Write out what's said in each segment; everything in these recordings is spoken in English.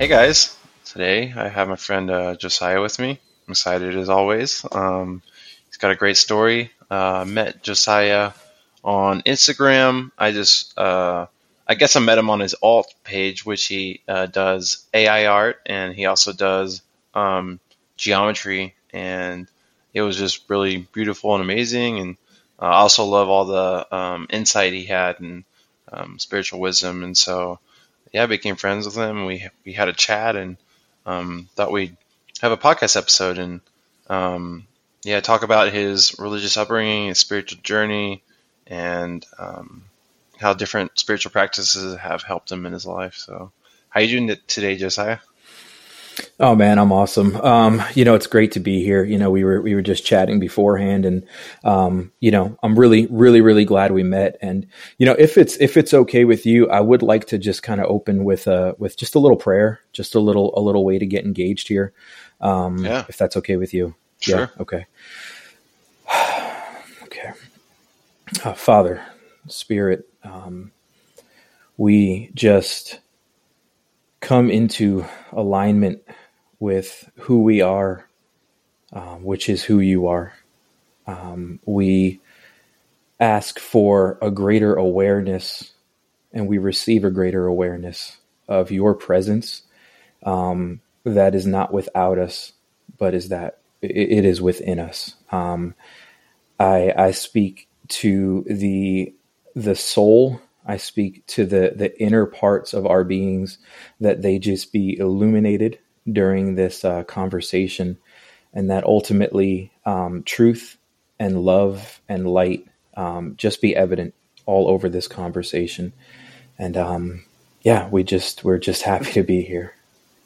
Hey guys, today I have my friend uh, Josiah with me. I'm excited as always. Um, he's got a great story. Uh, met Josiah on Instagram. I just, uh, I guess I met him on his alt page, which he uh, does AI art and he also does um, geometry. And it was just really beautiful and amazing. And I also love all the um, insight he had and um, spiritual wisdom. And so, yeah, I became friends with him. We we had a chat and um, thought we'd have a podcast episode and um, yeah, talk about his religious upbringing, his spiritual journey, and um, how different spiritual practices have helped him in his life. So, how you doing today, Josiah? Oh man, I'm awesome. Um, you know, it's great to be here. You know, we were we were just chatting beforehand, and um, you know, I'm really, really, really glad we met. And you know, if it's if it's okay with you, I would like to just kind of open with uh with just a little prayer, just a little a little way to get engaged here. Um, yeah. If that's okay with you. Sure. Yeah. Okay. okay. Uh, Father, Spirit, um, we just come into alignment with who we are, um, which is who you are. Um, we ask for a greater awareness and we receive a greater awareness of your presence um, that is not without us, but is that it, it is within us. Um, I, I speak to the the soul I speak to the the inner parts of our beings that they just be illuminated during this uh, conversation, and that ultimately um, truth and love and light um, just be evident all over this conversation. And um, yeah, we just we're just happy to be here.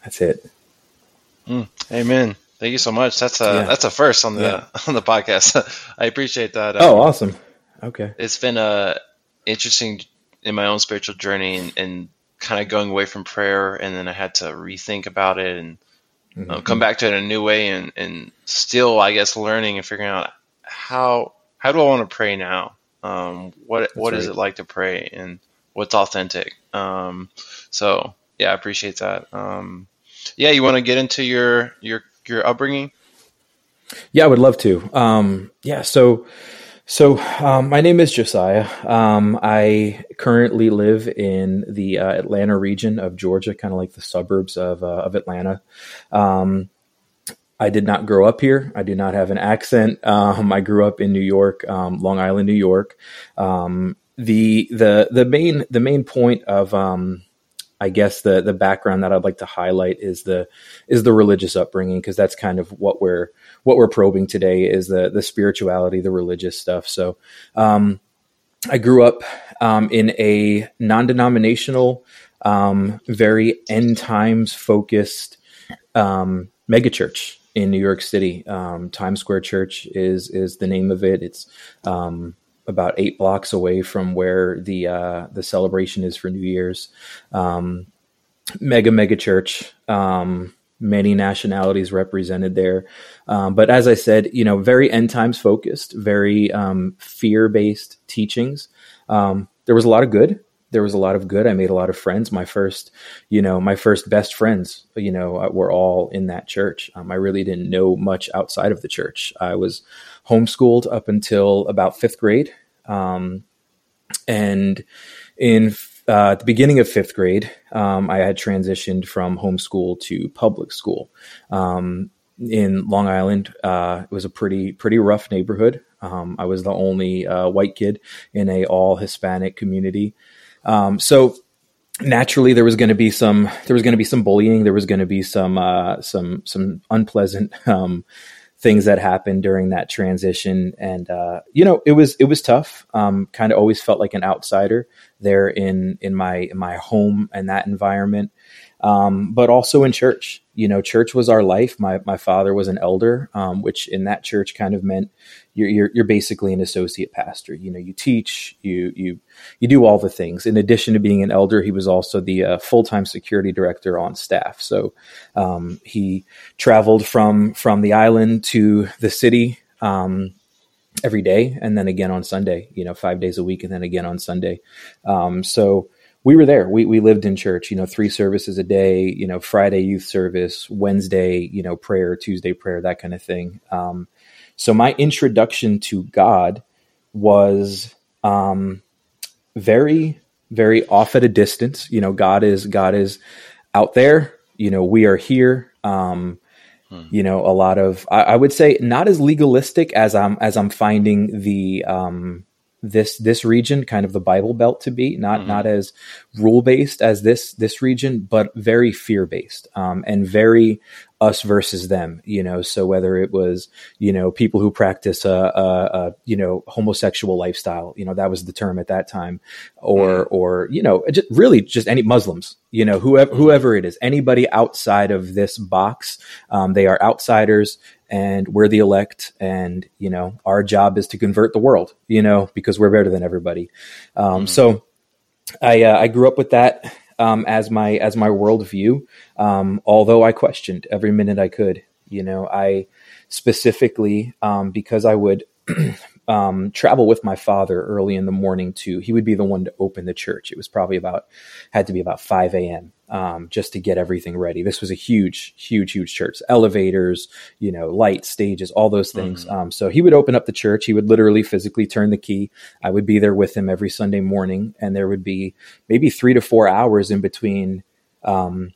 That's it. Mm, amen. Thank you so much. That's a yeah. that's a first on the yeah. on the podcast. I appreciate that. oh, um, awesome. Okay. It's been a interesting in my own spiritual journey and, and kind of going away from prayer, and then I had to rethink about it and mm-hmm. uh, come back to it in a new way, and and still, I guess, learning and figuring out how how do I want to pray now? Um, what That's what right. is it like to pray, and what's authentic? Um, so yeah, I appreciate that. Um, yeah, you want to get into your your your upbringing? Yeah, I would love to. Um, yeah, so so, um, my name is Josiah. Um, I currently live in the uh, Atlanta region of Georgia, kind of like the suburbs of uh, of Atlanta. Um, I did not grow up here. I do not have an accent. Um, I grew up in New York, um, Long Island, New York. Um, the the the main the main point of I guess the the background that I'd like to highlight is the is the religious upbringing because that's kind of what we're what we're probing today is the the spirituality, the religious stuff. So, um, I grew up um, in a non-denominational, um, very end times focused um, megachurch in New York City. Um, Times Square Church is is the name of it. It's um, about eight blocks away from where the uh, the celebration is for New Year's. Um, mega mega church. Um, many nationalities represented there. Um, but as I said, you know, very end times focused, very um, fear based teachings. Um, there was a lot of good. There was a lot of good. I made a lot of friends. My first, you know, my first best friends, you know, uh, were all in that church. Um, I really didn't know much outside of the church. I was homeschooled up until about fifth grade. Um, and in uh, the beginning of fifth grade, um, I had transitioned from homeschool to public school. Um, in Long Island, uh, it was a pretty pretty rough neighborhood. Um, I was the only uh, white kid in a all Hispanic community, um, so naturally there was going to be some there was going to be some bullying. There was going to be some uh, some some unpleasant um, things that happened during that transition. And uh, you know it was it was tough. Um, kind of always felt like an outsider there in in my in my home and that environment um, but also in church. You know, church was our life. My my father was an elder, um, which in that church kind of meant you're, you're, you're basically an associate pastor. You know, you teach, you you you do all the things. In addition to being an elder, he was also the uh, full time security director on staff. So um, he traveled from from the island to the city. Um, every day and then again on Sunday, you know, five days a week and then again on Sunday. Um, so we were there. We we lived in church. You know, three services a day. You know, Friday youth service, Wednesday, you know, prayer, Tuesday prayer, that kind of thing. Um, so my introduction to God was um, very very off at a distance. You know, God is God is out there. You know, we are here. Um, hmm. You know, a lot of I, I, would say not as legalistic as I'm as I'm finding the um, this this region, kind of the Bible Belt, to be not mm-hmm. not as rule based as this this region, but very fear based um, and very us versus them. You know, so whether it was you know people who practice a, a, a you know homosexual lifestyle, you know that was the term at that time, or mm-hmm. or you know just really just any Muslims, you know whoever mm-hmm. whoever it is, anybody outside of this box, um, they are outsiders and we're the elect and you know our job is to convert the world you know because we're better than everybody um, mm. so i uh, i grew up with that um, as my as my worldview. Um, although i questioned every minute i could you know i specifically um, because i would um, travel with my father early in the morning to he would be the one to open the church. It was probably about had to be about 5 a.m um, just to get everything ready. This was a huge huge huge church. Elevators you know lights stages all those things. Mm-hmm. um, so he would open up the church. He would literally physically turn the key. I would be there with him every sunday morning and there would be maybe three to four hours in between um,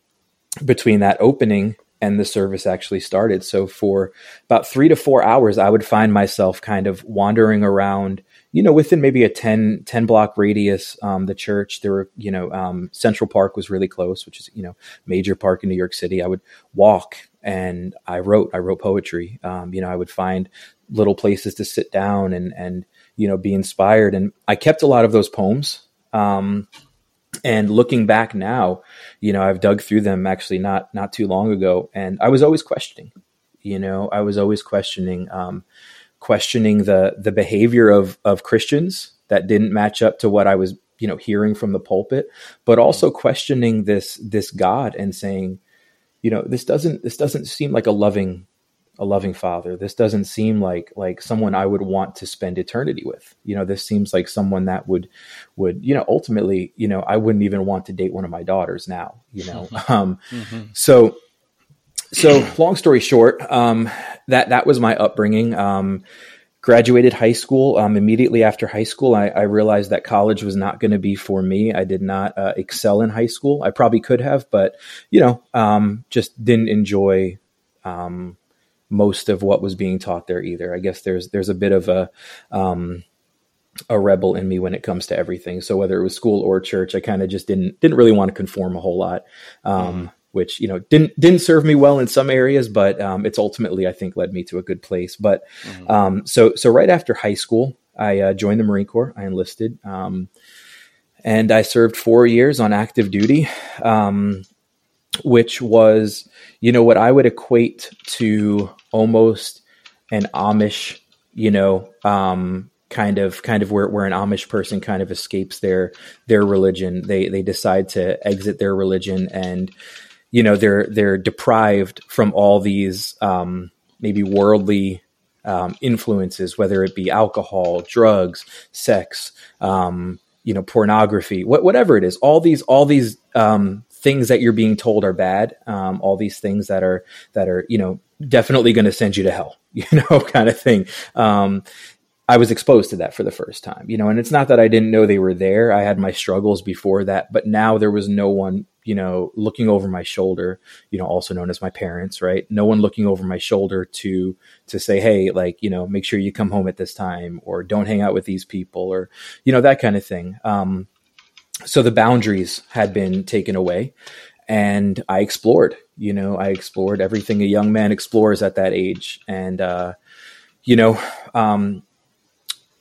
between that opening and the service actually started. So for about three to four hours, I would find myself kind of wandering around, you know, within maybe a 10, 10 block radius, um, the church. There were, you know, um, Central Park was really close, which is, you know, major park in New York City. I would walk and I wrote, I wrote poetry. Um, you know, I would find little places to sit down and, and, you know, be inspired. And I kept a lot of those poems. Um, and looking back now you know i've dug through them actually not not too long ago. And i was always questioning you know i was always questioning um, questioning the the behavior of of christians that didn't match up to what i was you know hearing from the pulpit but also questioning this this god and saying you know this doesn't this doesn't seem like a loving a loving father. This doesn't seem like like someone I would want to spend eternity with. You know, this seems like someone that would would you know ultimately you know I wouldn't even want to date one of my daughters now. You know, um, mm-hmm. so so long story short, um, that that was my upbringing. Um, graduated high school. Um, immediately after high school, I, I, realized that college was not going to be for me. I did not uh, excel in high school. I probably could have, but you know, um, just didn't enjoy um, most of what was being taught there either. I guess there's there's a bit of a um, a rebel in me when it comes to everything. So whether it was school or church, I kind of just didn't didn't really want to conform a whole lot. Um, mm. Which you know didn't didn't serve me well in some areas, but um, it's ultimately I think led me to a good place. But mm. um, so so right after high school, I uh, joined the Marine Corps. I enlisted, um, and I served four years on active duty. Um, which was, you know, what I would equate to almost an Amish, you know, um, kind of kind of where, where an Amish person kind of escapes their their religion. They they decide to exit their religion and you know they're they're deprived from all these um, maybe worldly um, influences, whether it be alcohol, drugs, sex, um, you know, pornography, wh- whatever it is. All these all these um, things that you're being told are bad, um, all these things that are that are you know definitely going to send you to hell, you know, kind of thing. Um, I was exposed to that for the first time, you know, and it's not that I didn't know they were there. I had my struggles before that, but now there was no one, you know, looking over my shoulder, you know, also known as my parents, right? No one looking over my shoulder to to say, "Hey, like, you know, make sure you come home at this time or don't hang out with these people or you know, that kind of thing." Um, so the boundaries had been taken away and I explored, you know, I explored everything a young man explores at that age. And, uh, you know, um,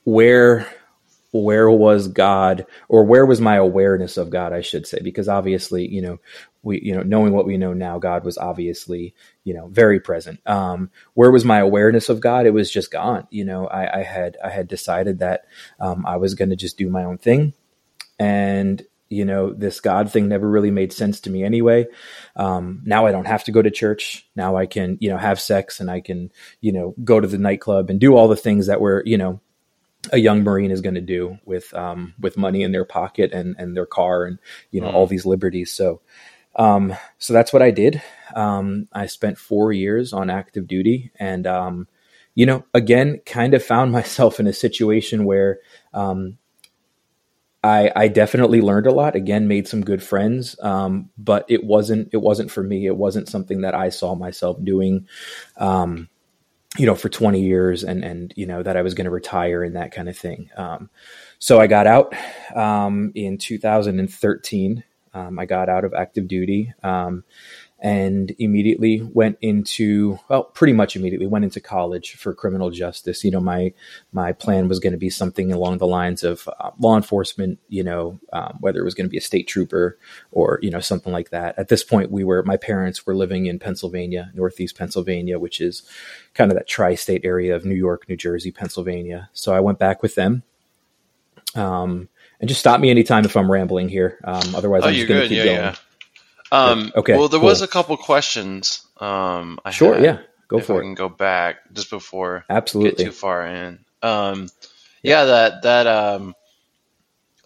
where, where was God or where was my awareness of God, I should say, because obviously, you know, we, you know, knowing what we know now, God was obviously, you know, very present. Um, where was my awareness of God? It was just gone. You know, I, I had, I had decided that, um, I was going to just do my own thing and you know this god thing never really made sense to me anyway um, now i don't have to go to church now i can you know have sex and i can you know go to the nightclub and do all the things that were you know a young Marine is going to do with um, with money in their pocket and and their car and you know mm. all these liberties. So um, so that's what I did. Um, I spent four years on active duty, and um, you know, again, kind of found myself in a situation where um, I, I definitely learned a lot. Again, made some good friends, um, but it wasn't it wasn't for me. It wasn't something that I saw myself doing. Um, you know, for 20 years and, and, you know, that I was going to retire and that kind of thing. Um, so I got out, um, in 2013. Um, I got out of active duty. Um, and immediately went into well pretty much immediately went into college for criminal justice. You know my my plan was going to be something along the lines of uh, law enforcement you know um, whether it was going to be a state trooper or you know something like that. At this point we were my parents were living in pennsylvania northeast pennsylvania which is kind of that tri-state area of new york new jersey pennsylvania. So i went back with them um, and just stop me anytime if i'm rambling here. Um, otherwise oh, i'm just going to keep yeah, going. yeah. Um, okay. Well, there cool. was a couple questions. Um, I sure. Had, yeah. Go for I it. can go back just before absolutely get too far in. Um, yeah, that that um,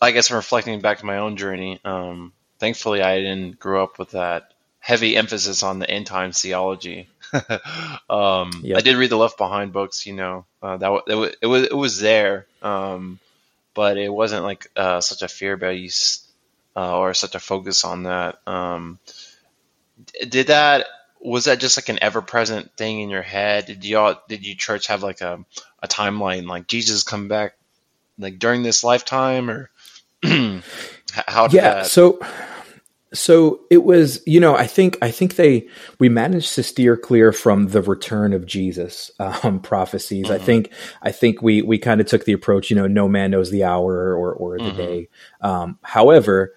I guess I'm reflecting back to my own journey. Um, thankfully, I didn't grow up with that heavy emphasis on the end times theology. um, yep. I did read the Left Behind books. You know, uh, that it was it was it was there, um, but it wasn't like uh, such a fear based uh, or such a focus on that. Um, did that was that just like an ever present thing in your head? Did y'all did you church have like a, a timeline like Jesus come back like during this lifetime or how did yeah that... so so it was you know i think i think they we managed to steer clear from the return of jesus um, prophecies mm-hmm. i think i think we we kind of took the approach you know no man knows the hour or or the mm-hmm. day um, however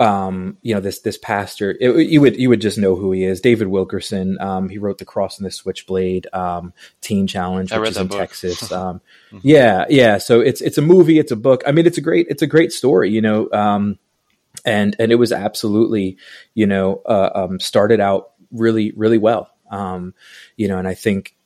um, you know this this pastor it, you would you would just know who he is david wilkerson um, he wrote the cross and the switchblade um, teen challenge which is in book. texas um, mm-hmm. yeah yeah so it's it's a movie it's a book i mean it's a great it's a great story you know um, and and it was absolutely you know uh, um, started out really really well um, you know and i think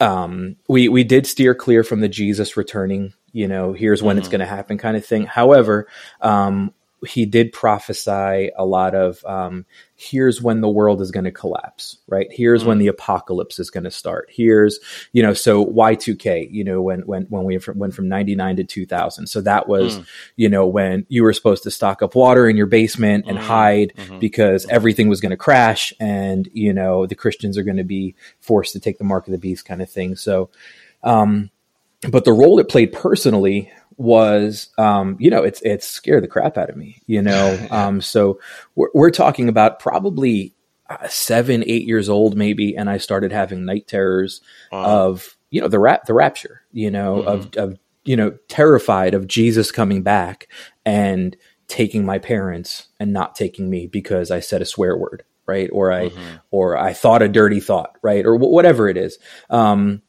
um, we we did steer clear from the jesus returning you know here's when mm-hmm. it's going to happen kind of thing however um, he did prophesy a lot of um, here's when the world is going to collapse right here's mm. when the apocalypse is going to start here's you know so y2k you know when when when we went from 99 to 2000 so that was mm. you know when you were supposed to stock up water in your basement and mm. hide mm-hmm. because mm-hmm. everything was going to crash and you know the christians are going to be forced to take the mark of the beast kind of thing so um but the role it played personally was um, you know it's it's scared the crap out of me you know? Um, so we're, we're, talking about probably uh, seven eight years old maybe and i started having night terrors of you know the rap the rapture you know mm-hmm. of of you know terrified of jesus coming back and taking my parents and not taking me because i said a swear word right? Or i mm-hmm. or i thought a dirty thought right? Or whatever it is. Um,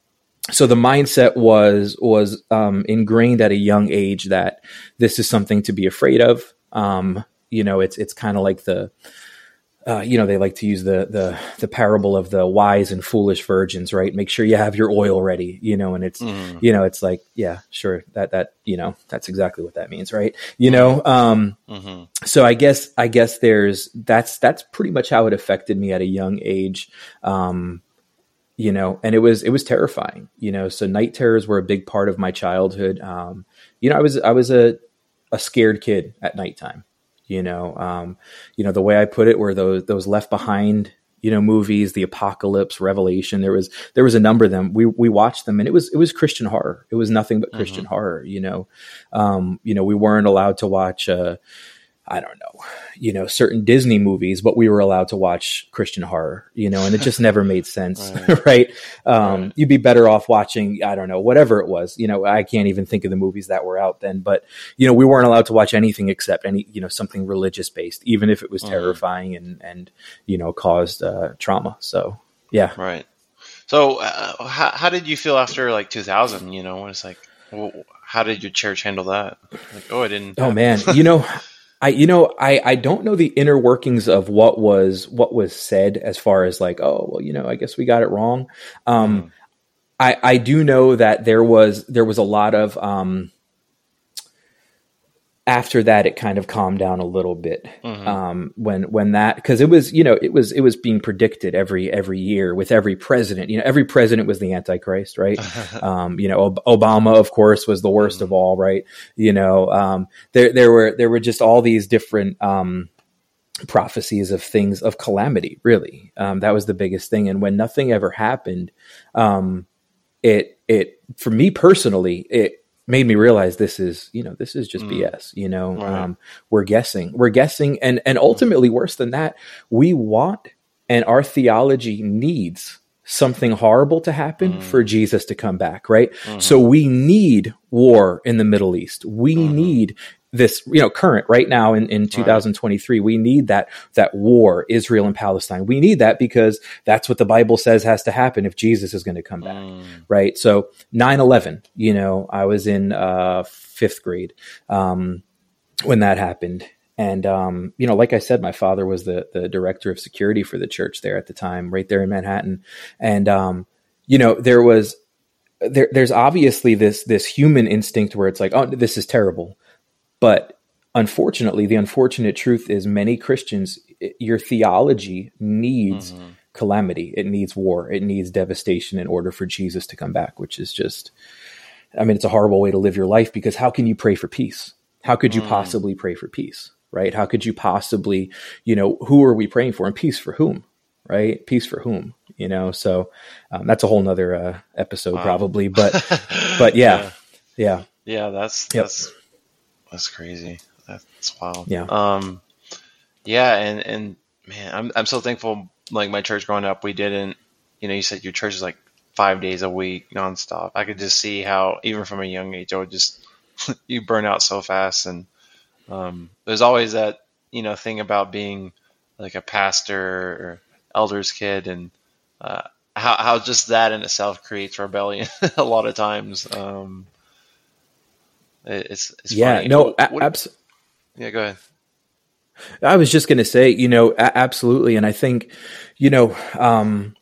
so the mindset was was um, ingrained at a young age that this is something to be afraid of. Um, you know, it's it's kind of like the uh, you know they like to use the the the parable of the wise and foolish virgins, right? Make sure you have your oil ready, you know. And it's mm. you know it's like yeah, sure that that you know that's exactly what that means, right? You know, um, mm-hmm. so I guess I guess there's that's that's pretty much how it affected me at a young age. Um, you know, and it was it was terrifying, you know. So night terrors were a big part of my childhood. Um, you know, I was I was a a scared kid at nighttime. You know, um, you know the way I put it were those those left behind you know movies, the apocalypse, Revelation. There was there was a number of them. We we watched them, and it was it was Christian horror. It was nothing but Christian mm-hmm. horror. You know, um, you know we weren't allowed to watch. Uh, I don't know, you know, certain Disney movies, but we were allowed to watch Christian horror, you know, and it just never made sense, right? right? Um, right. You'd be better off watching, I don't know, whatever it was. You know, I can't even think of the movies that were out then, but you know, we weren't allowed to watch anything except any, you know, something religious based, even if it was mm-hmm. terrifying and and you know caused uh, trauma. So yeah, right. So uh, how how did you feel after like 2000? You know, when it's like, well, how did your church handle that? Like, oh, I didn't. Oh man, you know. I you know I I don't know the inner workings of what was what was said as far as like oh well you know I guess we got it wrong. Um, mm. I, I do know that there was there was a lot of um, after that it kind of calmed down a little bit. Mm-hmm. um, when when that because it was you know it was it was being predicted every every year with every president. You know every president was the antichrist right? Um, you know Ob- Obama of course was the worst mm-hmm. of all right? You know um, there there were there were just all these different um, prophecies of things of calamity really. Um, that was the biggest thing. And when nothing ever happened um, it it for me personally it made me realize this is you know this is just mm. bs you know right. um, we're guessing we're guessing and and ultimately worse than that we want and our theology needs something horrible to happen mm. for jesus to come back right mm-hmm. so we need war in the middle east we mm-hmm. need this you know current right now in, in 2023 right. we need that that war israel and palestine. We need that because that's what the bible says has to happen if jesus is going to come back mm. right? So 9-11 you know i was in uh, fifth grade um, when that happened. And um, you know like i said my father was the the director of security for the church there at the time right there in manhattan. And um, you know there was there, there's obviously this this human instinct where it's like oh this is terrible but unfortunately, the unfortunate truth is many Christians, your theology needs mm-hmm. calamity. It needs war. It needs devastation in order for Jesus to come back, which is just, I mean, it's a horrible way to live your life because how can you pray for peace? How could you mm. possibly pray for peace? Right? How could you possibly, you know, who are we praying for and peace for whom? Right? Peace for whom? You know, so um, that's a whole nother uh, episode wow. probably, but, but yeah, yeah, yeah, yeah that's, yep. that's, that's crazy. That's wild. Yeah. Um, yeah, and and man, I'm I'm so thankful. Like my church growing up, we didn't. You know, you said your church is like five days a week nonstop. I could just see how even from a young age, I would just you burn out so fast. And um, there's always that you know thing about being like a pastor or elder's kid, and uh, how how just that in itself creates rebellion a lot of times. Um, it's, it's yeah, funny. no, what, what, abs- yeah, go ahead. I was just going to say, you know, absolutely, and I think, you know, um,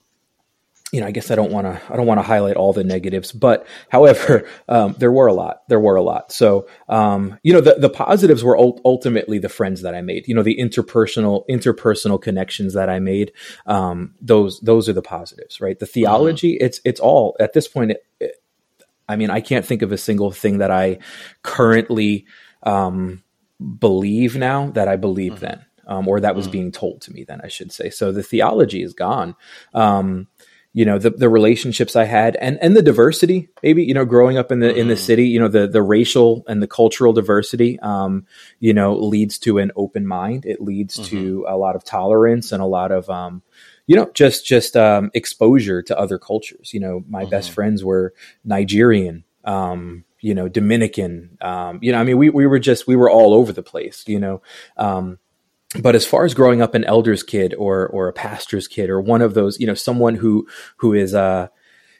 you know, I guess I don't want to, I don't want to highlight all the negatives, but however, um, there were a lot, there were a lot. So, um, you know, the, the positives were ultimately the friends that I made, you know, the interpersonal, interpersonal connections that I made. Um, those, those are the positives, right? The theology, mm-hmm. it's, it's all at this point, it, it, I mean, I can't think of a single thing that I currently um, believe now that I believed mm-hmm. then, um, or that was mm-hmm. being told to me then, I should say. So the theology is gone. Um, you know the the relationships I had and and the diversity maybe you know growing up in the mm-hmm. in the mm-hmm. city you know the the racial and the cultural diversity um, you know leads to an open mind it leads to mm-hmm. a lot of tolerance and a lot of um, you know just just um, exposure to other cultures you know my mm-hmm. best friends were nigerian um, you know dominican um, you know i mean we, we were just we were all over the place you know um, but as far as growing up an elder's kid or or a pastor's kid or one of those you know someone who who is uh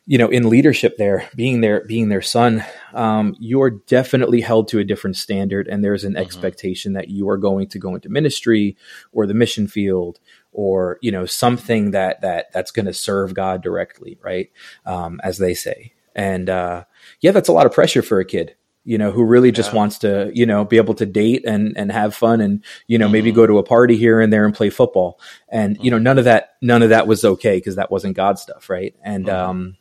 you know in leadership there being their being their son um, you're definitely held to a different standard and there's an mm-hmm. expectation that you are going to go into ministry or the mission field or you know something that that that's going to serve God directly, right? Um, as they say, and uh, yeah, that's a lot of pressure for a kid, you know, who really just yeah. wants to you know be able to date and and have fun and you know mm-hmm. maybe go to a party here and there and play football, and mm-hmm. you know mm-hmm. none of that none of that was okay because that wasn't God stuff, right? And mm-hmm. um,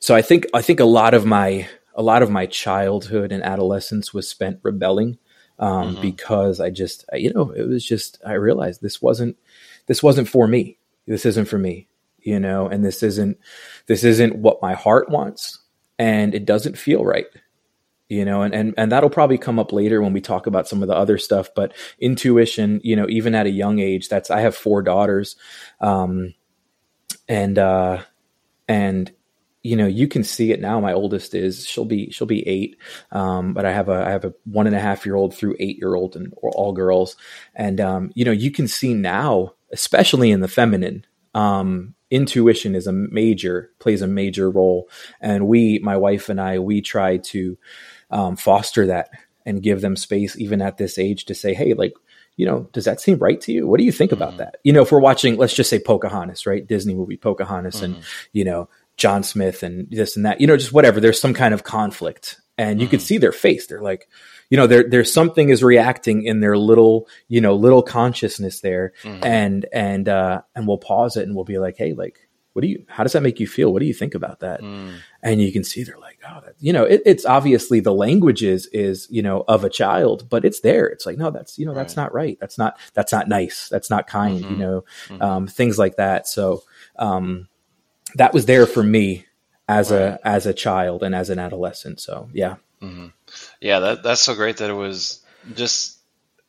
so I think I think a lot of my a lot of my childhood and adolescence was spent rebelling um, mm-hmm. because I just, you know, it was just, I realized this wasn't, this wasn't for me. This isn't for me, you know, and this isn't, this isn't what my heart wants. And it doesn't feel right, you know, and, and, and that'll probably come up later when we talk about some of the other stuff, but intuition, you know, even at a young age, that's, I have four daughters. Um, and, uh, and you know you can see it now my oldest is she'll be she'll be eight um, but i have a i have a one and a half year old through eight year old and all girls and um, you know you can see now especially in the feminine um, intuition is a major plays a major role and we my wife and i we try to um, foster that and give them space even at this age to say hey like you know, does that seem right to you? What do you think about mm-hmm. that? You know, if we're watching, let's just say Pocahontas, right? Disney movie Pocahontas, mm-hmm. and you know, John Smith and this and that, you know, just whatever. There's some kind of conflict, and you mm-hmm. could see their face. They're like, you know, there there's something is reacting in their little, you know, little consciousness there, mm-hmm. and and uh, and we'll pause it and we'll be like, hey, like, what do you? How does that make you feel? What do you think about that? Mm. And you can see they're like, oh, that, you know, it, it's obviously the language is is you know of a child, but it's there. It's like, no, that's you know, right. that's not right. That's not that's not nice. That's not kind. Mm-hmm. You know, mm-hmm. um, things like that. So. Um, that was there for me as right. a as a child and as an adolescent. So yeah, mm-hmm. yeah, that that's so great that it was just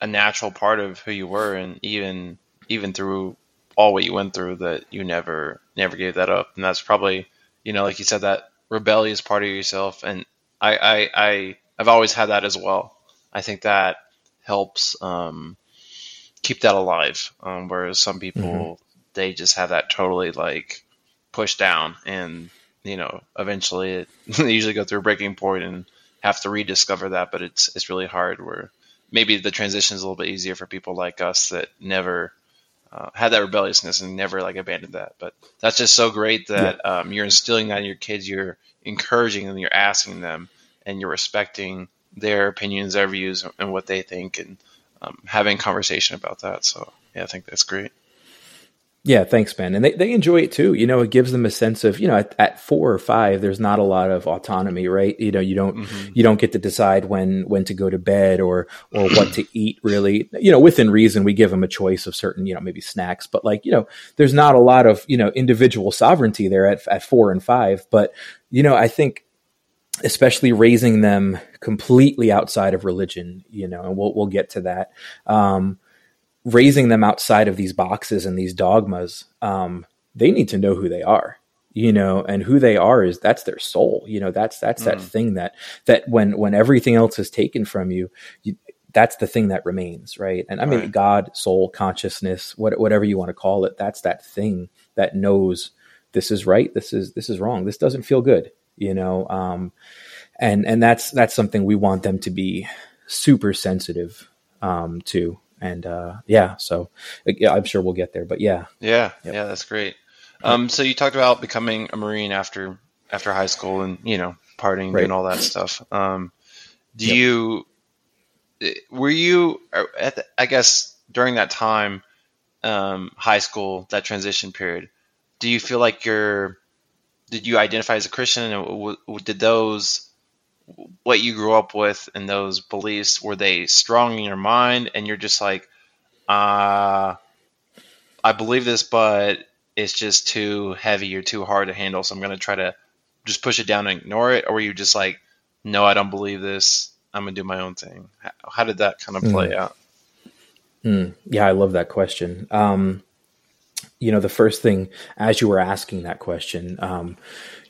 a natural part of who you were, and even even through all what you went through, that you never never gave that up, and that's probably you know like you said that rebellious part of yourself, and I I, I I've always had that as well. I think that helps um, keep that alive, um, whereas some people mm-hmm. they just have that totally like pushed down, and you know, eventually it, they usually go through a breaking point and have to rediscover that. But it's it's really hard. Where maybe the transition is a little bit easier for people like us that never uh, had that rebelliousness and never like abandoned that. But that's just so great that yeah. um, you're instilling that in your kids. You're encouraging them. You're asking them, and you're respecting their opinions, their views, and what they think, and um, having conversation about that. So yeah, I think that's great. Yeah, thanks, Ben. And they, they enjoy it too. You know, it gives them a sense of, you know, at, at four or five, there's not a lot of autonomy, right? You know, you don't mm-hmm. you don't get to decide when when to go to bed or or what to eat really. You know, within reason, we give them a choice of certain, you know, maybe snacks, but like, you know, there's not a lot of, you know, individual sovereignty there at at four and five. But, you know, I think especially raising them completely outside of religion, you know, and we'll we'll get to that. Um, raising them outside of these boxes and these dogmas, um, they need to know who they are you know and who they are is that's their soul you know that's that's mm. that thing that that when when everything else is taken from you, you that's the thing that remains right and i mean right. god soul consciousness what, whatever you want to call it that's that thing that knows this is right this is this is wrong this doesn't feel good you know um and and that's that's something we want them to be super sensitive um to and uh, yeah, so yeah, I'm sure we'll get there. But yeah, yeah, yep. yeah, that's great. Um, so you talked about becoming a Marine after after high school and you know partying, right. doing all that stuff. Um, do yep. you were you uh, at the, I guess during that time, um, high school, that transition period? Do you feel like you're did you identify as a Christian, and did those what you grew up with and those beliefs were they strong in your mind? And you're just like uh i believe this but it's just too heavy or too hard to handle so i'm going to try to just push it down and ignore it. Or were you just like no i don't believe this. I'm going to do my own thing. How, how did that kind of play mm. out? Mm. yeah i love that question. Um you know the first thing as you were asking that question um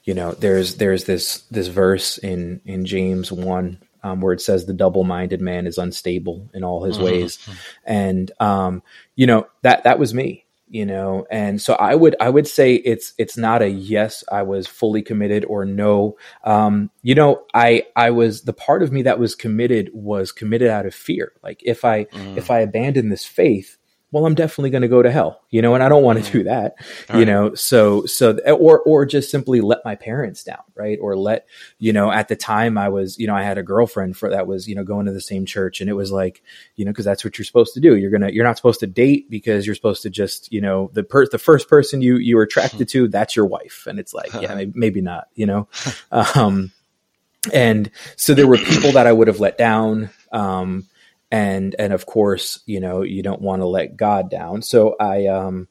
you know there's there's this this verse in in James 1 um, where it says the double-minded man is unstable in all his mm-hmm. ways and um, you know that that was me you know and so i would i would say it's it's not a yes i was fully committed or no um you know i i was the part of me that was committed was committed out of fear like if i mm. if i abandon this faith well i'm definitely going to go to hell you know and i don't want to mm. do that All you right. know so so or or just simply let my parents down right or let you know at the time i was you know i had a girlfriend for that was you know going to the same church and it was like you know because that's what you're supposed to do you're gonna you're not supposed to date because you're supposed to just you know the per the first person you you are attracted to that's your wife and it's like yeah maybe, maybe not you know um and so there were people that i would have let down um and and of course you know you don't want to let god down. So i um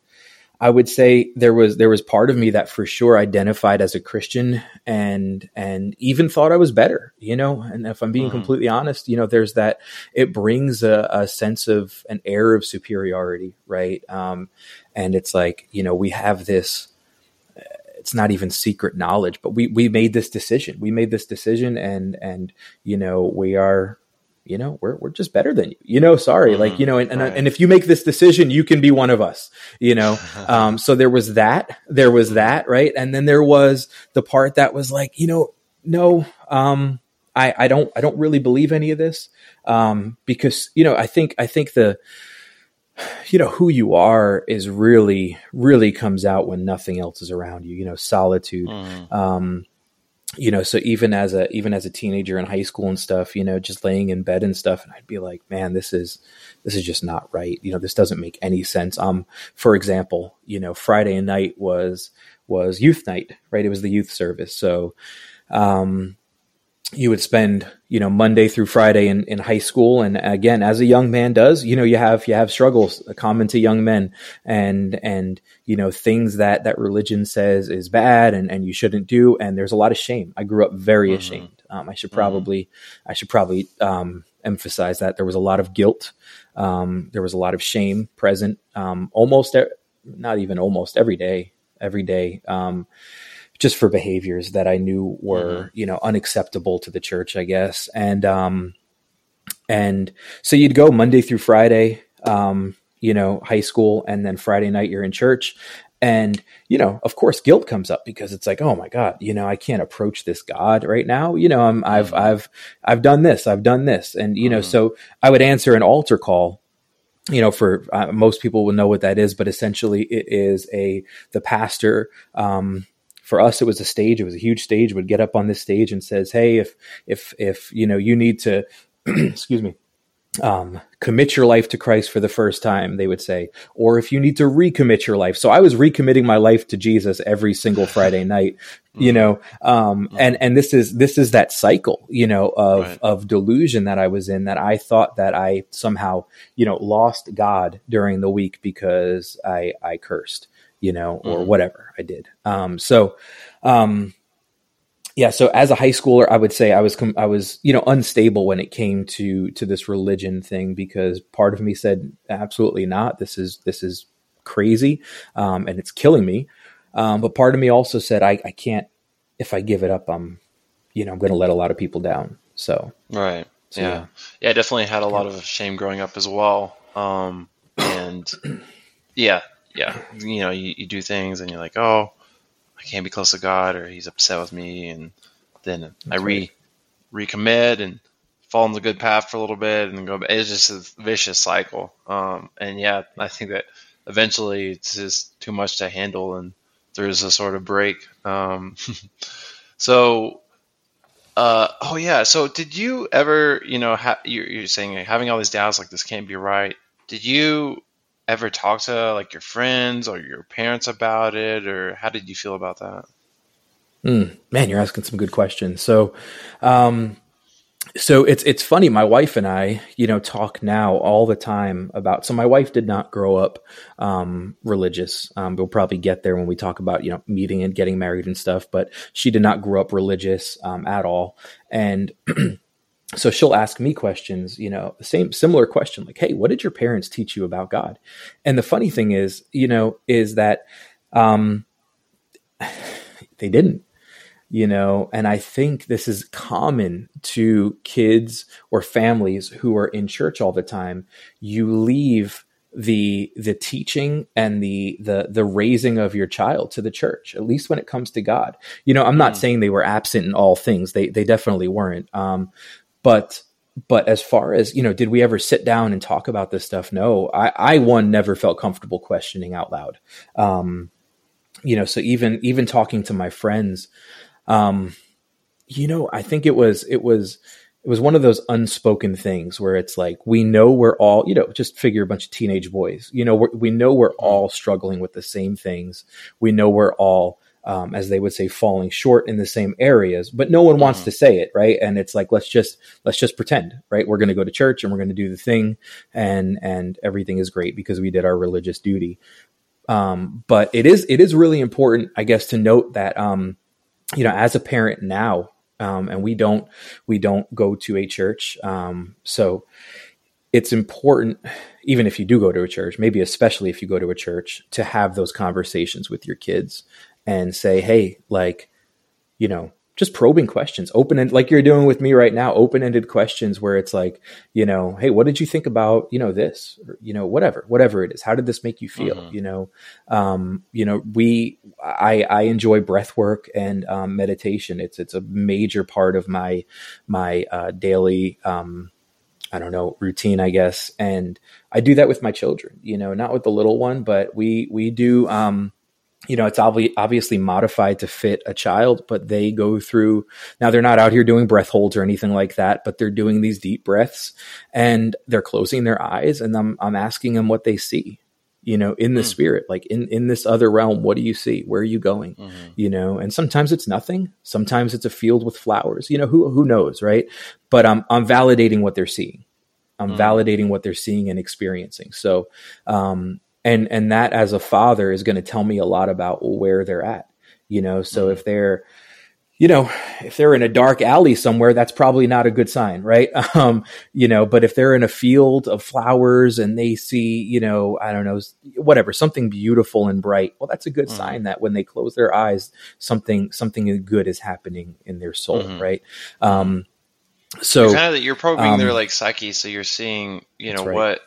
i would say there was there was part of me that for sure identified as a christian and and even thought i was better you know? And if i'm being mm-hmm. completely honest you know there's that it brings a, a, sense of an air of superiority right? Um and it's like you know we have this it's not even secret knowledge but we we made this decision. We made this decision and and you know we are you know, we're, we're just better than you, you know, sorry. Mm-hmm. Like, you know, and, and, right. and, if you make this decision, you can be one of us, you know? um, so there was that, there was that, right. And then there was the part that was like, you know, no, um, I, I don't, I don't really believe any of this. Um, because, you know, I think, I think the, you know who you are is really really comes out when nothing else is around you you know solitude mm. um you know so even as a even as a teenager in high school and stuff you know just laying in bed and stuff and i'd be like man this is this is just not right. You know this doesn't make any sense. Um for example you know friday night was was youth night right? It was the youth service. So um you would spend you know monday through friday in, in high school and again as a young man does you know you have you have struggles common to young men and and you know things that that religion says is bad and and you shouldn't do and there's a lot of shame i grew up very mm-hmm. ashamed um, i should mm-hmm. probably mm-hmm. i should probably um, emphasize that there was a lot of guilt um, there was a lot of shame present um, almost not even almost every day every day um, just for behaviors that I knew were, mm-hmm. you know, unacceptable to the church, I guess. And, um, and so you'd go Monday through Friday, um, you know, high school, and then Friday night you're in church. And, you know, of course, guilt comes up because it's like, oh my God, you know, I can't approach this God right now. You know, I'm, I've, mm-hmm. I've, I've done this, I've done this. And, you know, mm-hmm. so I would answer an altar call you know, for uh, most people will know what that is, but essentially it is a the pastor um, for us, it was a stage. It was a huge stage. Would get up on this stage and says, "Hey, if if if you know you need to, excuse me, um, commit your life to Christ for the first time," they would say, or if you need to recommit your life. So I was recommitting my life to Jesus every single Friday night, you know, um, mm-hmm. and and this is this is that cycle, you know, of right. of delusion that I was in. That I thought that I somehow, you know, lost God during the week because I I cursed you know, or mm-hmm. whatever I did. Um, so, um, yeah, so as a high schooler, I would say I was com- I was you know unstable when it came to to this religion thing because part of me said absolutely not. This is this is crazy, um, and it's killing me. Um, but part of me also said I, I can't if I give it up, I'm you know I'm going to let a lot of people down. So right, so, yeah. yeah, yeah, I definitely had a lot of shame growing up as well. Um, and yeah, yeah, you know, you, you do things and you're like, oh, I can't be close to God, or He's upset with me, and then That's I re right. recommit and fall on the good path for a little bit, and go. It's just a vicious cycle. Um, and yeah, I think that eventually it's just too much to handle, and there's a sort of break. Um, so uh, oh yeah. So did you ever, you know, ha- you're, you're, saying having all these doubts like this can't be right. Did you ever talk to like your friends or your parents about it, or how did you feel about that? Mm, man, you're asking some good questions. So, um, so it's it's funny. My wife and I, you know, talk now all the time about. So my wife did not grow up um, religious. Um, we'll probably get there when we talk about you know meeting and getting married and stuff. But she did not grow up religious um, at all, and so she'll ask me questions, you know, the same similar question like, "Hey, what did your parents teach you about God?" And the funny thing is, you know, is that um, they didn't, you know, and I think this is common to kids or families who are in church all the time. You leave the the teaching and the the the raising of your child to the church at least when it comes to god you know i'm not mm. saying they were absent in all things they they definitely weren't um but but as far as you know did we ever sit down and talk about this stuff? No. I i one never felt comfortable questioning out loud. Um you know so even even talking to my friends um you know i think it was it was it was one of those unspoken things where it's like we know we're all you know just figure a bunch of teenage boys. You know we know we're all struggling with the same things. We know we're all um, as they would say, falling short in the same areas, but no one wants mm-hmm. to say it, right? And it's like let's just let's just pretend, right? We're going to go to church and we're going to do the thing, and and everything is great because we did our religious duty. Um, but it is it is really important, I guess, to note that um, you know, as a parent now, um, and we don't we don't go to a church, um, so it's important even if you do go to a church maybe especially if you go to a church to have those conversations with your kids and say, hey, like, you know, just probing questions, open and like you're doing with me right now, open ended questions where it's like, you know, hey, what did you think about, you know, this, or, you know, whatever, whatever it is. How did this make you feel? Mm-hmm. You know, um, you know, we, I, I enjoy breath work and um, meditation. It's, it's a major part of my, my uh, daily, um, I don't know, routine, I guess. And I do that with my children, you know, not with the little one, but we, we do, um, you know, it's obvi- obviously modified to fit a child, but they go through, now they're not out here doing breath holds or anything like that, but they're doing these deep breaths and they're closing their eyes and I'm, I'm asking them what they see, you know, in the mm. spirit, like in, in this other realm, what do you see? Where are you going? Mm-hmm. You know, and sometimes it's nothing. Sometimes it's a field with flowers, you know, who, who knows? Right. But I'm, I'm validating what they're seeing. I'm mm. validating what they're seeing and experiencing. So, um, and and that as a father is going to tell me a lot about where they're at you know so mm-hmm. if they're you know if they're in a dark alley somewhere that's probably not a good sign right um you know but if they're in a field of flowers and they see you know i don't know whatever something beautiful and bright well that's a good mm-hmm. sign that when they close their eyes something something good is happening in their soul mm-hmm. right um so you're kind of you're probing um, their like psyche so you're seeing you know right. what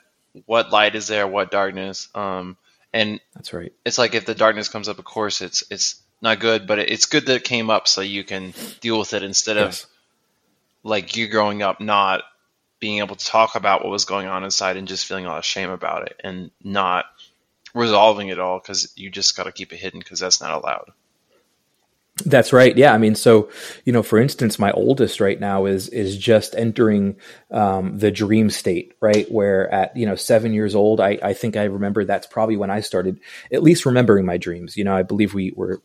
what light is there, what darkness. Um, and that's right. It's like if the darkness comes up, of course, it's it's not good, but it's good that it came up so you can deal with it instead yes. of like you growing up not being able to talk about what was going on inside and just feeling a lot of shame about it and not resolving it all because you just got to keep it hidden because that's not allowed. That's right. Yeah. I mean, so, you know, for instance, my oldest right now is, is just entering, um, the dream state, right? Where at, you know, seven years old, I, I think I remember that's probably when I started at least remembering my dreams. You know, I believe we were,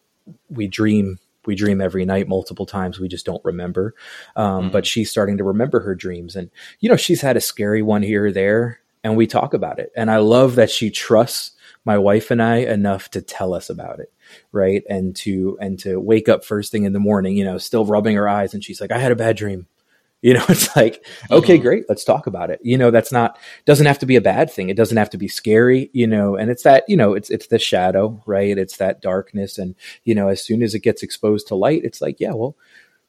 we dream, we dream every night multiple times. We just don't remember. Um, mm-hmm. but she's starting to remember her dreams and, you know, she's had a scary one here or there and we talk about it. And I love that she trusts my wife and I enough to tell us about it right? And to and to wake up first thing in the morning you know still rubbing her eyes and she's like i had a bad dream. You know it's like okay mm-hmm. great let's talk about it. You know that's not doesn't have to be a bad thing. It doesn't have to be scary you know and it's that you know it's it's the shadow right? It's that darkness and you know as soon as it gets exposed to light it's like yeah well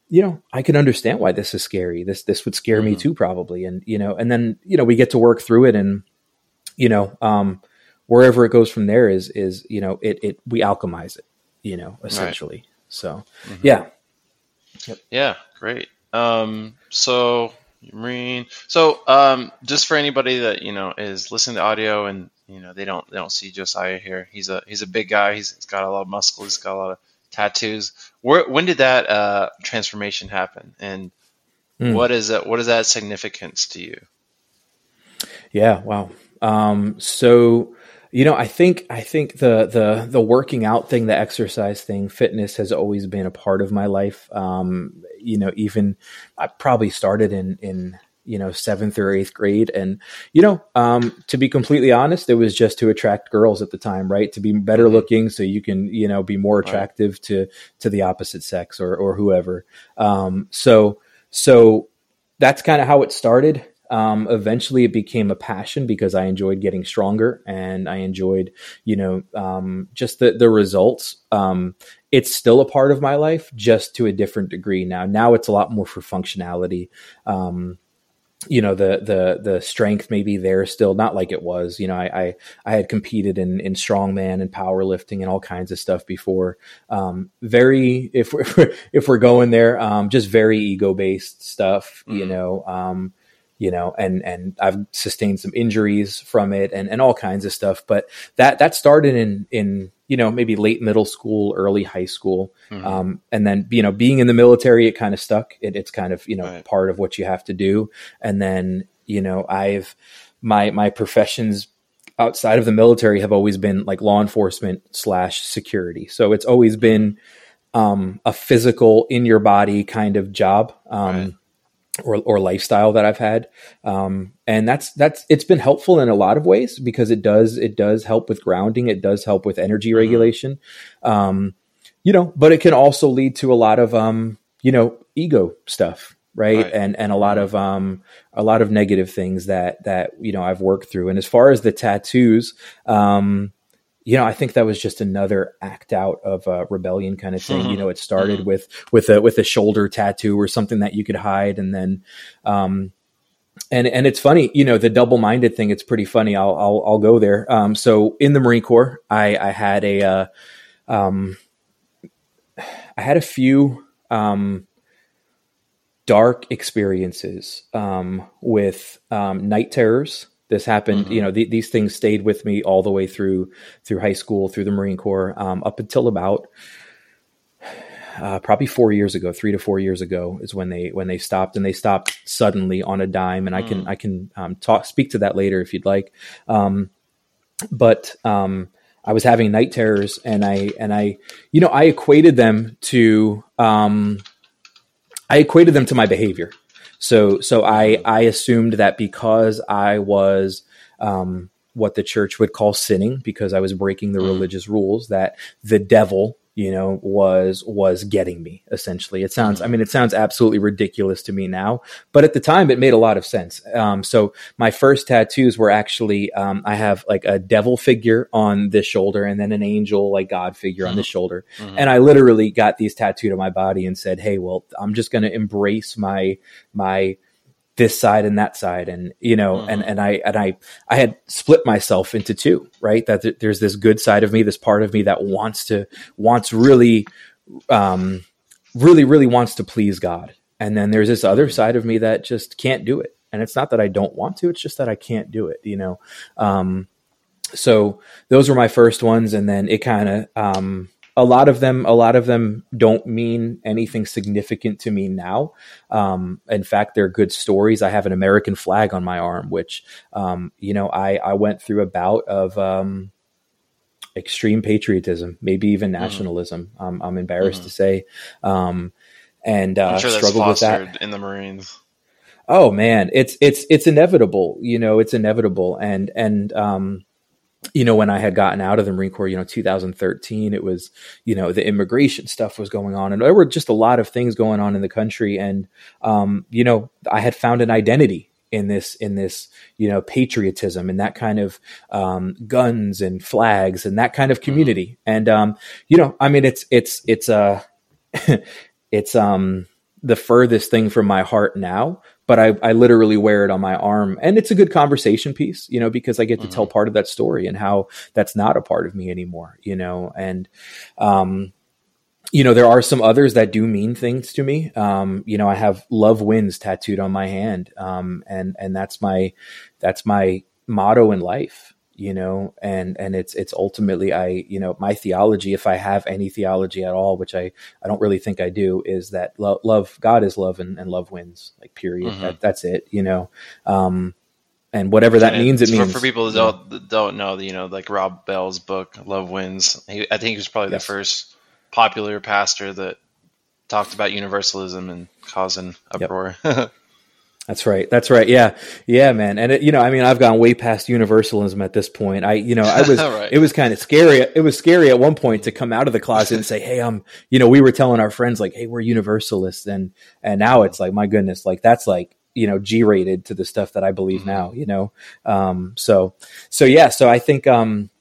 you know i can understand why this is scary. This this would scare mm-hmm. me too probably. And you know and then you know we get to work through it and you know um wherever it goes from there is is you know it it we alchemize it you know essentially. Right. so mm-hmm. yeah. Yep. yeah great. Um so marine so um just for anybody that you know is listening to audio and you know they don't they don't see josiah here. He's a he's a big guy. He's, he's got a lot of muscle he's got a lot of tattoos. Where when did that uh transformation happen? And mm. what is that what is that significance to you? Yeah wow. Um so you know, I think I think the the the working out thing, the exercise thing, fitness has always been a part of my life. Um, you know, even I probably started in in you know seventh or eighth grade, and you know, um, to be completely honest, it was just to attract girls at the time, right? To be better mm-hmm. looking, so you can you know be more attractive right. to to the opposite sex or or whoever. Um, so so that's kind of how it started. Um, eventually, it became a passion because I enjoyed getting stronger and I enjoyed, you know, um, just the the results. Um, it's still a part of my life, just to a different degree now. Now it's a lot more for functionality. Um, you know the the the strength maybe there still not like it was you know i i, I had competed in in strongman and powerlifting and all kinds of stuff before um, very if we're if we're going there um, just very ego based stuff mm. you know um, you know, and and I've sustained some injuries from it and and all kinds of stuff. But that that started in in you know maybe late middle school, early high school, mm-hmm. um, and then you know being in the military, it kind of stuck. It, it's kind of you know right. part of what you have to do. And then you know I've my my professions outside of the military have always been like law enforcement slash security. So it's always been um, a physical in your body kind of job. Um, right or, or lifestyle that I've had. Um, and that's, that's, it's been helpful in a lot of ways because it does, it does help with grounding. It does help with energy mm-hmm. regulation. Um, you know, but it can also lead to a lot of, um, you know, ego stuff. Right? right. And, and a lot mm-hmm. of, um, a lot of negative things that, that, you know, I've worked through. And as far as the tattoos, um, you know, I think that was just another act out of a rebellion kind of thing. Mm-hmm. You know, it started mm-hmm. with with a with a shoulder tattoo or something that you could hide, and then, um, and and it's funny, you know, the double minded thing. It's pretty funny. I'll I'll, I'll go there. Um, so in the Marine Corps, I I had a, uh, um, I had a few um dark experiences um, with um, night terrors. This happened, mm-hmm. you know, th- these things stayed with me all the way through through high school, through the Marine Corps, um, up until about uh, probably four years ago, three to four years ago, is when they when they stopped, and they stopped suddenly on a dime. And mm. I can mm. I can um, talk speak to that later if you'd like. Um, but um, I was having night terrors, and I and I, you know, I equated them to um, I equated them to my behavior. So so I I assumed that because I was um, what the church would call sinning because I was breaking the mm. religious rules that the devil you know was was getting me essentially it sounds i mean it sounds absolutely ridiculous to me now but at the time it made a lot of sense um, so my first tattoos were actually um, i have like a devil figure on this shoulder and then an angel like god figure mm-hmm. on this shoulder mm-hmm. and i literally got these tattooed on my body and said hey well i'm just going to embrace my my this side and that side. And you know mm-hmm. and and i and i i had split myself into two right? That th- there's this good side of me this part of me that wants to wants really um really really wants to please god. And then there's this other side of me that just can't do it. And it's not that i don't want to it's just that i can't do it you know? Um so those were my first ones. And then it kind of um a lot of them a lot of them don't mean anything significant to me now. Um, in fact they're good stories. I have an american flag on my arm which um, you know i i went through a bout of um, extreme patriotism maybe even mm-hmm. nationalism. Mm-hmm. um, i'm embarrassed mm-hmm. to say um, and uh, sure struggled with that. in the marines. Oh man. It's it's it's inevitable. You know it's inevitable. And and um you know, when I had gotten out of the Marine Corps, you know, 2013, it was, you know, the immigration stuff was going on, and there were just a lot of things going on in the country, and, um, you know, I had found an identity in this, in this, you know, patriotism and that kind of um, guns and flags and that kind of mm-hmm. community, and, um, you know, I mean, it's, it's, it's, uh, it's, um, the furthest thing from my heart now but I, I literally wear it on my arm. And it's a good conversation piece you know because i get to mm-hmm. tell part of that story and how that's not a part of me anymore you know? And um you know there are some others that do mean things to me. Um you know i have love wins tattooed on my hand um and and that's my that's my motto in life you know and and it's it's ultimately i you know my theology if i have any theology at all which i i don't really think i do is that lo- love god is love and, and love wins like period mm-hmm. that, that's it you know um and whatever that and means it means for, people that don't yeah. don't know you know like rob bell's book love wins he, i think he was probably yes. the first popular pastor that talked about universalism and causing uproar yep. That's right. That's right. Yeah. Yeah, man. And it, you know, I mean, I've gone way past universalism at this point. I, you know, I was, right. it was kind of scary. It was scary at one point to come out of the closet and say, Hey, I'm, you know, we were telling our friends like, Hey, we're universalists. And, and now it's like, my goodness, like that's like, you know, G rated to the stuff that I believe mm-hmm. now, you know? Um, so, so yeah, so I think, um,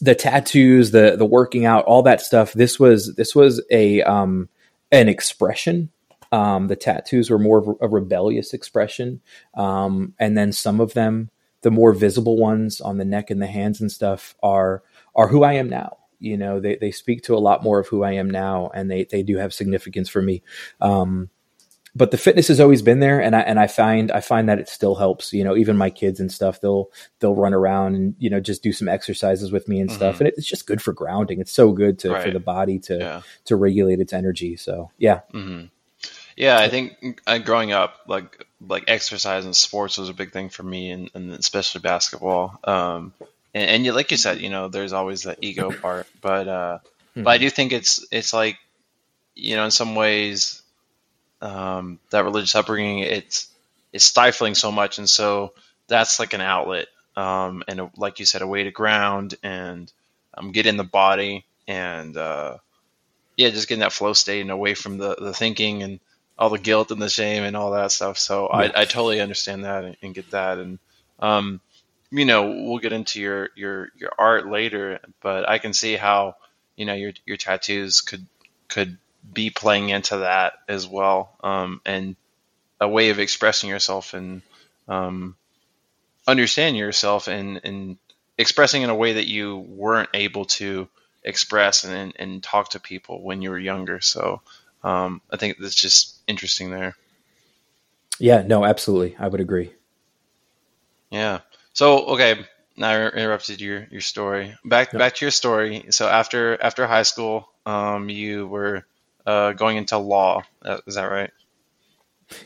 the tattoos, the, the working out, all that stuff, this was, this was a, um, an expression um, the tattoos were more of a rebellious expression. Um, and then some of them, the more visible ones on the neck and the hands and stuff are, are who I am now. You know, they, they speak to a lot more of who I am now and they, they do have significance for me. Um, but the fitness has always been there and I, and I find, I find that it still helps, you know, even my kids and stuff, they'll, they'll run around and, you know, just do some exercises with me and mm-hmm. stuff. And it's just good for grounding. It's so good to, right. for the body to, yeah. to regulate its energy. So yeah. Mm-hmm. Yeah, I think uh, growing up, like like exercise and sports was a big thing for me, and, and especially basketball. Um, and, and you, like you said, you know, there's always that ego part, but uh, hmm. but I do think it's it's like, you know, in some ways, um, that religious upbringing it's it's stifling so much, and so that's like an outlet, um, and a, like you said, a way to ground and um, get in the body and uh, yeah, just getting that flow state and away from the the thinking and all the guilt and the shame and all that stuff. So yeah. I, I totally understand that and, and get that. And, um, you know, we'll get into your, your, your art later, but I can see how, you know, your, your tattoos could, could be playing into that as well. Um, and a way of expressing yourself and, um, understanding yourself and, and expressing in a way that you weren't able to express and, and talk to people when you were younger. So, um, I think that's just interesting there. Yeah, no, absolutely. I would agree. Yeah. So okay, now I interrupted your your story. Back back to your story. So after after high school, um, you were uh, going into law. Uh, is that right?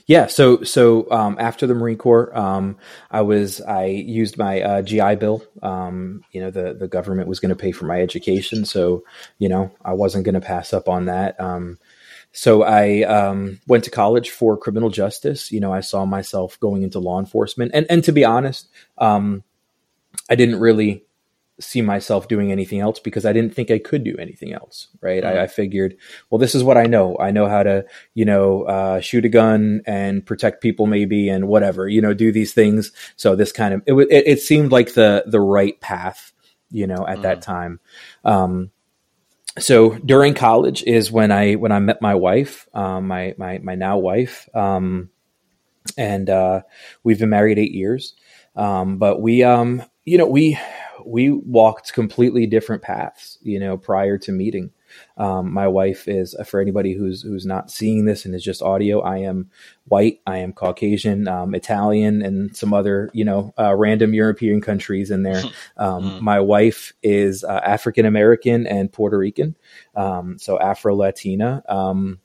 Yeah. So so um, after the Marine Corps, um, I was I used my uh, GI Bill. Um, you know, the the government was going to pay for my education, so you know I wasn't going to pass up on that. Um, so I um, went to college for criminal justice. You know, I saw myself going into law enforcement, and and to be honest, um, I didn't really see myself doing anything else because I didn't think I could do anything else. Right? Mm-hmm. I, I, figured, well, this is what I know. I know how to, you know, uh, shoot a gun and protect people, maybe, and whatever. You know, do these things. So this kind of it, it, it seemed like the the right path. You know, at mm-hmm. that time. Um, so during college is when I when I met my wife, um, my my my now wife, um, and uh, we've been married eight years. Um, but we, um, you know, we we walked completely different paths, you know, prior to meeting. Um, my wife is uh, for anybody who's who's not seeing this and is just audio. I am white. I am Caucasian, um, Italian, and some other you know uh, random European countries in there. Um, mm. My wife is uh, African American and Puerto Rican, um, so Afro Latina. Um,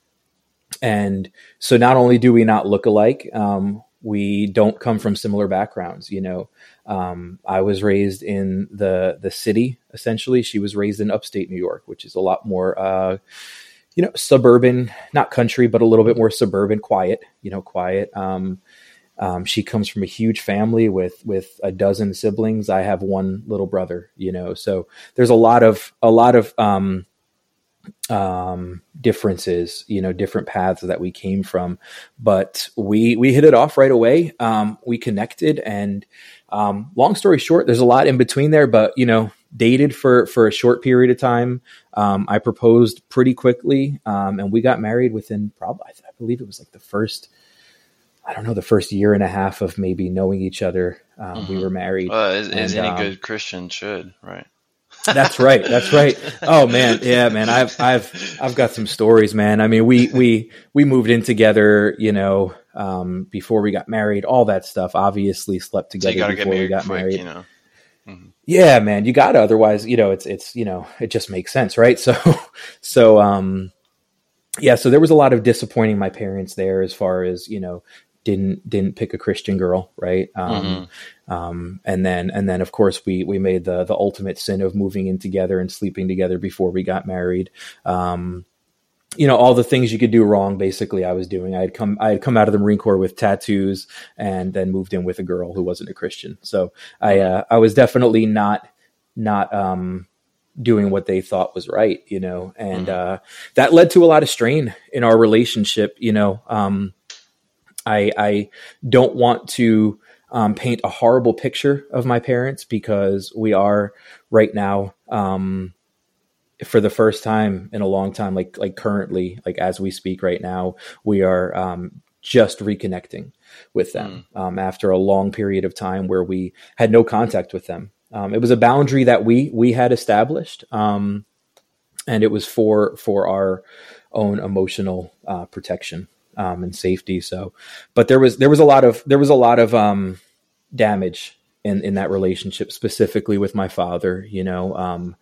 and so not only do we not look alike, um, we don't come from similar backgrounds. You know, um, I was raised in the the city. Essentially, she was raised in upstate New York, which is a lot more, uh, you know, suburban, not country, but a little bit more suburban, quiet. You know, quiet. Um, um, she comes from a huge family with with a dozen siblings. I have one little brother. You know, so there's a lot of a lot of um, um, differences, you know, different paths that we came from, but we we hit it off right away. Um, we connected, and um, long story short, there's a lot in between there, but you know, dated for for a short period of time. Um, I proposed pretty quickly, um, and we got married within probably I believe it was like the first. I don't know the first year and a half of maybe knowing each other. Mm-hmm. We were married. Uh, as, and, as any good Christian should, right? That's right. That's right. Oh man, yeah, man. I've I've I've got some stories, man. I mean, we we we moved in together, you know, um, before we got married. All that stuff. Obviously, slept together so before we got quick, married. You know. Mm-hmm. Yeah, man. You got to. Otherwise, you know, it's it's you know, it just makes sense, right? So so um, yeah. So there was a lot of disappointing my parents there as far as you know didn't didn't pick a Christian girl, right? Um, mm-hmm. um, and then and then of course we we made the the ultimate sin of moving in together and sleeping together before we got married. Um, you know all the things you could do wrong. Basically, I was doing. I had come I had come out of the Marine Corps with tattoos and then moved in with a girl who wasn't a Christian. So I uh, I was definitely not not um, doing what they thought was right, you know, and mm-hmm. uh, that led to a lot of strain in our relationship. You know, um, I, I don't want to um, paint a horrible picture of my parents because we are right now um, for the first time in a long time like like currently like as we speak right now we are um, just reconnecting with them mm. um, after a long period of time where we had no contact with them um, it was a boundary that we we had established um, and it was for for our own emotional uh, protection um, and safety. So, but there was there was a lot of there was a lot of um, damage in in that relationship, specifically with my father. You know, um,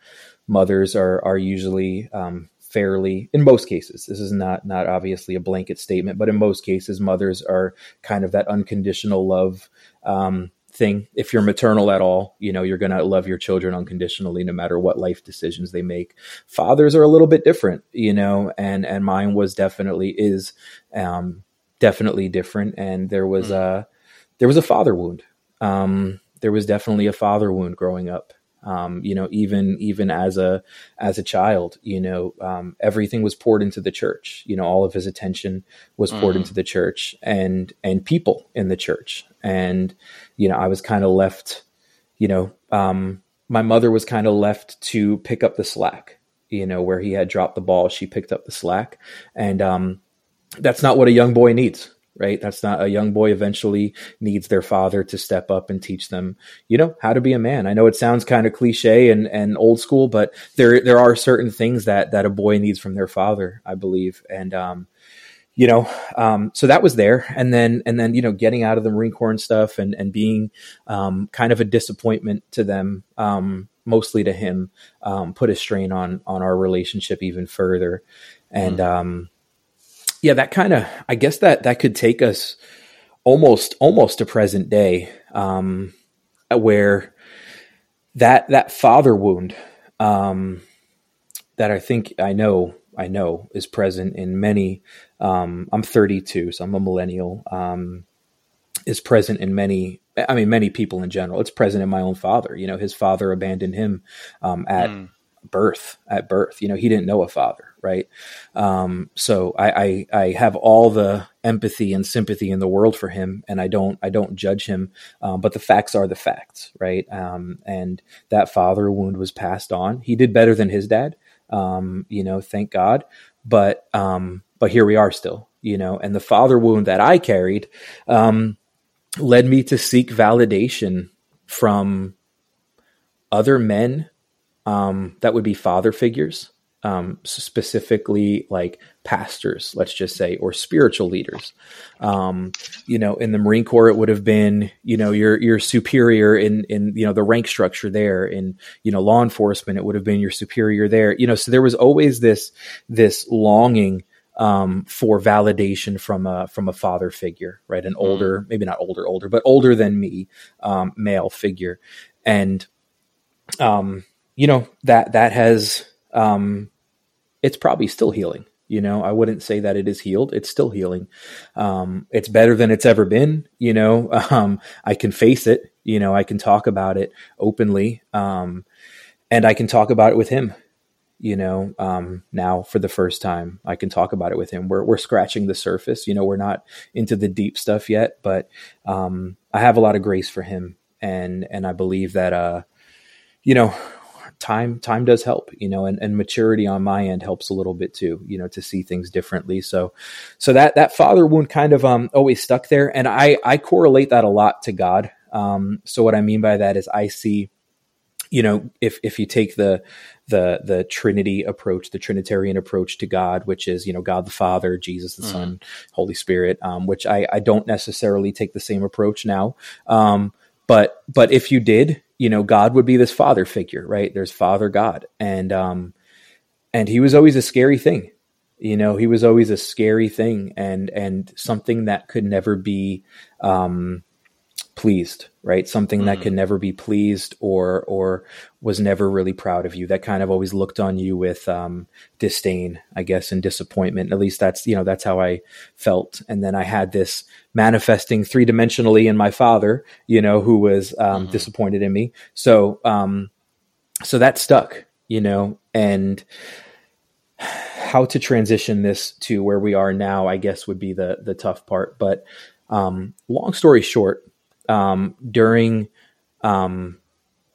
mothers are are usually um, fairly in most cases. This is not not obviously a blanket statement, but in most cases, mothers are kind of that unconditional love. Um, thing. If you're maternal at all, you know, you're going to love your children unconditionally no matter what life decisions they make. Fathers are a little bit different, you know, and and mine was definitely is um definitely different and there was mm. a there was a father wound. Um there was definitely a father wound growing up. Um, you know, even even as a as a child, you know, um, everything was poured into the church. You know, all of his attention was poured mm. into the church and and people in the church. And you know, I was kind of left. You know, um, my mother was kind of left to pick up the slack. You know, where he had dropped the ball, she picked up the slack, and um, that's not what a young boy needs right? That's not a young boy eventually needs their father to step up and teach them, you know, how to be a man. I know it sounds kind of cliche and, and old school, but there there are certain things that that a boy needs from their father, I believe. And um, you know, um, so that was there, and then and then you know, getting out of the Marine Corps and stuff, and and being um, kind of a disappointment to them, um, mostly to him, um, put a strain on on our relationship even further, and mm. yeah, that kind of I guess that that could take us almost almost to present day, um, where that that father wound um, that I think I know I know is present in many. Um, I'm 32, so I'm a millennial. Um, is present in many. I mean, many people in general. It's present in my own father. You know, his father abandoned him um, at mm. birth. At birth, you know, he didn't know a father, right? Um, so I, I, I have all the empathy and sympathy in the world for him, and I don't I don't judge him. Um, but the facts are the facts, right? Um, and that father wound was passed on. He did better than his dad um, you know, thank God. But um, but here we are still, you know, and the father wound that I carried um, led me to seek validation from other men um, that would be father figures um, specifically like pastors, let's just say, or spiritual leaders. Um, you know, in the Marine Corps, it would have been, you know, your your superior in in you know the rank structure there. In you know law enforcement, it would have been your superior there. You know, so there was always this this longing um, for validation from a from a father figure, right? An older, mm. maybe not older, older, but older than me, um, male figure, and um, you know that that has um, it's probably still healing. You know, I wouldn't say that it is healed. It's still healing. Um, it's better than it's ever been. You know, um, I can face it. You know, I can talk about it openly, um, and I can talk about it with him. You know, um, now for the first time, I can talk about it with him. We're we're scratching the surface. You know, we're not into the deep stuff yet, but um, I have a lot of grace for him, and and I believe that uh, you know time time does help you know and, and maturity on my end helps a little bit too you know to see things differently so so that that father wound kind of um always stuck there and i i correlate that a lot to god um so what i mean by that is i see you know if if you take the the the trinity approach the trinitarian approach to god which is you know god the father jesus the mm. son holy spirit um, which i i don't necessarily take the same approach now um, but but if you did you know, God would be this father figure, right? There's Father God, and um, and he was always a scary thing. You know, he was always a scary thing, and and something that could never be um, pleased, right? Something mm. that could never be pleased or or was never really proud of you. That kind of always looked on you with um, disdain, I guess, and disappointment. At least that's you know that's how I felt. And then I had this manifesting three dimensionally in my father, you know, who was um, mm. disappointed in me. So um, so that stuck, you know, and how to transition this to where we are now, I guess, would be the the tough part. But um, long story short, um, during um,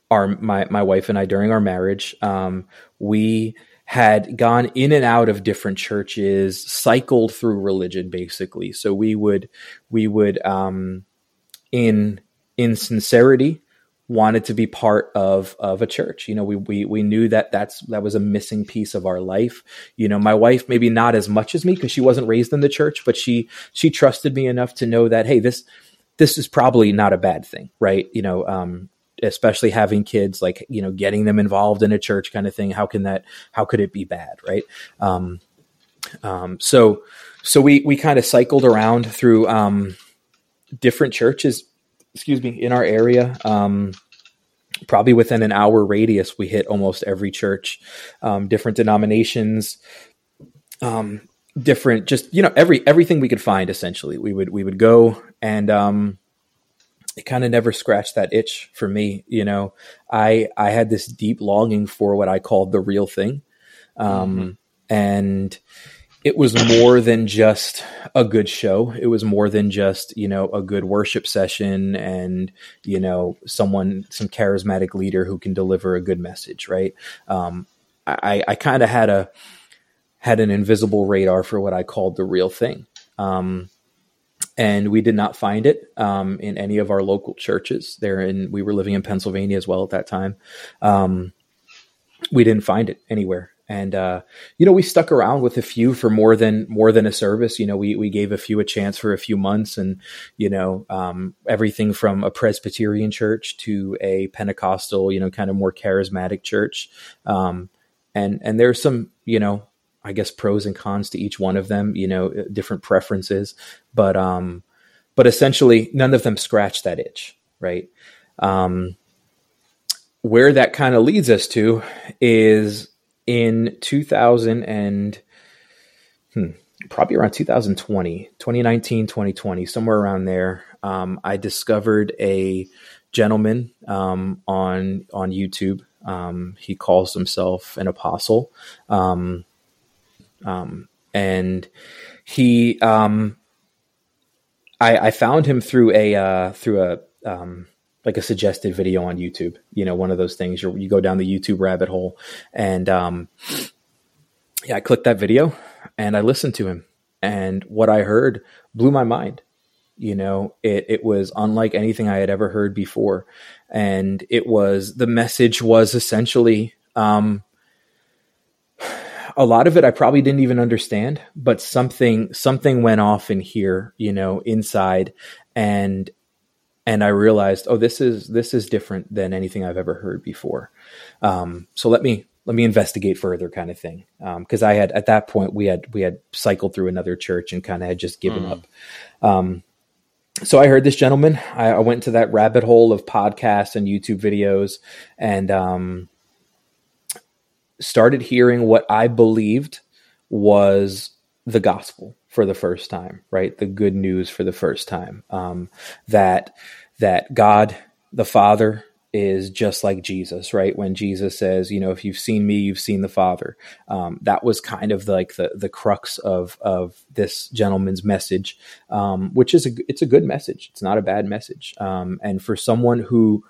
our my my wife and I during our marriage, um, we had gone in and out of different churches, cycled through religion basically. So we would we would um, in in sincerity wanted to be part of of a church. You know, we we we knew that that's that was a missing piece of our life. You know, my wife maybe not as much as me because she wasn't raised in the church, but she she trusted me enough to know that hey, this this is probably not a bad thing, right? You know, um, especially having kids, like you know, getting them involved in a church kind of thing. How can that? How could it be bad, right? Um, um, so, so we we kind of cycled around through um, different churches. Excuse me, in our area. Um, probably within an hour radius, we hit almost every church, um, different denominations. Um, different just you know every everything we could find essentially we would we would go and um it kind of never scratched that itch for me you know? I i had this deep longing for what i called the real thing um mm-hmm. and it was more than just a good show. It was more than just you know a good worship session and you know someone some charismatic leader who can deliver a good message right? Um i i kind of had a had an invisible radar for what I called the real thing. Um, and we did not find it um, in any of our local churches. There, in we were living in Pennsylvania as well at that time. Um, we didn't find it anywhere, and uh, you know we stuck around with a few for more than more than a service you know we we gave a few a chance for a few months and you know um, everything from a presbyterian church to a pentecostal you know kind of more charismatic church um, and and there's some you know i guess pros and cons to each one of them you know different preferences. But um but essentially none of them scratch that itch right? Um where that kind of leads us to is in 2000 and hmm, probably around 2020 2019 2020 somewhere around there um, i discovered a gentleman um, on on youtube. Um, he calls himself an apostle. Um, um, and he um, I, I, found him through a uh, through a um, like a suggested video on YouTube. You know, one of those things you you go down the YouTube rabbit hole, and um, yeah, I clicked that video and I listened to him, and what I heard blew my mind. You know, it it was unlike anything I had ever heard before, and it was the message was essentially. Um, a lot of it I probably didn't even understand, but something something went off in here, you know, inside, and and I realized, oh, this is this is different than anything I've ever heard before. Um, so let me let me investigate further, kind of thing. Because um, I had at that point we had we had cycled through another church and kind of had just given mm. up. Um, so I heard this gentleman. I, I, went to that rabbit hole of podcasts and YouTube videos, and um, started hearing what I believed was the gospel for the first time, right? The good news for the first time. Um, that that God the Father is just like Jesus, right? When Jesus says, you know, if you've seen me, you've seen the Father. Um, that was kind of like the the crux of of this gentleman's message, um, which is a it's a good message. It's not a bad message. Um, and for someone who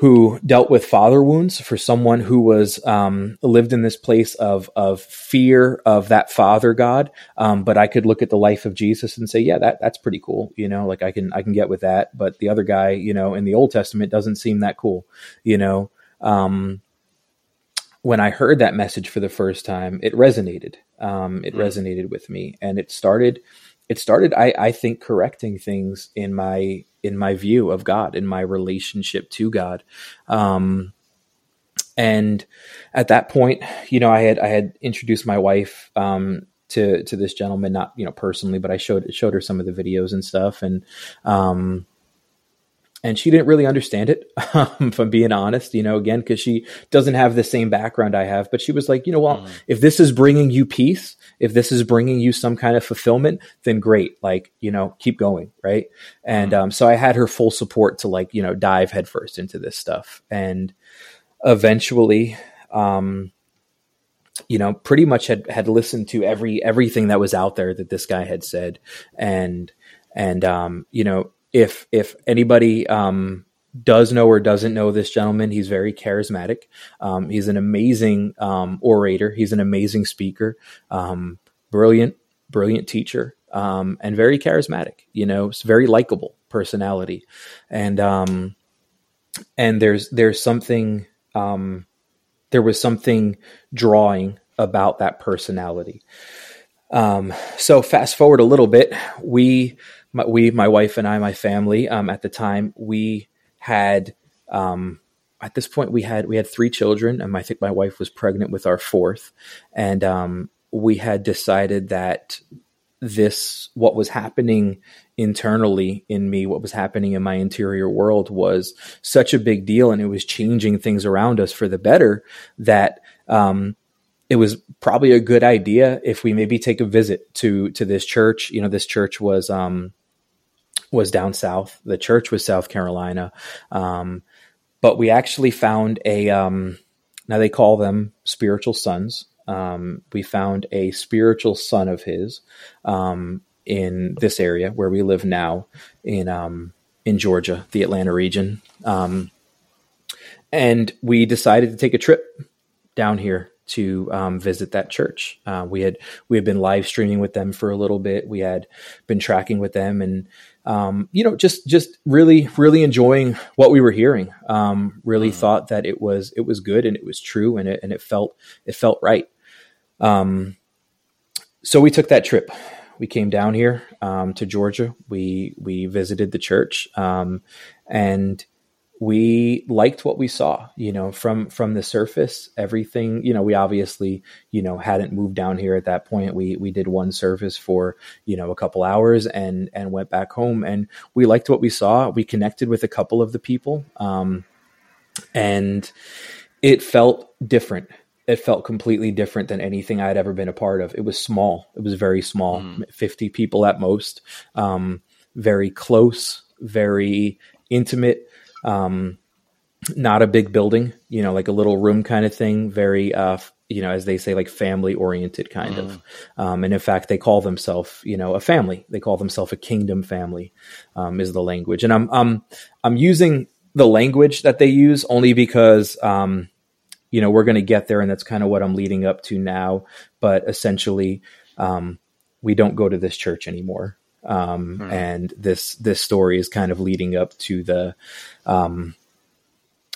who dealt with father wounds for someone who was um, lived in this place of of fear of that father God. Um, but I could look at the life of Jesus and say, yeah, that that's pretty cool. You know, like I can I can get with that. But the other guy, you know, in the Old Testament doesn't seem that cool. You know, um, when I heard that message for the first time, it resonated. Um, it mm. resonated with me, and it started. It started, I, I think, correcting things in my in my view of God, in my relationship to God. Um, and at that point, you know, I had I had introduced my wife um, to to this gentleman, not you know personally, but I showed showed her some of the videos and stuff, and um, and she didn't really understand it um, if i'm being honest you know again because she doesn't have the same background i have but she was like you know well mm. if this is bringing you peace if this is bringing you some kind of fulfillment then great like you know keep going right and mm. um, so i had her full support to like you know dive headfirst into this stuff and eventually um, you know pretty much had had listened to every everything that was out there that this guy had said and and um, you know if if anybody um, does know or doesn't know this gentleman, he's very charismatic. Um, he's an amazing um, orator. He's an amazing speaker. Um, brilliant, brilliant teacher, um, and very charismatic. You know, very likable personality, and um, and there's there's something um, there was something drawing about that personality. so fast forward a little bit, we my, we, my wife and I, my family, um, at the time, we had, um, at this point, we had we had three children, and I think my wife was pregnant with our fourth, and um, we had decided that this what was happening internally in me what was happening in my interior world was such a big deal and it was changing things around us for the better that um, it was probably a good idea if we maybe take a visit to to this church. You know this church was um, was down south. The church was South Carolina. Um, but we actually found a, um, now they call them spiritual sons. Um, we found a spiritual son of his um, in this area where we live now in um, in Georgia, the Atlanta region. Um, and we decided to take a trip down here to um, visit that church. Uh, we had we had been live streaming with them for a little bit. We had been tracking with them, and um, you know, just just really really enjoying what we were hearing. Um, really mm. thought that it was it was good and it was true and it and it felt it felt right. Um, so we took that trip. We came down here um, to Georgia. We we visited the church, um, and we liked what we saw you know from from the surface everything you know we obviously you know hadn't moved down here at that point we we did one service for you know a couple hours and and went back home and we liked what we saw we connected with a couple of the people um and it felt different it felt completely different than anything I'd ever been a part of. It was small. It was very small, mm. 50 people at most. Um, very close, very intimate um, not a big building, you know, like a little room kind of thing. Very, uh, you know, as they say, like family oriented kind mm. of. Um, and in fact, they call themselves, you know, a family. They call themselves a kingdom family, um, is the language. And I'm, I'm, I'm using the language that they use only because, um, you know, we're going to get there, and that's kind of what I'm leading up to now. But essentially, um, we don't go to this church anymore um, hmm. and this this story is kind of leading up to the um,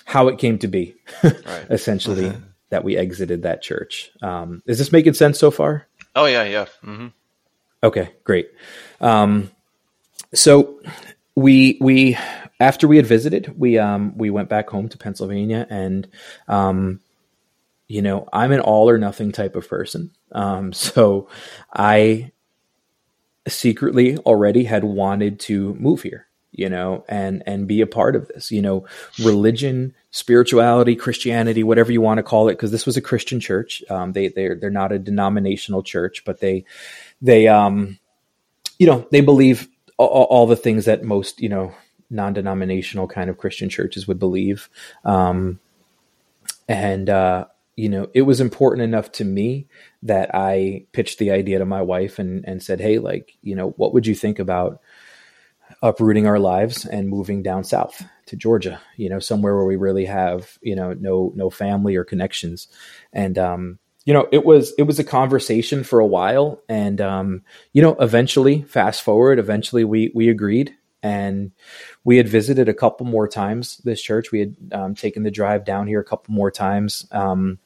how it came to be, right. essentially that we exited that church. Um, is this making sense so far? Oh yeah, yeah. Mm-hmm. Okay, great. Um, so we we after we had visited, we um, we went back home to Pennsylvania, and um, you know I'm an all or nothing type of person. Um, so I secretly already had wanted to move here you know and and be a part of this you know religion spirituality christianity whatever you want to call it because this was a christian church. Um, they they're they're not a denominational church but they they um you know they believe all, all the things that most you know non-denominational kind of christian churches would believe. Um and uh you know, it was important enough to me that I pitched the idea to my wife and, and said, Hey, like, you know, what would you think about uprooting our lives and moving down south to Georgia, you know, somewhere where we really have, you know, no, no family or connections. And, um, you know, it was, it was a conversation for a while. And, um, you know, eventually fast forward, eventually we, we agreed and we had visited a couple more times this church. We had um, taken the drive down here a couple more times. Um,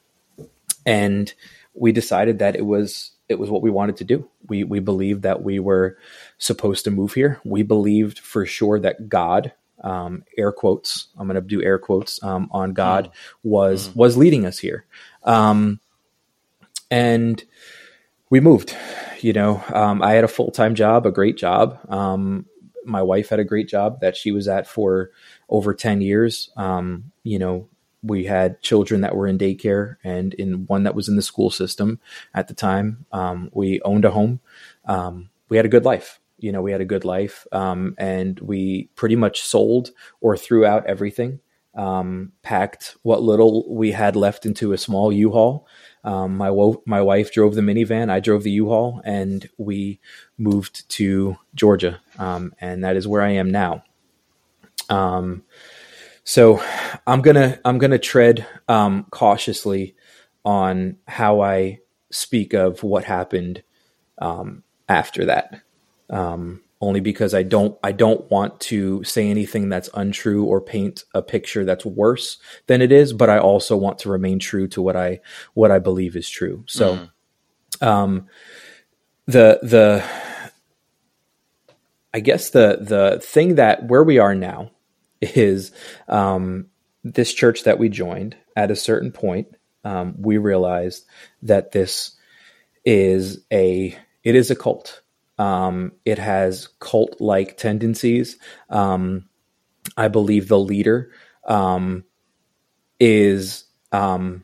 and we decided that it was it was what we wanted to do. We we believed that we were supposed to move here. We believed for sure that God, um, air quotes, I'm going to do air quotes um, on God, mm. was mm. was leading us here, um, and we moved. You know, um, I had a full time job, a great job. Um, my wife had a great job that she was at for over ten years. Um, you know, we had children that were in daycare and in one that was in the school system at the time. Um, we owned a home. Um, we had a good life. You know, we had a good life, um, and we pretty much sold or threw out everything. Um, packed what little we had left into a small U-Haul. Um, my wo- my wife drove the minivan. I drove the U-Haul, and we moved to Georgia, um, and that is where I am now. Um, so I'm gonna I'm gonna tread um, cautiously on how I speak of what happened um, after that. Um, only because I don't I don't want to say anything that's untrue or paint a picture that's worse than it is, but I also want to remain true to what I what I believe is true. So, mm. um, the the I guess the the thing that where we are now is um, this church that we joined at a certain point um, we realized that this is a it is a cult. Um, it has cult like tendencies. Um, i believe the leader um, is um,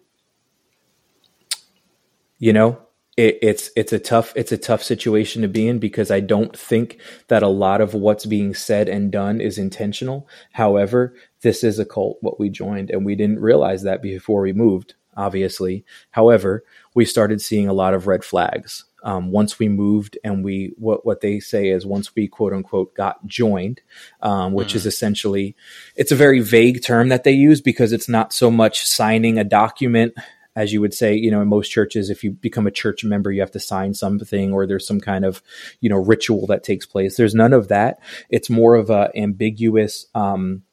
you know it, it's it's a tough it's a tough situation to be in because I don't think that a lot of what's being said and done is intentional. However, this is a cult what we joined, and we didn't realize that before we moved. Obviously, however, we started seeing a lot of red flags um, once we moved, and we what what they say is once we quote unquote got joined, um, which mm. is essentially it's a very vague term that they use because it's not so much signing a document as you would say, you know, in most churches, if you become a church member, you have to sign something or there's some kind of, you know, ritual that takes place. There's none of that. It's more of a ambiguous, um,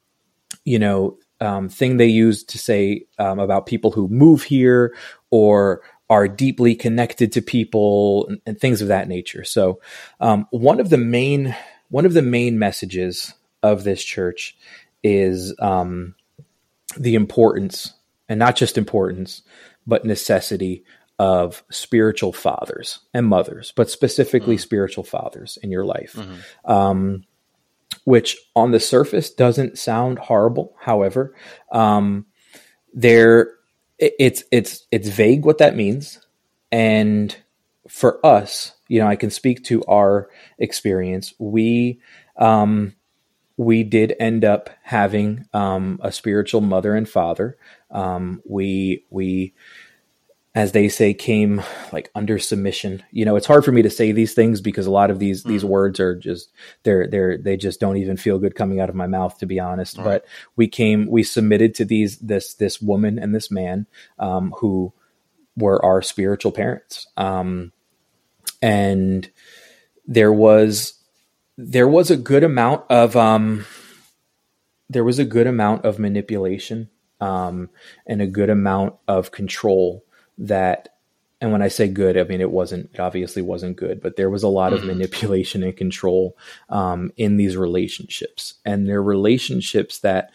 you know, um, thing they use to say um, about people who move here or are deeply connected to people and, and things of that nature. So, um, one of the main one of the main messages of this church is um, the importance, and not just importance, but necessity of spiritual fathers and mothers, but specifically mm-hmm. spiritual fathers in your life. Mm-hmm. Um, which on the surface doesn't sound horrible. However, um, there it's it's it's vague what that means, and for us, you know, I can speak to our experience. We um, we did end up having um, a spiritual mother and father. Um, we we as they say came like under submission you know it's hard for me to say these things because a lot of these mm. these words are just they're they're they just don't even feel good coming out of my mouth to be honest but we came we submitted to these this this woman and this man um, who were our spiritual parents um, and there was there was a good amount of um there was a good amount of manipulation um and a good amount of control that and when I say good, I mean it wasn't it obviously wasn't good, but there was a lot of mm-hmm. manipulation and control um, in these relationships, and they're relationships that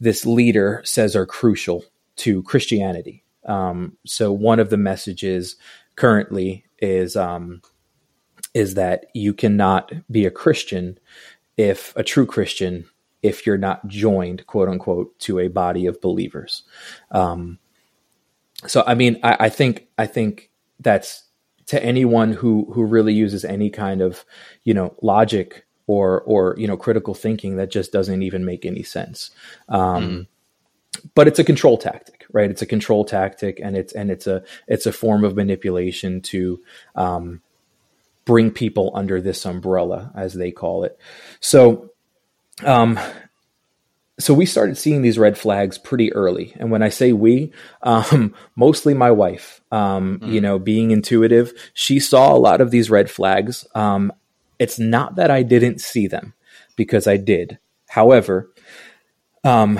this leader says are crucial to Christianity. Um, so one of the messages currently is um, is that you cannot be a Christian if a true Christian if you're not joined, quote unquote, to a body of believers. Um, so I mean, I, I think I think that's to anyone who who really uses any kind of you know logic or or you know critical thinking that just doesn't even make any sense. Um, mm. But it's a control tactic, right? It's a control tactic, and it's and it's a it's a form of manipulation to um, bring people under this umbrella, as they call it. So, um, so we started seeing these red flags pretty early and when i say we um, mostly my wife um, mm. you know being intuitive she saw a lot of these red flags um, it's not that i didn't see them because i did however um,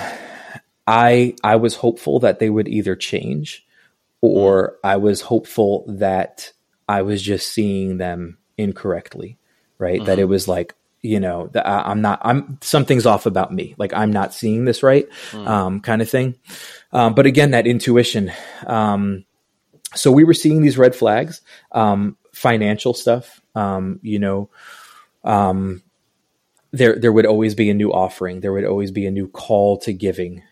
i i was hopeful that they would either change or mm. i was hopeful that i was just seeing them incorrectly right mm. that it mm-hmm. was like you know that i'm not i'm something's off about me like i'm not seeing this right mm. um, kind of thing um, but again that intuition um, so we were seeing these red flags um, financial stuff um, you know um, there there would always be a new offering there would always be a new call to giving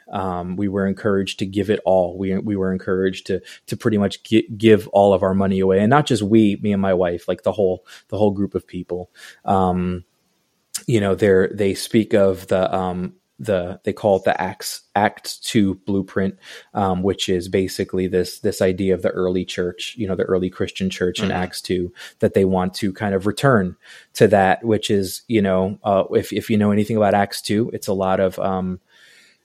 we were encouraged to give it all. We, we were encouraged to to pretty much give all of our money away. And not just we me and my wife like the whole the whole group of people. Um, you know, they they speak of the um, the they call it the acts act two blueprint um, which is basically this this idea of the early church you know the early christian church in mm-hmm. acts 2 that they want to kind of return to that which is you know uh, if, if you know anything about acts 2 it's a lot of um,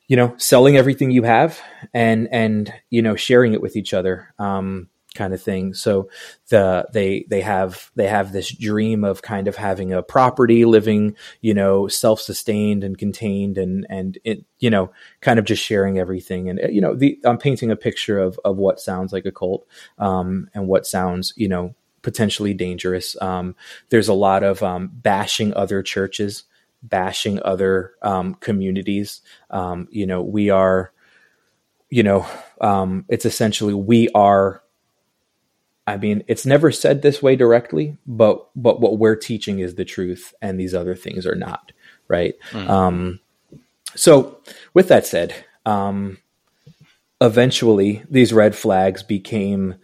you know selling everything you have and and you know sharing it with each other um, kind of thing. So the they they have they have this dream of kind of having a property, living you know self sustained and contained, and and it you know kind of just sharing everything. And you know the I'm painting a picture of of what sounds like a cult um, and what sounds you know potentially dangerous. Um, there's a lot of um, bashing other churches, bashing other um, communities. Um, you know we are. You know, um, it's essentially we are I mean, it's never said this way directly, but but what we're teaching is the truth, and these other things are not, right? Mm. Um, so, with that said, um, eventually these red flags became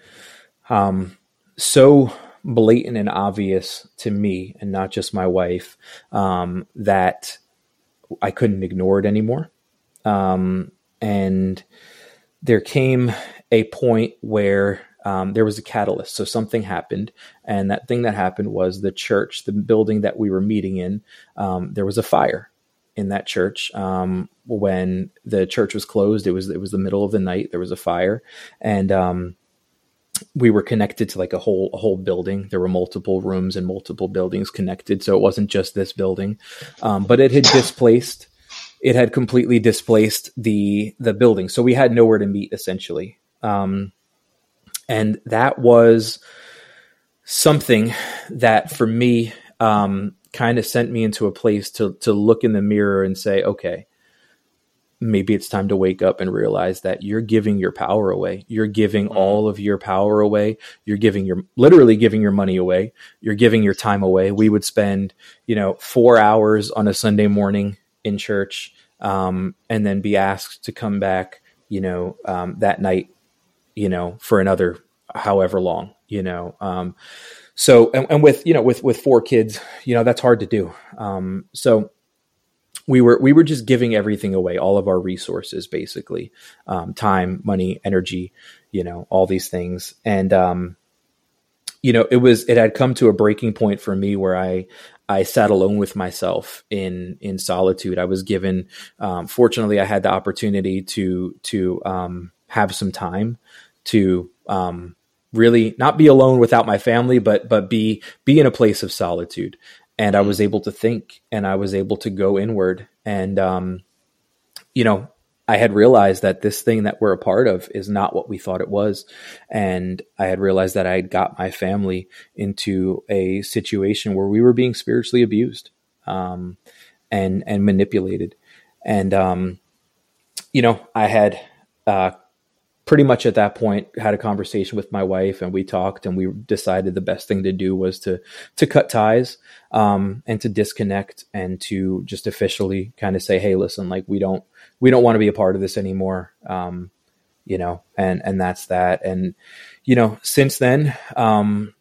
um, so blatant and obvious to me, and not just my wife, um, that I couldn't ignore it anymore. Um, and there came a point where um, there was a catalyst. So something happened, and that thing that happened was the church, the building that we were meeting in. Um, there was a fire, in that church. Um, when the church was closed, it was it was the middle of the night. There was a fire, and um, we were connected to like a whole a whole building. There were multiple rooms and multiple buildings connected, so it wasn't just this building. Um, but it had displaced. It had completely displaced the the building, so we had nowhere to meet essentially. Um, and that was something that for me um, kind of sent me into a place to to look in the mirror and say, okay, maybe it's time to wake up and realize that you're giving your power away. You're giving mm-hmm. all of your power away. You're giving your literally giving your money away. You're giving your time away. We would spend, you know, four hours on a Sunday morning in church, um, and then be asked to come back, you know, um, that night, you know, for another however long, you know. Um, so, and, and, with you know, with with four kids, you know, that's hard to do. Um, so we were we were just giving everything away, all of our resources, basically, um, time, money, energy, you know, all these things, and um, you know, it was it had come to a breaking point for me where I I sat alone with myself in in solitude. I was given, um, fortunately, I had the opportunity to to um, have some time to um, really not be alone without my family, but but be be in a place of solitude and I was able to think and I was able to go inward. And, um, you know, I had realized that this thing that we're a part of is not what we thought it was. And I had realized that I had got my family into a situation where we were being spiritually abused um, and, and manipulated. And, um, you know, I had uh, pretty much at that point had a conversation with my wife and we talked and we decided the best thing to do was to to cut ties um, and to disconnect and to just officially kind of say hey listen like we don't we don't want to be a part of this anymore um, you know and and that's that. And you know since then um,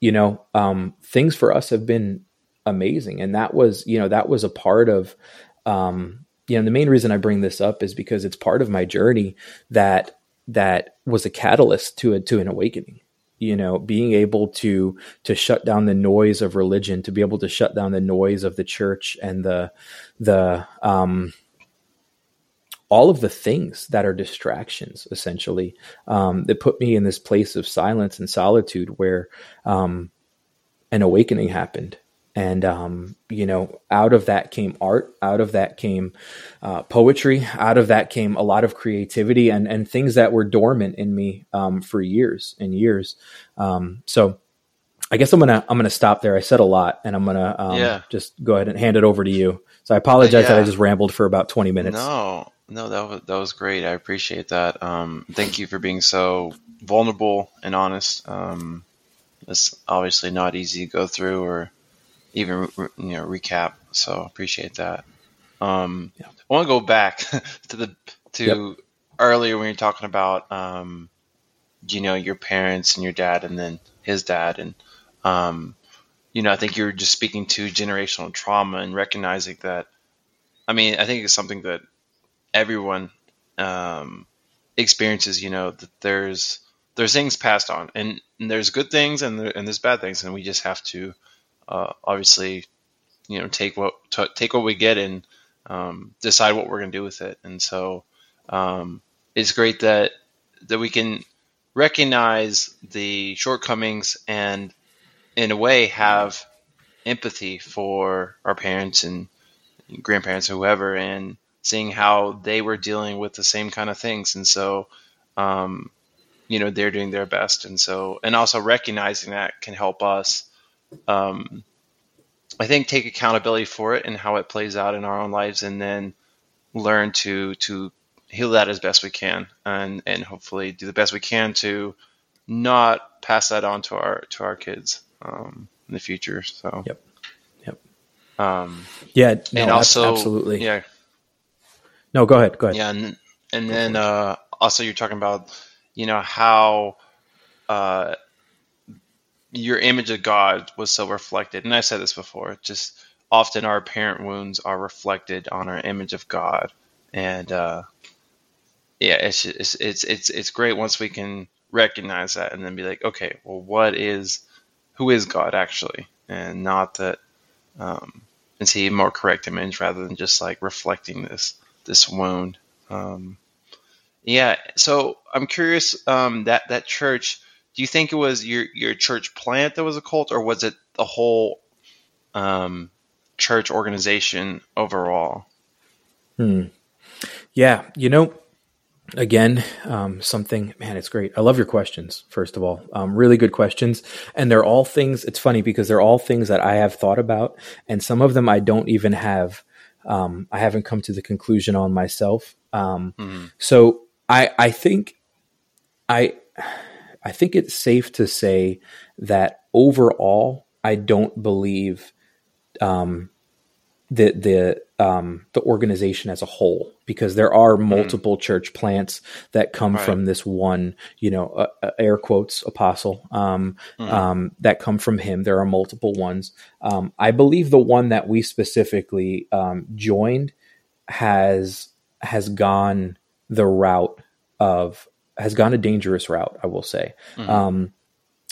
you know um, things for us have been amazing. And that was you know that was a part of um, you know the main reason I bring this up is because it's part of my journey that that was a catalyst to a, to an awakening. You know being able to to shut down the noise of religion to be able to shut down the noise of the church and the the um all of the things that are distractions essentially um, that put me in this place of silence and solitude where um, an awakening happened and um, you know out of that came art out of that came uh, poetry out of that came a lot of creativity and and things that were dormant in me um, for years and years. Um, so i guess i'm gonna i'm gonna stop there. I said a lot and i'm gonna um, yeah. just go ahead and hand it over to you. So i apologize yeah. that i just rambled for about 20 minutes. No no that was, that was great. I appreciate that. Um, thank you for being so vulnerable and honest. Um, it's obviously not easy to go through or even you know recap. So appreciate that. Um, yeah. I want to go back to the to yep. earlier when you're talking about um, you know your parents and your dad and then his dad and um, you know I think you're just speaking to generational trauma and recognizing that. I mean I think it's something that everyone um, experiences. You know that there's there's things passed on and, and there's good things and, there, and there's bad things and we just have to uh, obviously, you know, take what t- take what we get and um, decide what we're going to do with it. And so um, it's great that that we can recognize the shortcomings and, in a way, have empathy for our parents and grandparents or whoever, and seeing how they were dealing with the same kind of things. And so, um, you know, they're doing their best. And so, and also recognizing that can help us um, I think take accountability for it and how it plays out in our own lives, and then learn to to heal that as best we can, and and hopefully do the best we can to not pass that on to our to our kids um, in the future. So yep, yep, um, yeah, no, and also absolutely, yeah. No, go ahead, go ahead. Yeah, and and then uh, also you're talking about you know how uh, your image of God was so reflected. And I said this before, just often our parent wounds are reflected on our image of God. And uh, yeah, it's, it's it's it's it's great once we can recognize that and then be like, okay, well, what is who is God actually, and not that um, and see a more correct image rather than just like reflecting this this wound. Um, yeah. So I'm curious. Um, that that church. Do you think it was your your church plant that was a cult, or was it the whole um, church organization overall? Hmm. Yeah. You know, again, um, something, man, it's great. I love your questions, first of all. Um, really good questions. And they're all things, it's funny because they're all things that I have thought about. And some of them I don't even have, um, I haven't come to the conclusion on myself. Mm-hmm. So I, I think, I, I think it's safe to say that overall, I don't believe um, the the um, the organization as a whole because there are mm-hmm. multiple mm. church plants that come right. from this one you know uh, uh, air quotes apostle um, mm. um, that come from him there are multiple ones um, i believe the one that we specifically um, joined has has gone the route of has gone a dangerous route i will say mm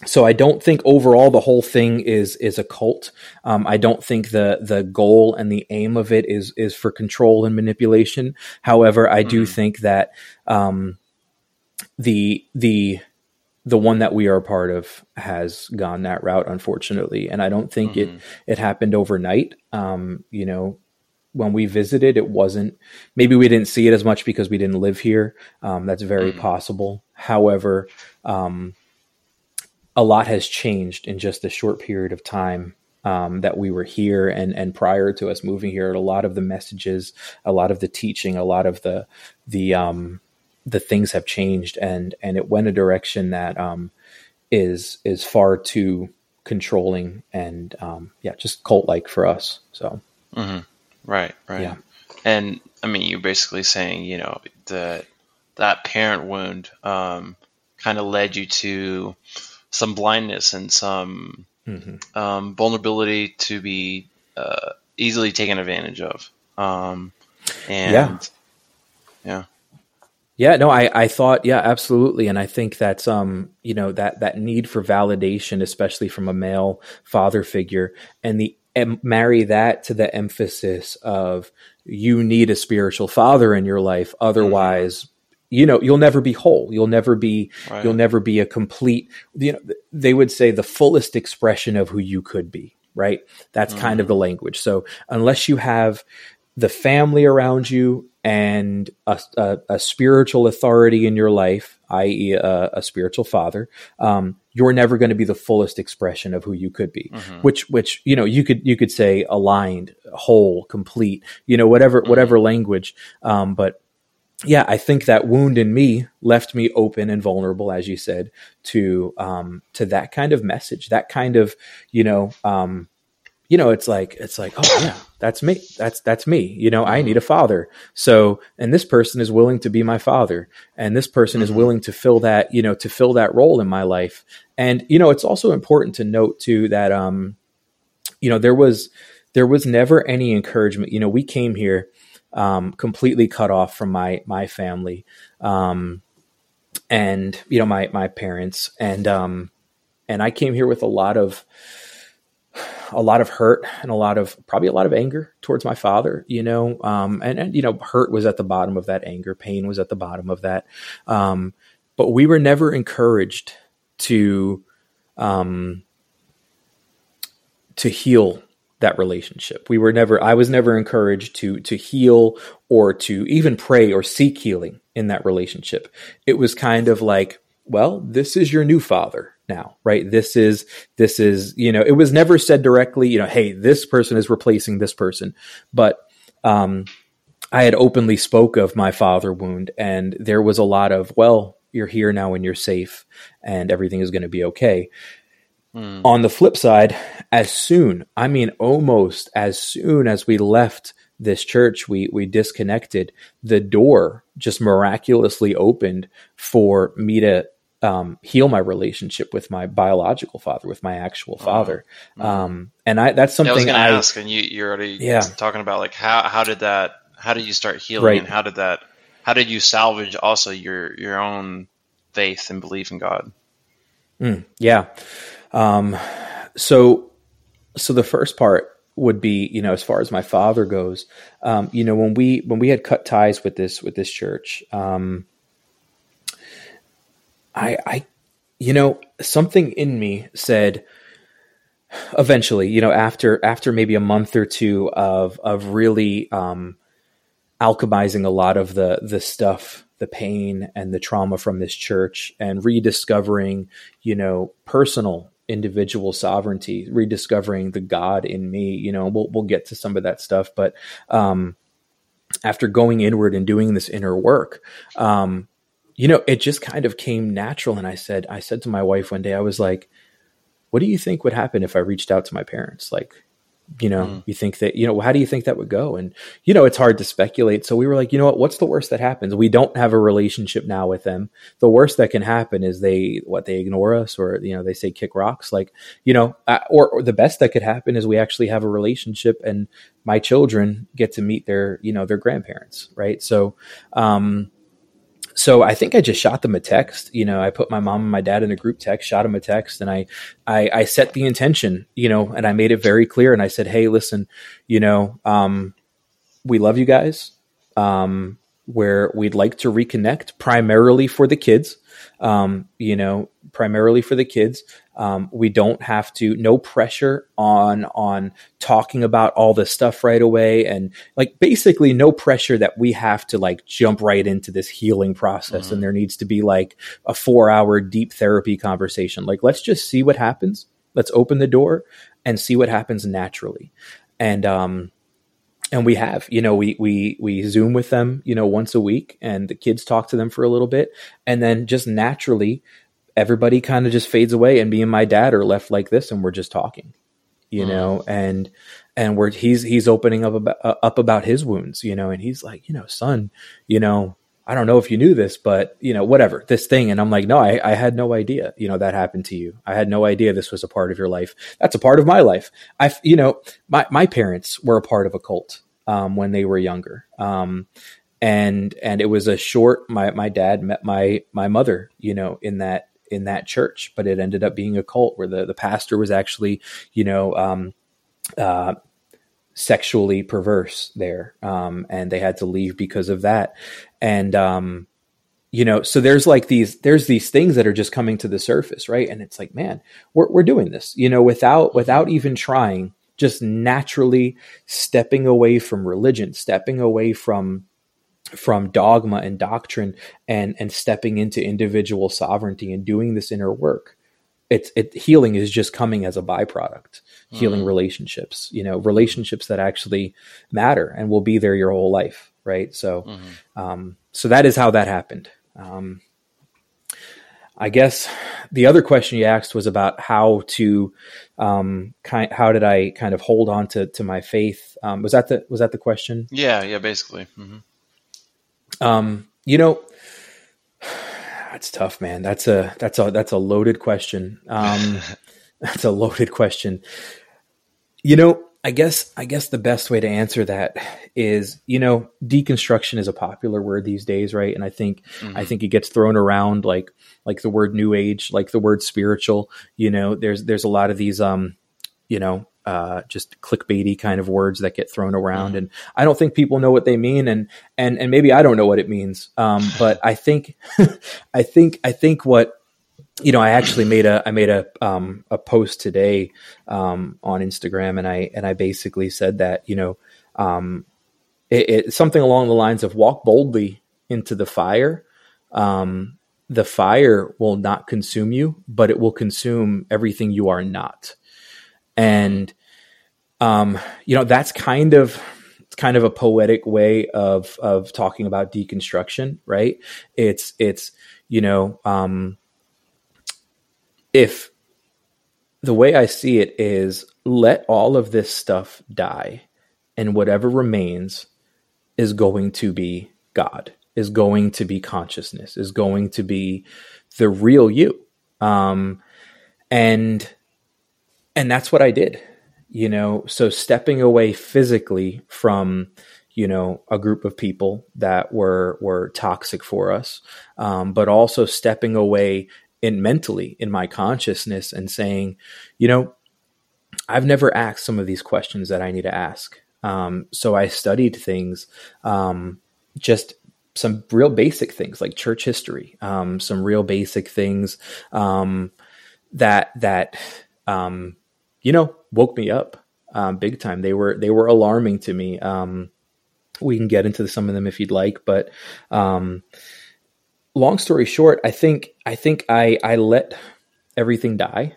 so I don't think overall the whole thing is is a cult. Um, I don't think the the goal and the aim of it is is for control and manipulation. However, I do mm-hmm. think that um, the the the one that we are a part of has gone that route, unfortunately, and I don't think mm-hmm. it it happened overnight. Um, you know, when we visited, it wasn't. Maybe we didn't see it as much because we didn't live here. Um, that's very mm-hmm. possible. However. Um, a lot has changed in just a short period of time um, that we were here and and prior to us moving here. A lot of the messages, a lot of the teaching, a lot of the the um, the things have changed, and and it went a direction that um, is is far too controlling and um, yeah, just cult like for us. So mm-hmm. Right, right, yeah. And I mean, you're basically saying you know that that parent wound um, kind of led you to some blindness and some mm-hmm. um, vulnerability to be uh, easily taken advantage of. Um, and yeah. yeah. Yeah, no, I, I thought, yeah, absolutely. And I think that's, um, you know, that, that need for validation, especially from a male father figure and the, and marry that to the emphasis of you need a spiritual father in your life. Mm-hmm. Otherwise, you know you'll never be whole you'll never be right. you'll never be a complete you know they would say the fullest expression of who you could be right that's mm-hmm. kind of the language so unless you have the family around you and a, a, a spiritual authority in your life i.e a, a spiritual father um, you're never going to be the fullest expression of who you could be mm-hmm. which which you know you could you could say aligned whole complete you know whatever mm-hmm. whatever language um, but yeah, I think that wound in me left me open and vulnerable, as you said, to um, to that kind of message, that kind of you know, um, you know, it's like it's like, oh yeah, that's me, that's that's me. You know, I need a father. So, and this person is willing to be my father, and this person mm-hmm. is willing to fill that, you know, to fill that role in my life. And you know, it's also important to note too that, um, you know, there was there was never any encouragement. You know, we came here um, completely cut off from my my family, um, and you know my my parents, and um, and I came here with a lot of a lot of hurt and a lot of probably a lot of anger towards my father, you know, um, and, and you know hurt was at the bottom of that anger, pain was at the bottom of that, um, but we were never encouraged to um, to heal that relationship. We were never I was never encouraged to to heal or to even pray or seek healing in that relationship. It was kind of like, well, this is your new father now, right? This is this is, you know, it was never said directly, you know, hey, this person is replacing this person. But um I had openly spoke of my father wound and there was a lot of, well, you're here now and you're safe and everything is going to be okay. Mm. On the flip side, as soon, I mean, almost as soon as we left this church, we we disconnected. The door just miraculously opened for me to um, heal my relationship with my biological father, with my actual father. Mm-hmm. Um, and I that's something yeah, I was I, ask, and you you're already yeah. talking about like how how did that how did you start healing, right. and how did that how did you salvage also your your own faith and belief in God? Mm, yeah. Um, so, so the first part would be, you know, as far as my father goes, um, you know, when we when we had cut ties with this with this church, um, I, I, you know, something in me said, eventually, you know, after after maybe a month or two of of really um, alchemizing a lot of the the stuff, the pain and the trauma from this church, and rediscovering, you know, personal individual sovereignty, rediscovering the God in me. You know, we'll we'll get to some of that stuff, but um, after going inward and doing this inner work, um, you know, it just kind of came natural. And I said, I said to my wife one day, I was like, "What do you think would happen if I reached out to my parents? Like, you know, mm. you think that, you know, how do you think that would go? And, you know, it's hard to speculate. So we were like, you know what, what's the worst that happens? We don't have a relationship now with them. The worst that can happen is they, what, they ignore us or, you know, they say kick rocks. Like, you know, uh, or, or the best that could happen is we actually have a relationship and my children get to meet their, you know, their grandparents. Right. So, um, so I think I just shot them a text. You know, I put my mom and my dad in a group text, shot them a text, and I, I, I set the intention. You know, and I made it very clear. And I said, "Hey, listen, you know, um, we love you guys. Um, where we'd like to reconnect, primarily for the kids. Um, you know, primarily for the kids. Um, we don't have to no pressure on on talking about all this stuff right away. And like basically no pressure that we have to like jump right into this healing process. Mm-hmm. and there needs to be like a 4 hour deep therapy conversation. Like let's just see what happens. Let's open the door and see what happens naturally. And um and we have you know we we we zoom with them you know once a week and the kids talk to them for a little bit. And then just naturally everybody kind of just fades away and me and my dad are left like this and we're just talking you mm. know and and we're he's he's opening up about uh, up about his wounds you know and he's like you know son you know I don't know if you knew this, but you know, whatever this thing. And I'm like, no, I, I had no idea, you know, that happened to you. I had no idea this was a part of your life. That's a part of my life. I, you know, my, my parents were a part of a cult, um, when they were younger. Um, and, and it was a short, my, my dad met my, my mother, you know, in that, in that church, but it ended up being a cult where the, the pastor was actually, you know, um, uh, sexually perverse there. Um, and they had to leave because of that. And, um, you know, so there's like these, there's these things that are just coming to the surface. Right. And it's like, man, we're, we're doing this, you know, without, without even trying, just naturally stepping away from religion, stepping away from, from dogma and doctrine and and stepping into individual sovereignty and doing this inner work it's it healing is just coming as a byproduct healing mm-hmm. relationships you know relationships that actually matter and will be there your whole life right so mm-hmm. um so that is how that happened um I guess the other question you asked was about how to, um, kind, how did I kind of hold on to, to my faith? Um, was that the, was that the question? Yeah. Yeah. Basically. Mm-hmm. Um, you know, that's tough, man. That's a that's a that's a loaded question. Um, that's a loaded question. You know, I guess I guess the best way to answer that is, you know, deconstruction is a popular word these days, right? And I think mm-hmm. I think it gets thrown around like like the word new age, like the word spiritual. You know, there's there's a lot of these um, you know, uh, just clickbaity kind of words that get thrown around, mm. and I don't think people know what they mean, and and and maybe I don't know what it means. Um, but I think, I think, I think what you know, I actually made a I made a um, a post today um, on Instagram, and I and I basically said that you know, um, it, it, something along the lines of walk boldly into the fire. Um, the fire will not consume you, but it will consume everything you are not. And um, you know, that's kind of kind of a poetic way of of talking about deconstruction, right? It's it's you know, um, if the way I see it is let all of this stuff die, and whatever remains is going to be God, is going to be consciousness, is going to be the real you. Um, and and that's what I did you know so stepping away physically from you know a group of people that were were toxic for us um, but also stepping away in mentally in my consciousness and saying you know I've never asked some of these questions that I need to ask. Um, so I studied things, um, just some real basic things like church history, um, some real basic things um, that that um, you know woke me up um, big time. They were they were alarming to me. we can get into some of them if you'd like, but long story short, I think I think I I let everything die.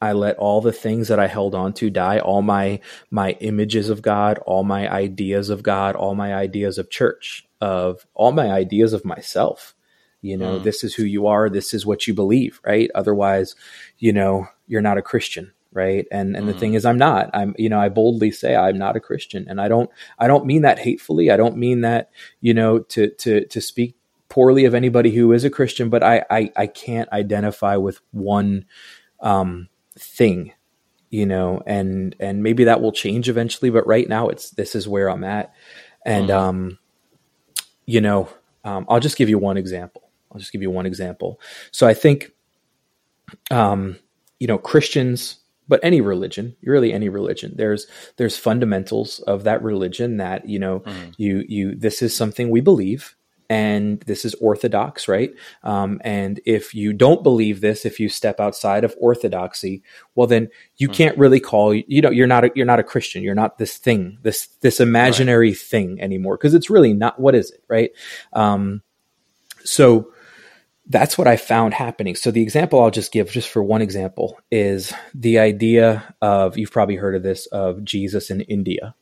I let all the things that I held on to die, all my my images of God, all my ideas of God, all my ideas of church, of all my ideas of myself. You know, mm. this is who you are, this is what you believe, right? Otherwise, you know, you're not a Christian, right? And and mm. the thing mm. is I'm not. I'm you know, I boldly say I'm not a Christian. And I don't I don't mean that hatefully. I don't mean that, you know, to to to speak poorly of anybody who is a Christian, but I I, I can't identify with one um thing you know and and maybe that will change eventually but right now it's this is where i'm at and mm-hmm. um you know um, i'll just give you one example i'll just give you one example so i think um you know christians but any religion really any religion there's there's fundamentals of that religion that you know mm-hmm. you you this is something we believe and this is orthodox, right? Um, and if you don't believe this, if you step outside of orthodoxy, well, then you mm-hmm. can't really call you know you're not a, you're not a Christian. You're not this thing, this this imaginary right. thing anymore, because it's really not. What is it, right? Um, so that's what I found happening. So the example I'll just give, just for one example, is the idea of you've probably heard of this of Jesus in India,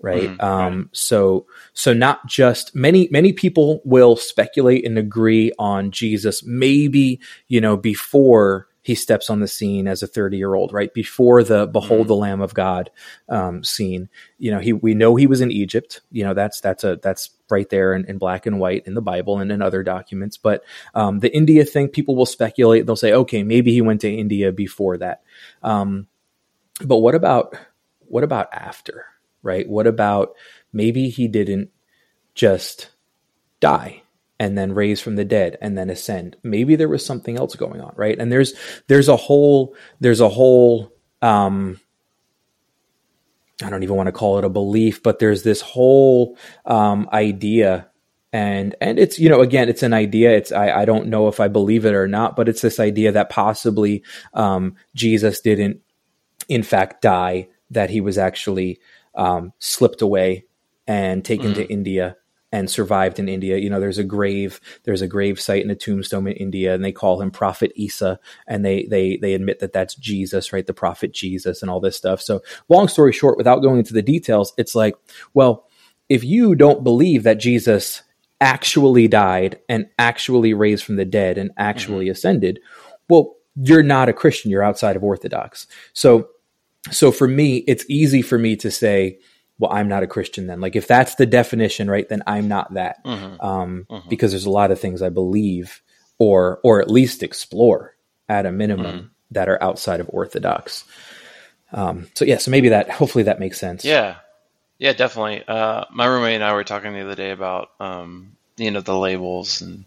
right? Mm, um. So, so not just many many people will speculate and agree on Jesus, maybe you know before he steps on the scene as a 30 year old, right? Before the behold mm. the Lamb of God um, scene, you know, he we know he was in Egypt. You know, that's that's a that's right there in, in black and white in the Bible and in other documents. But um, the India thing, people will speculate. They'll say, okay, maybe he went to India before that. Um, but what about what about after? right? What about maybe he didn't just die and then raise from the dead and then ascend? Maybe there was something else going on, right? And there's there's a whole there's a whole um I don't even want to call it a belief, but there's this whole um, idea and and it's you know again it's an idea it's I, I don't know if i believe it or not but it's this idea that possibly um, jesus didn't in fact die that he was actually um, slipped away and taken mm. to India and survived in India. You know, there's a grave, there's a grave site and a tombstone in India, and they call him Prophet Isa, and they they they admit that that's Jesus, right? The Prophet Jesus, and all this stuff. So, long story short, without going into the details, it's like, well, if you don't believe that Jesus actually died and actually raised from the dead and actually mm-hmm. ascended, well, you're not a Christian. You're outside of Orthodox. So so for me, it's easy for me to say, well, I'm not a Christian then. Like if that's the definition, right, then I'm not that. Mm-hmm. Um, mm-hmm. Because there's a lot of things I believe or or at least explore at a minimum mm-hmm. that are outside of orthodox. Um, so yeah, so maybe that hopefully that makes sense. Yeah, yeah, definitely. Uh, my roommate and I were talking the other day about um, you know the labels and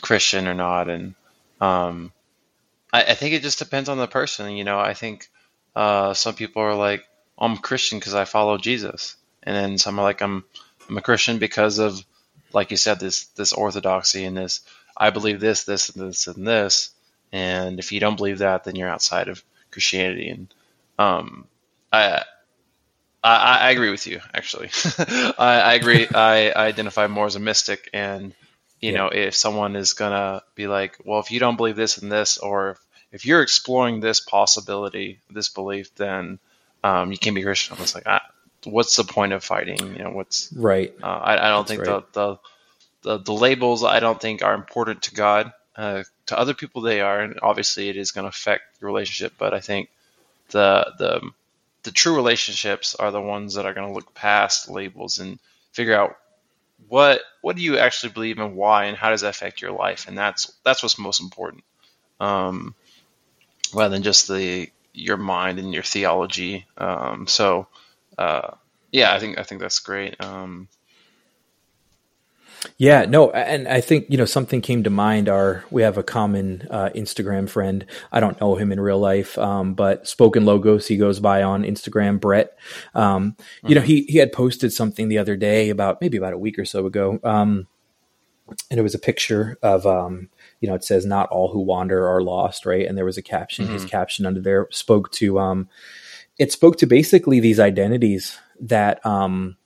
Christian or not, and um, I, I think it just depends on the person. You know, I think uh, some people are like, I'm Christian because I follow Jesus, and then some are like, I'm I'm a Christian because of, like you said, this this orthodoxy and this I believe this, this, and this, and this, and if you don't believe that, then you're outside of Christianity. And um, I, I, I agree with you. Actually, I, I, agree. I, I, identify more as a mystic, and you yeah. know, if someone is gonna be like, well, if you don't believe this and this, or if you're exploring this possibility, this belief, then um, you can't be Christian. It's like, ah, what's the point of fighting? You know, what's right? Uh, I, I, don't That's think right. the, the, the the labels I don't think are important to God. Uh, to other people, they are, and obviously, it is going to affect your relationship. But I think the the the true relationships are the ones that are going to look past labels and figure out what what do you actually believe and why and how does that affect your life and that's that's what's most important um, rather than just the your mind and your theology. Um, so uh, yeah, I think I think that's great. Um, Yeah, no, and I think you know something came to mind. Our we have a common uh, Instagram friend. I don't know him in real life, um, but Spoken Logos he goes by on Instagram. Brett, um, mm-hmm. you know, he he had posted something the other day about maybe about a week or so ago, um, and it was a picture of um, you know it says not all who wander are lost, right? And there was a caption. Mm-hmm. His caption under there spoke to um, it spoke to basically these identities that um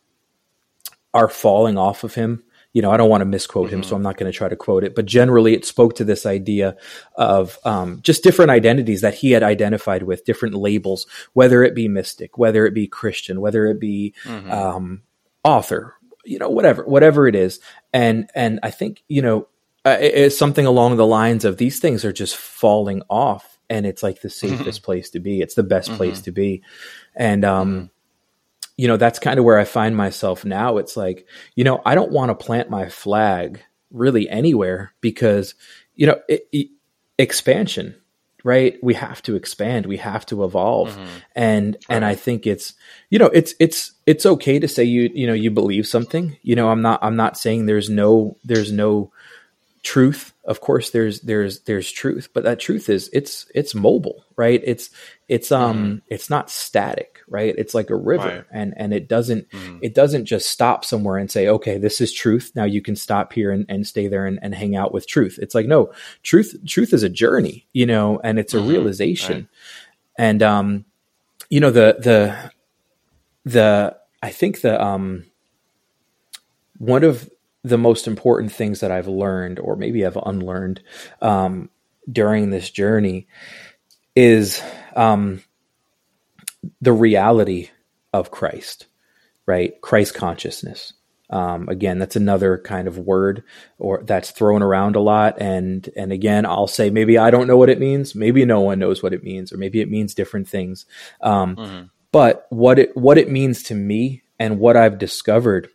are falling off of him you know, I don't want to misquote mm-hmm. him, so mm-hmm. I'm not going to try to quote it. But generally, it spoke to this idea of um, just different identities that he had identified with, different labels, whether it be mystic, whether it be Christian, whether it be mm-hmm. um, author, you know, whatever, whatever it is. And and I think you know, uh, it's something along the lines of these things are just falling off, and it's like the safest place to be. It's the best mm-hmm. place to be, and um mm-hmm you know, that's kind of where I find myself now. It's like, you know, I don't want to plant my flag really anywhere because, you know, it, it, expansion, right? We have to expand, we have to evolve. Mm-hmm. And right. and I think it's, you know, it's it's it's okay to say you, you know, you believe something. You know, I'm not I'm not saying there's no there's no truth of course there's there's there's truth but that truth is it's it's mobile right it's it's um mm-hmm. it's not static right it's like a river right. and and it doesn't mm-hmm. it doesn't just stop somewhere and say okay this is truth now you can stop here and, and stay there and, and hang out with truth it's like no truth truth is a journey you know and it's a mm-hmm. realization right. and um you know the the the i think the um one of the most important things that I've learned, or maybe I've unlearned um, during this journey, is um, the reality of Christ, right? Christ consciousness. Um, again, that's another kind of word or that's thrown around a lot. And and again, I'll say maybe I don't know what it means. Maybe no one knows what it means, or maybe it means different things. Um, mm-hmm. But what it what it means to me and what I've discovered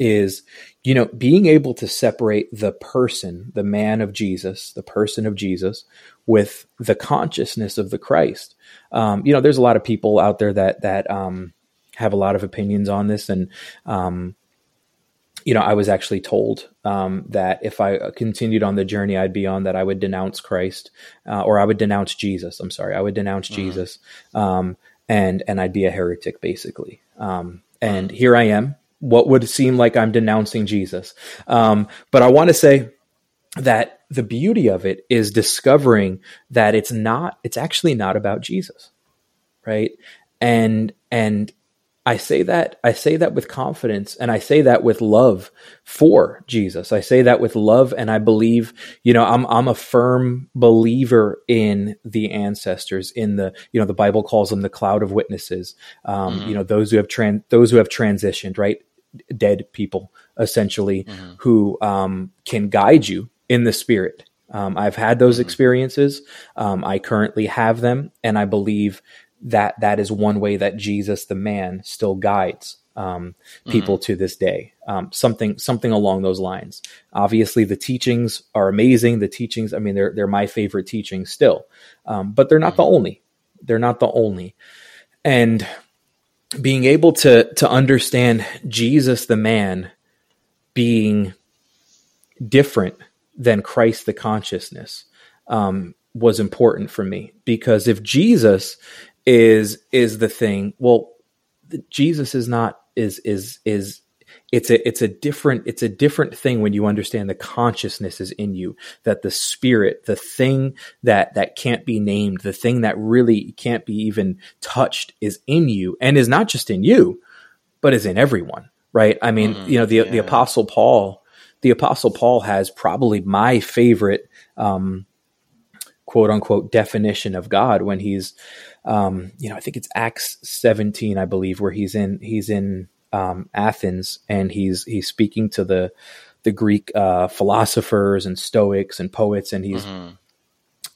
is you know, being able to separate the person, the man of Jesus, the person of Jesus, with the consciousness of the Christ. Um, you know, there's a lot of people out there that that um, have a lot of opinions on this, and um, you know, I was actually told um, that if I continued on the journey I'd be on, that I would denounce Christ, uh, or I would denounce Jesus. I'm sorry, I would denounce mm-hmm. Jesus, um, and and I'd be a heretic, basically. Um, and mm-hmm. here I am what would seem like I'm denouncing Jesus. Um, but I want to say that the beauty of it is discovering that it's not, it's actually not about Jesus, right? And, and I say that I say that with confidence and I say that with love for Jesus. I say that with love and I believe, you know, I'm I'm a firm believer in the ancestors in the, you know, the Bible calls them the cloud of witnesses. Um, mm-hmm. you know, those who have tran- those who have transitioned, right? Dead people essentially mm-hmm. who um, can guide you in the spirit. Um, I've had those mm-hmm. experiences. Um, I currently have them, and I believe that that is one way that Jesus, the man, still guides um, people mm-hmm. to this day. Um, something something along those lines. Obviously, the teachings are amazing. The teachings, I mean, they're they're my favorite teachings still, um, but they're not the mm-hmm. only. They're not the only. And being able to to understand Jesus the man being different than Christ the consciousness um, was important for me. Because if Jesus is is the thing, well, Jesus is not is is is it's a it's a different it's a different thing when you understand the consciousness is in you that the spirit the thing that that can't be named the thing that really can't be even touched is in you and is not just in you but is in everyone right i mean mm, you know the yeah. the apostle paul the apostle paul has probably my favorite um quote unquote definition of god when he's um you know i think it's acts 17 i believe where he's in he's in um, Athens, and he's he's speaking to the the Greek uh, philosophers and Stoics and poets, and he's mm-hmm.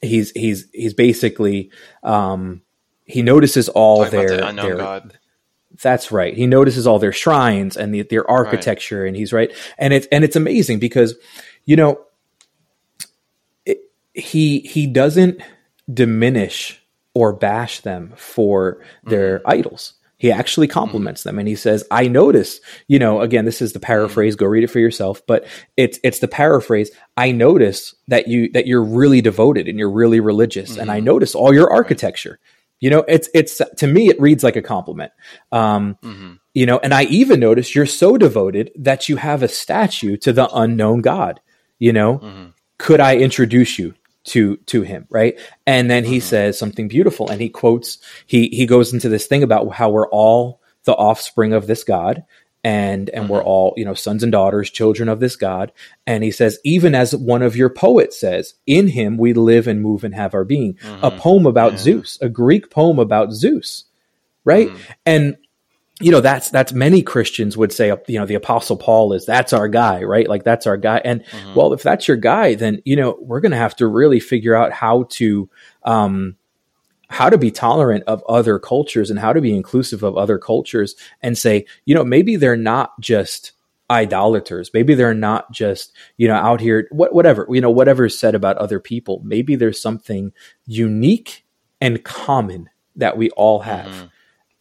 he's he's he's basically um, he notices all their, the their God. That's right. He notices all their shrines and the, their architecture, right. and he's right. And it's and it's amazing because you know it, he he doesn't diminish or bash them for their mm-hmm. idols he actually compliments them and he says, I notice, you know, again, this is the paraphrase, go read it for yourself, but it's, it's the paraphrase. I notice that you, that you're really devoted and you're really religious. Mm-hmm. And I mm-hmm. notice all your architecture. You know, it's, it's, to me, it reads like a compliment. Um, mm-hmm. you know, and I even notice you're so devoted that you have a statue to the unknown God, you know, mm-hmm. could I introduce you to to him right and then he mm-hmm. says something beautiful and he quotes he he goes into this thing about how we're all the offspring of this god and and mm-hmm. we're all you know sons and daughters children of this god and he says even as one of your poets says in him we live and move and have our being mm-hmm. a poem about yeah. zeus a greek poem about zeus right mm-hmm. and you know that's that's many christians would say you know the apostle paul is that's our guy right? Like that's our guy. And mm-hmm. well if that's your guy then you know we're going to have to really figure out how to um how to be tolerant of other cultures and how to be inclusive of other cultures and say you know maybe they're not just idolaters. Maybe they're not just you know out here what, whatever you know whatever is said about other people. Maybe there's something unique and common that we all have. Mm-hmm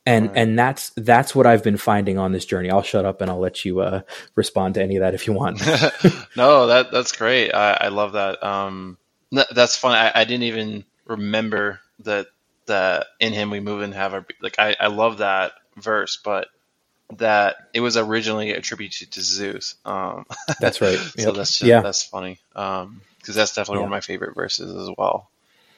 and right. and that's that's what I've been finding on this journey. I'll shut up and I'll let you uh, respond to any of that if you want. no, that that's great. I, I love that. Um, that's fun. I, I, didn't even remember that that in him we move and have our like. I, I love that verse, but that it was originally attributed to Zeus. Um, that's right. Yep. so that's just, yeah. that's funny. Um, because that's definitely yeah. one of my favorite verses as well.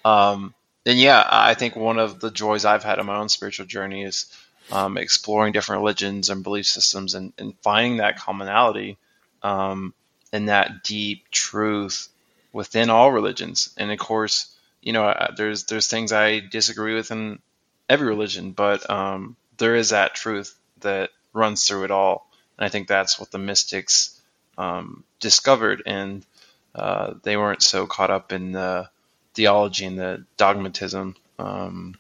Um, then yeah, I think one of the joys I've had in my own spiritual journey is um, exploring different religions and belief systems and, and finding that commonality um, and that deep truth within all religions. And of course, you know, there's there's things I disagree with in every religion, but um, there is that truth that runs through it all. And I think that's what the mystics um, discovered, and uh, they weren't so caught up in the theology and the dogmatism. Um,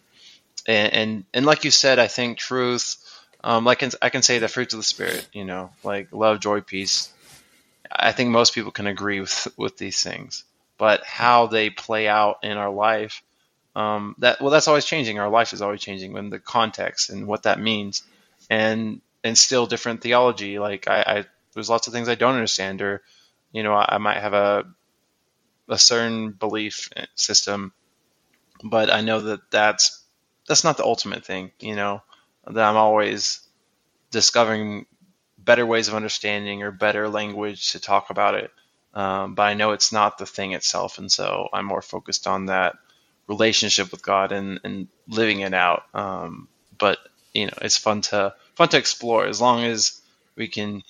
and, and, and like you said, I think truth, um, like I can say the fruits of the spirit, you know, like love, joy, peace. I think most people can agree with with these things, but how they play out in our life, um, that well, that's always changing. Our life is always changing when the context and what that means, and and still different theology. Like I, I there's lots of things I don't understand, or you know, I, I might have a a certain belief system, but I know that that's that's not the ultimate thing. You know, that I'm always discovering better ways of understanding or better language to talk about it. Um, but I know it's not the thing itself, and so I'm more focused on that relationship with God and, and living it out. Um, but you know, it's fun to fun to explore as long as we can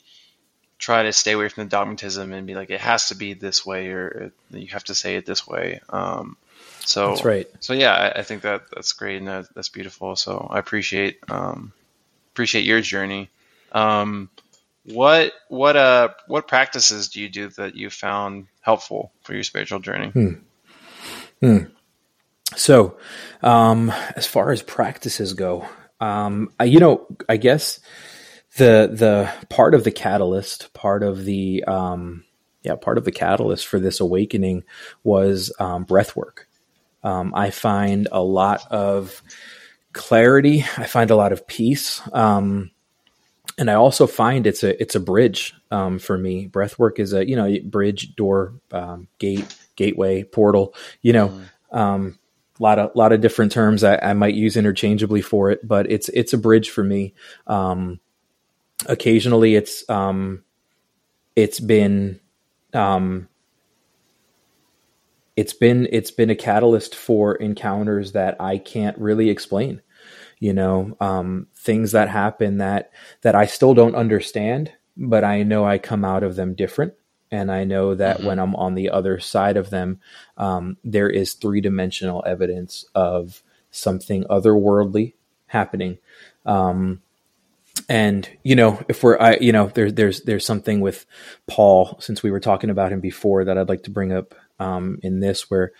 try to stay away from the dogmatism and be like it has to be this way or you have to say it this way. Um, so that's right. So yeah, I, I think that that's great and that, that's beautiful. So I appreciate um, appreciate your journey. Um, what what uh what practices do you do that you found helpful for your spiritual journey? Hmm. Hmm. So, um, as far as practices go, um, I, you know, I guess the the part of the catalyst, part of the um, yeah, part of the catalyst for this awakening was um, breath work. Um, I find a lot of clarity. I find a lot of peace. Um, and I also find it's a it's a bridge um, for me. Breath work is a you know bridge, door, um, gate, gateway, portal. You know, a lot of lot of different terms I, I, might use interchangeably for it, but it's it's a bridge for me. Um, occasionally it's um, it's been um, it's been it's been a catalyst for encounters that I can't really explain. You know, um, things that happen that that I still don't understand, but I know I come out of them different, and I know that mm-hmm. when I'm on the other side of them, um, there is three dimensional evidence of something otherworldly happening. Um, and you know if we're i you know there's there's there's something with paul since we were talking about him before that i'd like to bring up um, in this where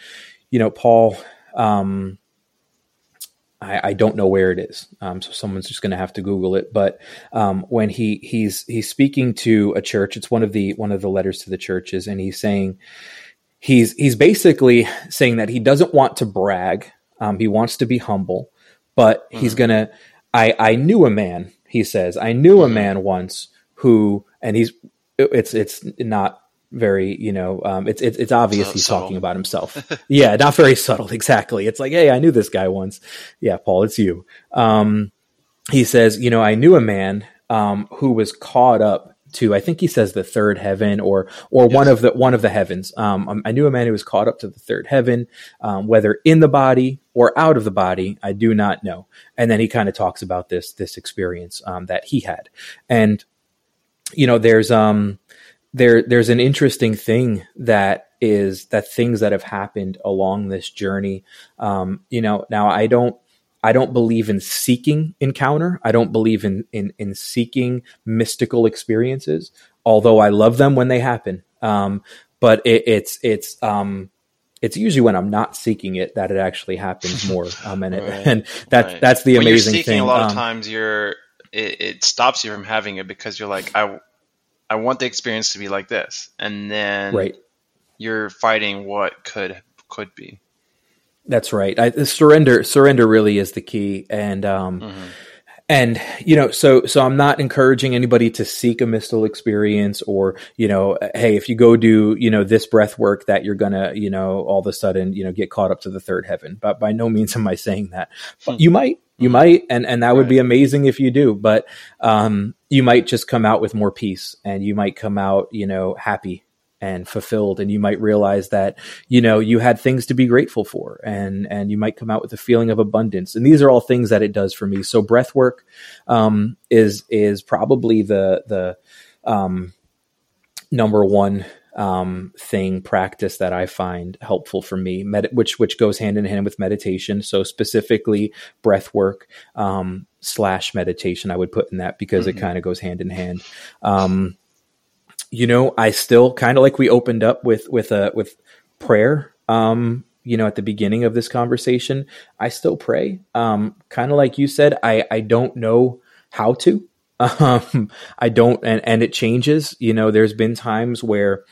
you know paul um, I, I, don't know where it is, um, so someone's just going to have to Google it. But um, when he he's he's speaking to a church, it's one of the one of the letters to the churches, and he's saying he's he's basically saying that he doesn't want to brag, um, he wants to be humble, but mm-hmm. he's gonna I I knew a man. He says I knew a man once who, and he's it's it's not very you know um, it's it's, it's obvious so, he's subtle. talking about himself. Yeah not very subtle exactly. It's like hey i knew this guy once. Yeah paul it's you. Um, he says you know i knew a man um, who was caught up to I think he says the third heaven or or yes. one of the one of the heavens. Um, um, I knew a man who was caught up to the third heaven, um, whether in the body or out of the body, I do not know. And then he kind of talks about this this experience um, that he had, and you know, there's um there there's an interesting thing that is that things that have happened along this journey. Um, you know, now I don't I don't believe in seeking encounter. I don't believe in in, in seeking mystical experiences, although I love them when they happen. Um, but it, it's it's um, it's usually when I'm not seeking it that it actually happens more. Um, and, it, right. and that right. that's the when amazing you're seeking, thing. A lot of um, times you're it, it, stops you from having it because you're like I I want the experience to be like this, and then right. you're fighting what could could be. That's right. I, surrender, surrender really is the key. And, um, mm-hmm. and, you know, so, so I'm not encouraging anybody to seek a mystical experience or, you know, hey, if you go do, you know, this breath work that you're gonna, you know, all of a sudden, you know, get caught up to the third heaven. But by no means am I saying that. But you might, you mm-hmm. might, and, and that would be amazing if you do, but, um, you might just come out with more peace and you might come out, you know, happy and fulfilled and you might realize that you know you had things to be grateful for and and you might come out with a feeling of abundance and these are all things that it does for me so breath work um, is is probably the the um, number one um, thing practice that I find helpful for me, med- which which goes hand in hand with meditation. So specifically, breath work um, slash meditation, I would put in that because mm-hmm. it kind of goes hand in hand. Um, you know, I still kind of like we opened up with with a with prayer. Um, you know, at the beginning of this conversation, I still pray. Um, kind of like you said, I I don't know how to. Um, I don't, and and it changes. You know, there's been times where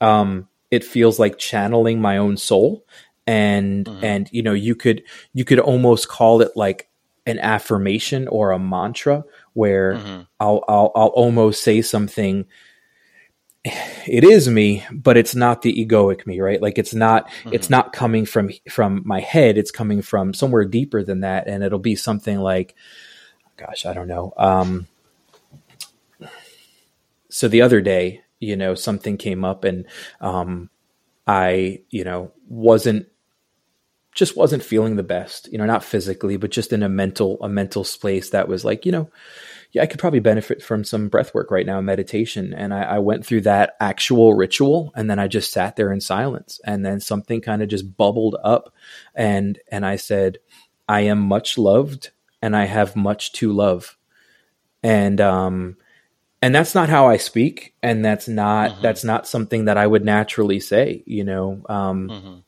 um, it feels like channeling my own soul, and mm-hmm. and you know, you could you could almost call it like an affirmation or a mantra where mm-hmm. I'll, I'll I'll almost say something it is me but it's not the egoic me right? Like it's not mm-hmm. it's not coming from from my head. It's coming from somewhere deeper than that. And it'll be something like gosh i don't know. Um so the other day you know something came up and um i you know wasn't just wasn't feeling the best you know not physically but just in a mental a mental space that was like you know yeah, I could probably benefit from some breath work right now, meditation. And I, I, went through that actual ritual and then I just sat there in silence. And then something kind of just bubbled up and and I said, I am much loved and I have much to love. And um and that's not how I speak, and that's not mm-hmm. that's not something that I would naturally say, you know. Um mm-hmm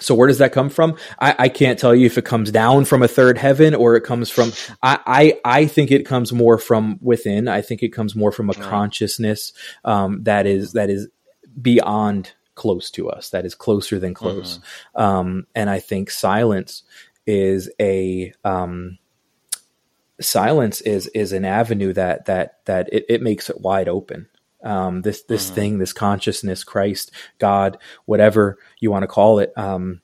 so where does that come from? I, I, can't tell you if it comes down from a third heaven or it comes from. I, I, I think it comes more from within. I think it comes more from a consciousness um, that is that is beyond close to us. That is closer than close. Mm-hmm. Um, and I think silence is a um, silence is is an avenue that that that it, it makes it wide open um, this this mm-hmm. thing, this consciousness, Christ, God, whatever you want to call it, um,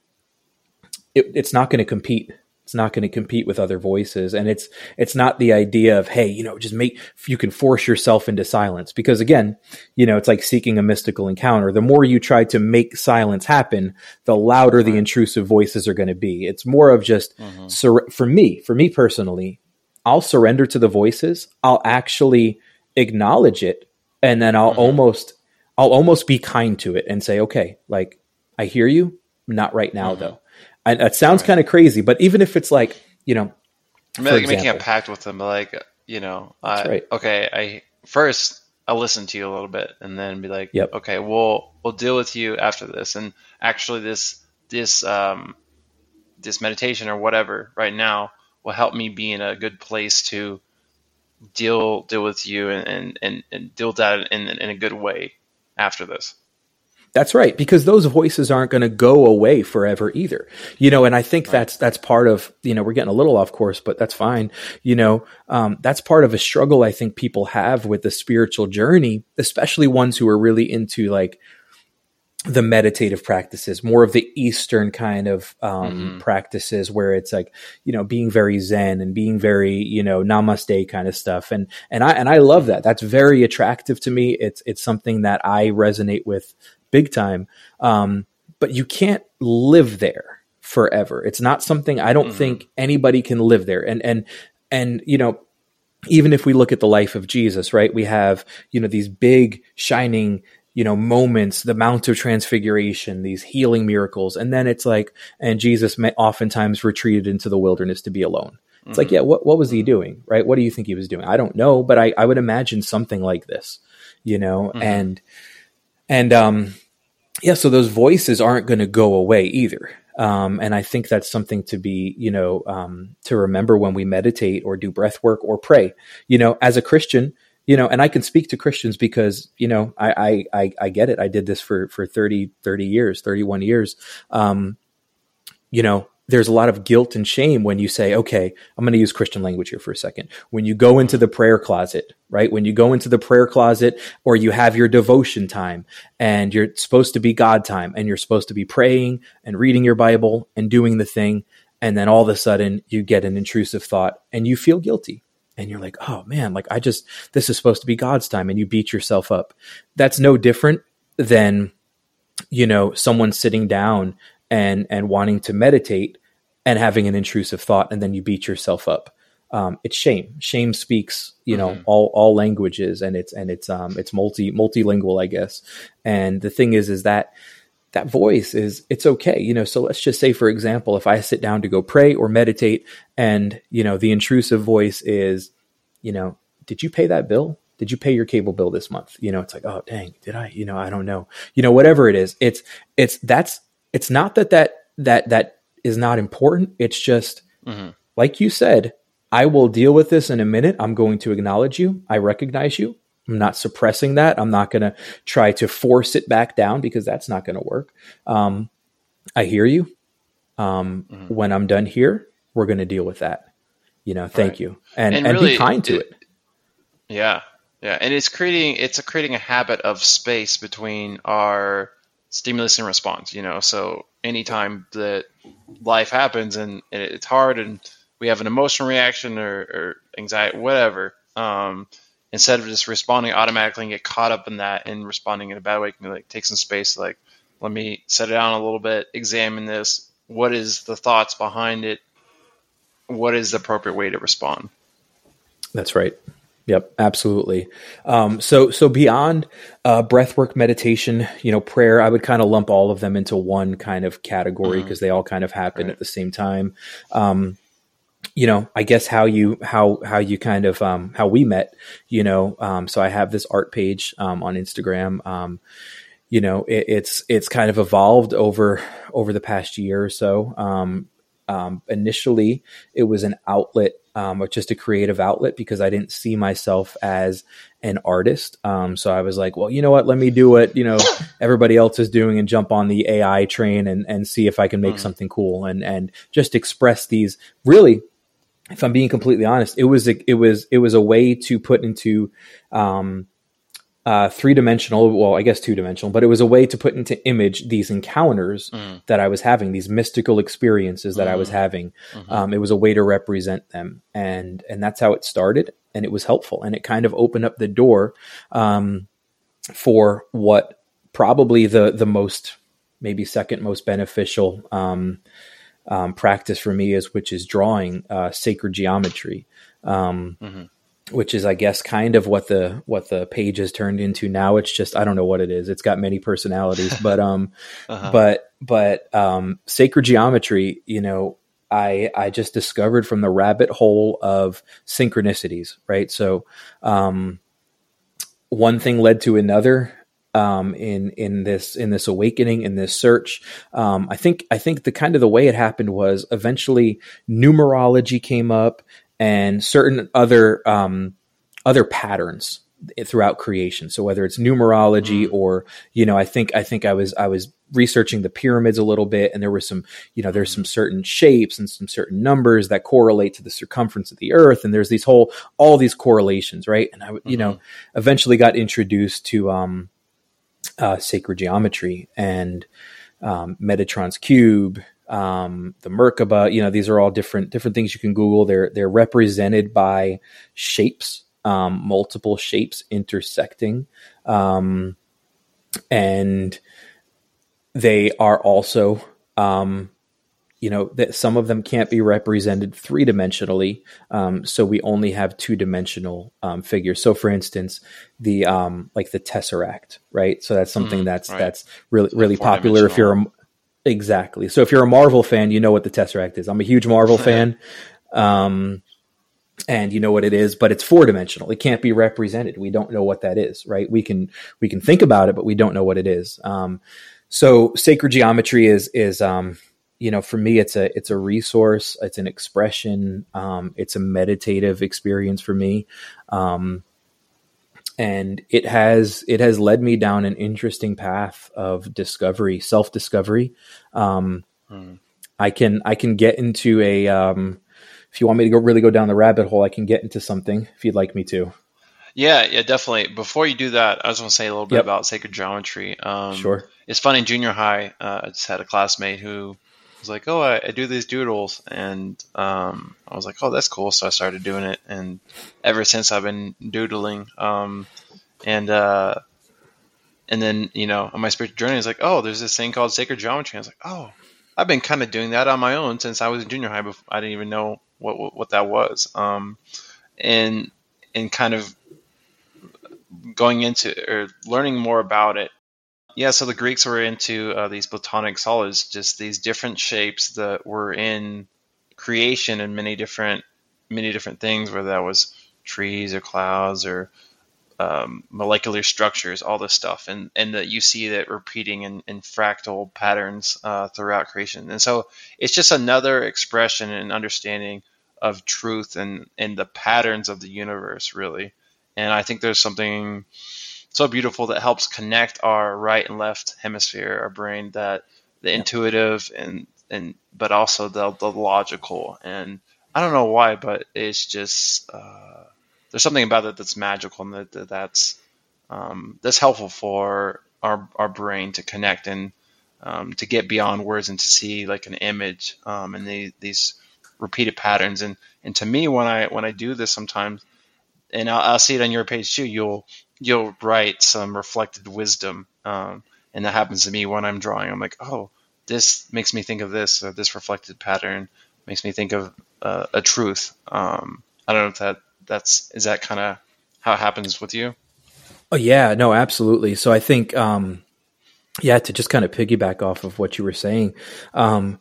it it's not going to compete. It's not going to compete with other voices, and it's it's not the idea of hey, you know, just make you can force yourself into silence because again, you know, it's like seeking a mystical encounter. The more you try to make silence happen, the louder the intrusive voices are going to be. It's more of just mm-hmm. sur- for me, for me personally, I'll surrender to the voices. I'll actually acknowledge it and then I'll mm-hmm. almost I'll almost be kind to it and say, okay, like I hear you, not right now mm-hmm. though. And that sounds right. kind of crazy, but even if it's like you know, I mean, like example, making a pact with them, like you know, I, right. okay, I first I'll listen to you a little bit and then be like, yep. okay, we'll we'll deal with you after this. And actually, this this um this meditation or whatever right now will help me be in a good place to deal deal with you and and, and deal with that in, in a good way after this. That's right, because those voices aren't going to go away forever either. You know, and I think right. that's that's part of you know we're getting a little off course, but that's fine. You know, um, that's part of a struggle I think people have with the spiritual journey, especially ones who are really into like the meditative practices, more of the Eastern kind of um, mm-hmm. practices, where it's like you know being very Zen and being very you know Namaste kind of stuff, and and I and I love that. That's very attractive to me. It's it's something that I resonate with big time. Um, but you can't live there forever. It's not something I don't mm-hmm. think anybody can live there. And and and you know, even if we look at the life of Jesus, right? We have you know these big shining you know moments the mount of transfiguration these healing miracles and then it's like and jesus oftentimes retreated into the wilderness to be alone it's mm-hmm. like yeah what, what was he mm-hmm. doing right what do you think he was doing i don't know but i, I would imagine something like this you know mm-hmm. and and um, yeah, so those voices aren't going to go away either. Um, and I think that's something to be, you know, um, to remember when we meditate or do breath work or pray. You know, as a Christian, you know, and I can speak to Christians because, you know, I, I, I, get it. I did this for, for 30, 30 years, 31 years. Um, you know, there's a lot of guilt and shame when you say, okay, I'm going to use Christian language here for a second. When you go into the prayer closet, right? When you go into the prayer closet or you have your devotion time and you're supposed to be God time and you're supposed to be praying and reading your Bible and doing the thing. And then all of a sudden you get an intrusive thought and you feel guilty. And you're like, oh man, like I just, this is supposed to be God's time. And you beat yourself up. That's no different than, you know, someone sitting down and and wanting to meditate and having an intrusive thought and then you beat yourself up um, it's shame shame speaks you know mm-hmm. all all languages and it's and it's um it's multi multilingual i guess and the thing is is that that voice is it's okay you know so let's just say for example if i sit down to go pray or meditate and you know the intrusive voice is you know did you pay that bill did you pay your cable bill this month you know it's like oh dang did i you know i don't know you know whatever it is it's it's that's it's not that that that that is not important. It's just mm-hmm. like you said, I will deal with this in a minute. I'm going to acknowledge you. I recognize you. I'm not suppressing that. I'm not going to try to force it back down because that's not going to work. Um, I hear you. Um, mm-hmm. When I'm done here, we're going to deal with that. You know, thank right. you, and and, and really, be kind to it, it. Yeah, yeah, and it's creating it's a creating a habit of space between our stimulus and response. You know, so anytime that life happens and, and it's hard and we have an emotional reaction or, or anxiety, whatever, um, instead of just responding automatically and get caught up in that and responding in a bad way, can like take some space, like let me set it down a little bit, examine this. What is the thoughts behind it? What is the appropriate way to respond? That's right. Yep, absolutely. Um, so, so beyond uh, breathwork, meditation, you know, prayer, I would kind of lump all of them into one kind of category because mm-hmm. they all kind of happen right. at the same time. Um, you know, I guess how you how how you kind of um, how we met. You know, um, so I have this art page um, on Instagram. Um, you know, it, it's it's kind of evolved over over the past year or so. Um, um, initially, it was an outlet um, or just a creative outlet because I didn't see myself as an artist. Um, so I was like, well, you know what? Let me do what you know everybody else is doing and jump on the AI train and and see if I can make mm. something cool and and just express these. Really, if I'm being completely honest, it was a, it was it was a way to put into um, uh, three dimensional, well, I guess two dimensional, but it was a way to put into image these encounters mm. that I was having, these mystical experiences that mm. I was mm. having. Mm-hmm. Um, it was a way to represent them, and and that's how it started, and it was helpful, and it kind of opened up the door um, for what probably the the most, maybe second most beneficial um, um practice for me is, which is drawing uh, sacred geometry. Um, mm-hmm which is I guess kind of what the what the page has turned into now. It's just I don't know what it is. It's got many personalities, but um, uh-huh. but but um, sacred geometry, you know, I I just discovered from the rabbit hole of synchronicities, right? So, um, one thing led to another. Um, in in this in this awakening in this search, um, I think I think the kind of the way it happened was eventually numerology came up and certain other um, other patterns throughout creation. So whether it's numerology mm. or you know, I think I think I was I was researching the pyramids a little bit, and there were some you know there's some certain shapes and some certain numbers that correlate to the circumference of the Earth, and there's these whole all these correlations, right? And I you know mm-hmm. eventually got introduced to um, uh, sacred geometry and um, Metatron's cube um, the Merkaba. You know, these are all different different things you can Google. They're they're represented by shapes, um, multiple shapes intersecting, um, and they are also, um, you know, that some of them can't be represented three dimensionally. Um, so we only have two dimensional um, figures. So, for instance, the like the tesseract, right? So that's something mm, that's right. that's really really popular if you're a Exactly. So if you're a Marvel fan, you know what the Tesseract is. I'm a huge Marvel fan. Um, and you know what it is, but it's four dimensional. It can't be represented. We don't know what that is, right? We can we can think about it, but we don't know what it is. Um, so sacred geometry is is um, you know for me it's a it's a resource. It's an expression. Um, it's a meditative experience for me. Um, and it has it has led me down an interesting path of discovery, self discovery. Um, hmm. I can I can get into a um, if you want me to go really go down the rabbit hole, I can get into something if you'd like me to. Yeah, yeah, definitely. Before you do that, I just want to say a little bit yep. about sacred geometry. Um, sure. It's funny in junior high, uh, I just had a classmate who was like, "Oh, I, I do these doodles," and um, I was like, "Oh, that's cool." So I started doing it, and ever since I've been doodling. Um, and uh, and then you know on my spiritual journey, I was like, "Oh, there's this thing called sacred geometry." I was like, "Oh, I've been kind of doing that on my own since I was in junior high. Before, I didn't even know what what, what that was." Um, and and kind of going into or learning more about it yeah, so the Greeks were into uh, these platonic solids, just these different shapes that were in creation and many different many different things, whether that was trees or clouds or um, molecular structures, all this stuff, and and that you see that repeating in, in fractal patterns uh, throughout creation, and so it's just another expression and understanding of truth and and the patterns of the universe, really. And I think there's something so beautiful that helps connect our right and left hemisphere, our brain, that the intuitive and and but also the the logical. And I don't know why, but it's just uh, there's something about it that's magical and that, that that's um, that's helpful for our our brain to connect and um, to get beyond words and to see like an image um, and the, these repeated patterns. And and to me, when I when I do this sometimes, and I'll, I'll see it on your page too, you'll you'll write some reflected wisdom, um, and that happens to me when I'm drawing. I'm like, oh, this makes me think of this, or this reflected pattern makes me think of uh, a truth. Um, I don't know if that that's is that kind of how it happens with you. Oh yeah, no, absolutely. So I think, um, yeah, to just kind of piggyback off of what you were saying, um,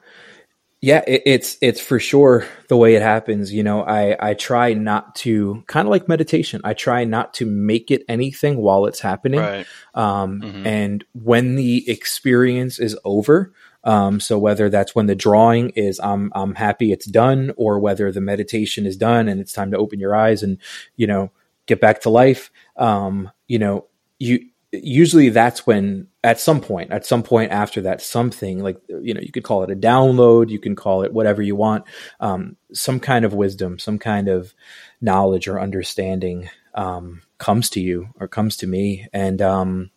yeah, it, it's it's for sure the way it happens. You know, I I try not to kind of like meditation. I try not to make it anything while it's happening. Right. Um, mm-hmm. And when the experience is over, um, so whether that's when the drawing is I'm I'm happy it's done, or whether the meditation is done and it's time to open your eyes and you know get back to life. Um, you know, you usually that's when at some point at some point after that something like you know you could call it a download you can call it whatever you want um, some kind of wisdom some kind of knowledge or understanding um, comes to you or comes to me. And um,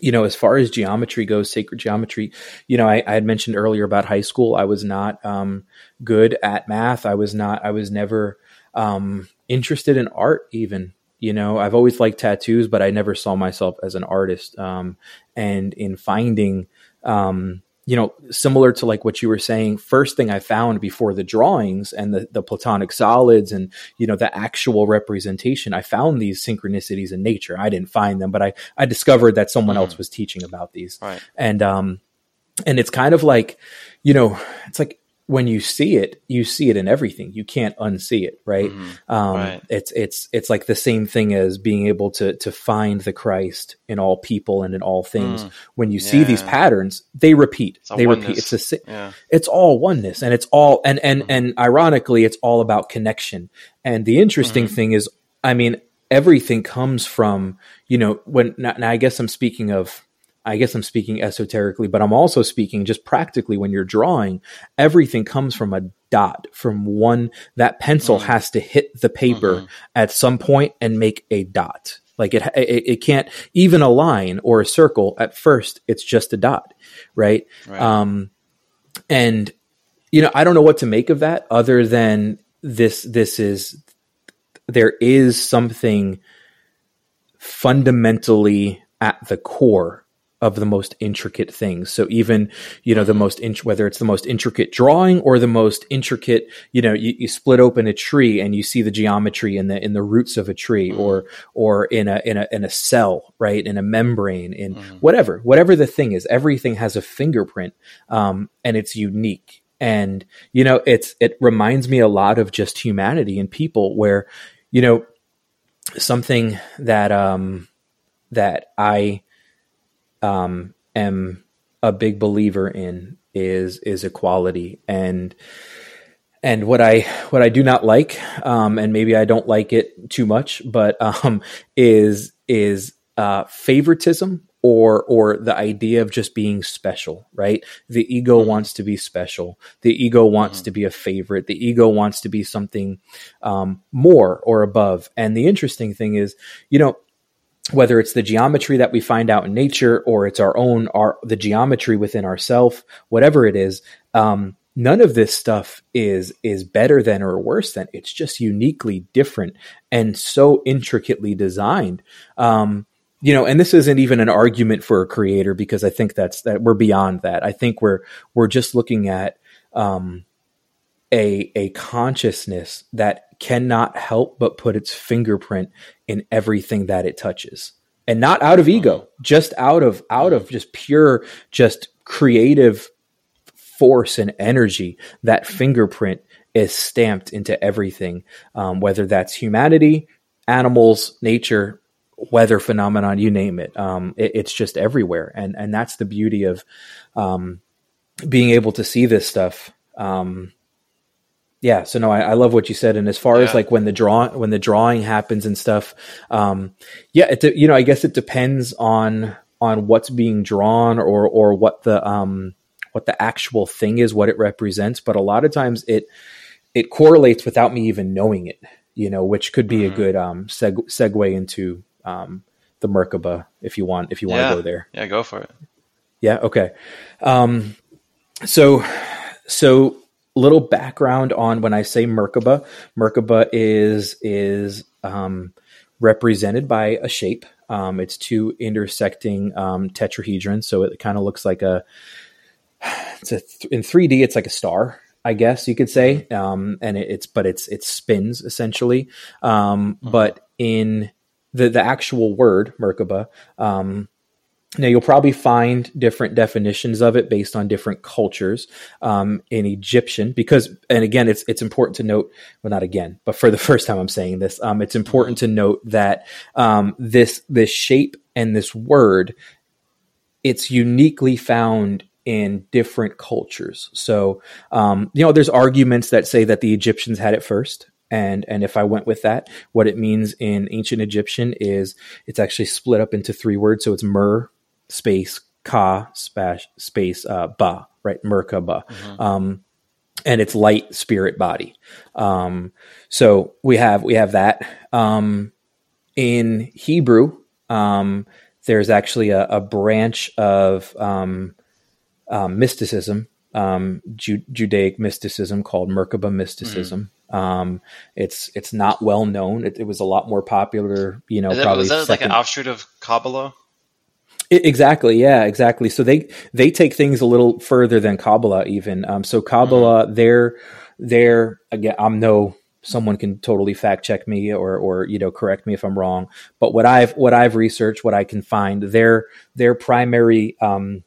you know as far as geometry goes sacred geometry you know I, I, had mentioned earlier about high school i was not um, good at math. I was not i was never um, interested in art even you know i've always liked tattoos but i never saw myself as an artist um, and in finding um, you know similar to like what you were saying first thing i found before the drawings and the, the platonic solids and you know the actual representation i found these synchronicities in nature i didn't find them but i i discovered that someone mm. else was teaching about these right. and um and it's kind of like you know it's like when you see it, you see it in everything. You can't unsee it, right? Mm-hmm. Um, right? It's it's it's like the same thing as being able to to find the Christ in all people and in all things. Mm. When you yeah. see these patterns, they repeat. They oneness. repeat. It's a yeah. it's all oneness, and it's all and and mm-hmm. and ironically, it's all about connection. And the interesting mm-hmm. thing is, I mean, everything comes from you know when now, now I guess I'm speaking of I guess I'm speaking esoterically, but I'm also speaking just practically when you're drawing, everything comes from a dot, from one, that pencil mm-hmm. has to hit the paper mm-hmm. at some point and make a dot. Like it, it, it, can't even a line or a circle at first. It's just a dot. Right. right. Um, and you know, I don't know what to make of that other than this, this is, there is something fundamentally at the core of the most intricate things. So even, you know, the most, int- whether it's the most intricate drawing or the most intricate, you know, you, you, split open a tree and you see the geometry in the, in the roots of a tree mm-hmm. or, or in a, in a, in a cell, right? In a membrane, in mm-hmm. whatever, whatever the thing is, everything has a fingerprint, um, and it's unique. And, you know, it's, it reminds me a lot of just humanity and people where, you know, something that, um, that I, um, am a big believer in is is equality and and what I what I do not like, um, and maybe I don't like it too much, but um, is is uh, favoritism or or the idea of just being special, right? The ego mm-hmm. wants to be special. The ego wants mm-hmm. to be a favorite. The ego wants to be something um, more or above. And the interesting thing is, you know, whether it's the geometry that we find out in nature or it's our own our the geometry within ourself whatever it is um, none of this stuff is is better than or worse than. It's just uniquely different and so intricately designed. Um, you know and this isn't even an argument for a creator because i think that's that we're beyond that. I think we're we're just looking at um, a a consciousness that cannot help but put its fingerprint in everything that it touches and not out of ego just out of out of just pure just creative force and energy that fingerprint is stamped into everything um, whether that's humanity animals nature weather phenomenon you name it. Um, it it's just everywhere and and that's the beauty of um, being able to see this stuff um, yeah so no I, I, love what you said and as far yeah. as like when the draw when the drawing happens and stuff um yeah it you know i guess it depends on on what's being drawn or or what the um what the actual thing is what it represents but a lot of times it it correlates without me even knowing it you know which could be mm-hmm. a good um seg- segue into um the merkaba if you want if you want yeah. to go there yeah go for it yeah okay um so so little background on when I say Merkaba. Merkaba is is um, represented by a shape. Um, it's two intersecting um, tetrahedrons, so it kind of looks like a. It's a in 3D. It's like a star, I guess you could say, um, and it, it's but it's it spins essentially. Um, mm-hmm. But in the the actual word Merkaba, um, now, you'll probably find different definitions of it based on different cultures um, in Egyptian, because, and again, it's it's important to note. Well, not again, but for the first time I'm saying this, um, it's important to note that um, this this shape and this word, it's uniquely found in different cultures. So, um, you know, there's arguments that say that the Egyptians had it first, and and if I went with that, what it means in ancient Egyptian is it's actually split up into three words. So it's mer, space ka space space uh, ba right? Merkaba. Mm-hmm. um, and it's light spirit body. Um, so we have we have that. Um, in hebrew um, there's actually a, a branch of um, um, mysticism Ju- judaic mysticism called merkaba mysticism. Mm. it's it's not well known. It, it, was a lot more popular you know Is probably was that second... like an offshoot of kabbalah Exactly. Yeah. Exactly. So they they take things a little further than Kabbalah even. Um, so Kabbalah, mm-hmm. they're they're again. I'm no someone can totally fact check me or or you know correct me if I'm wrong. But what I've what I've researched, what I can find, their their primary um,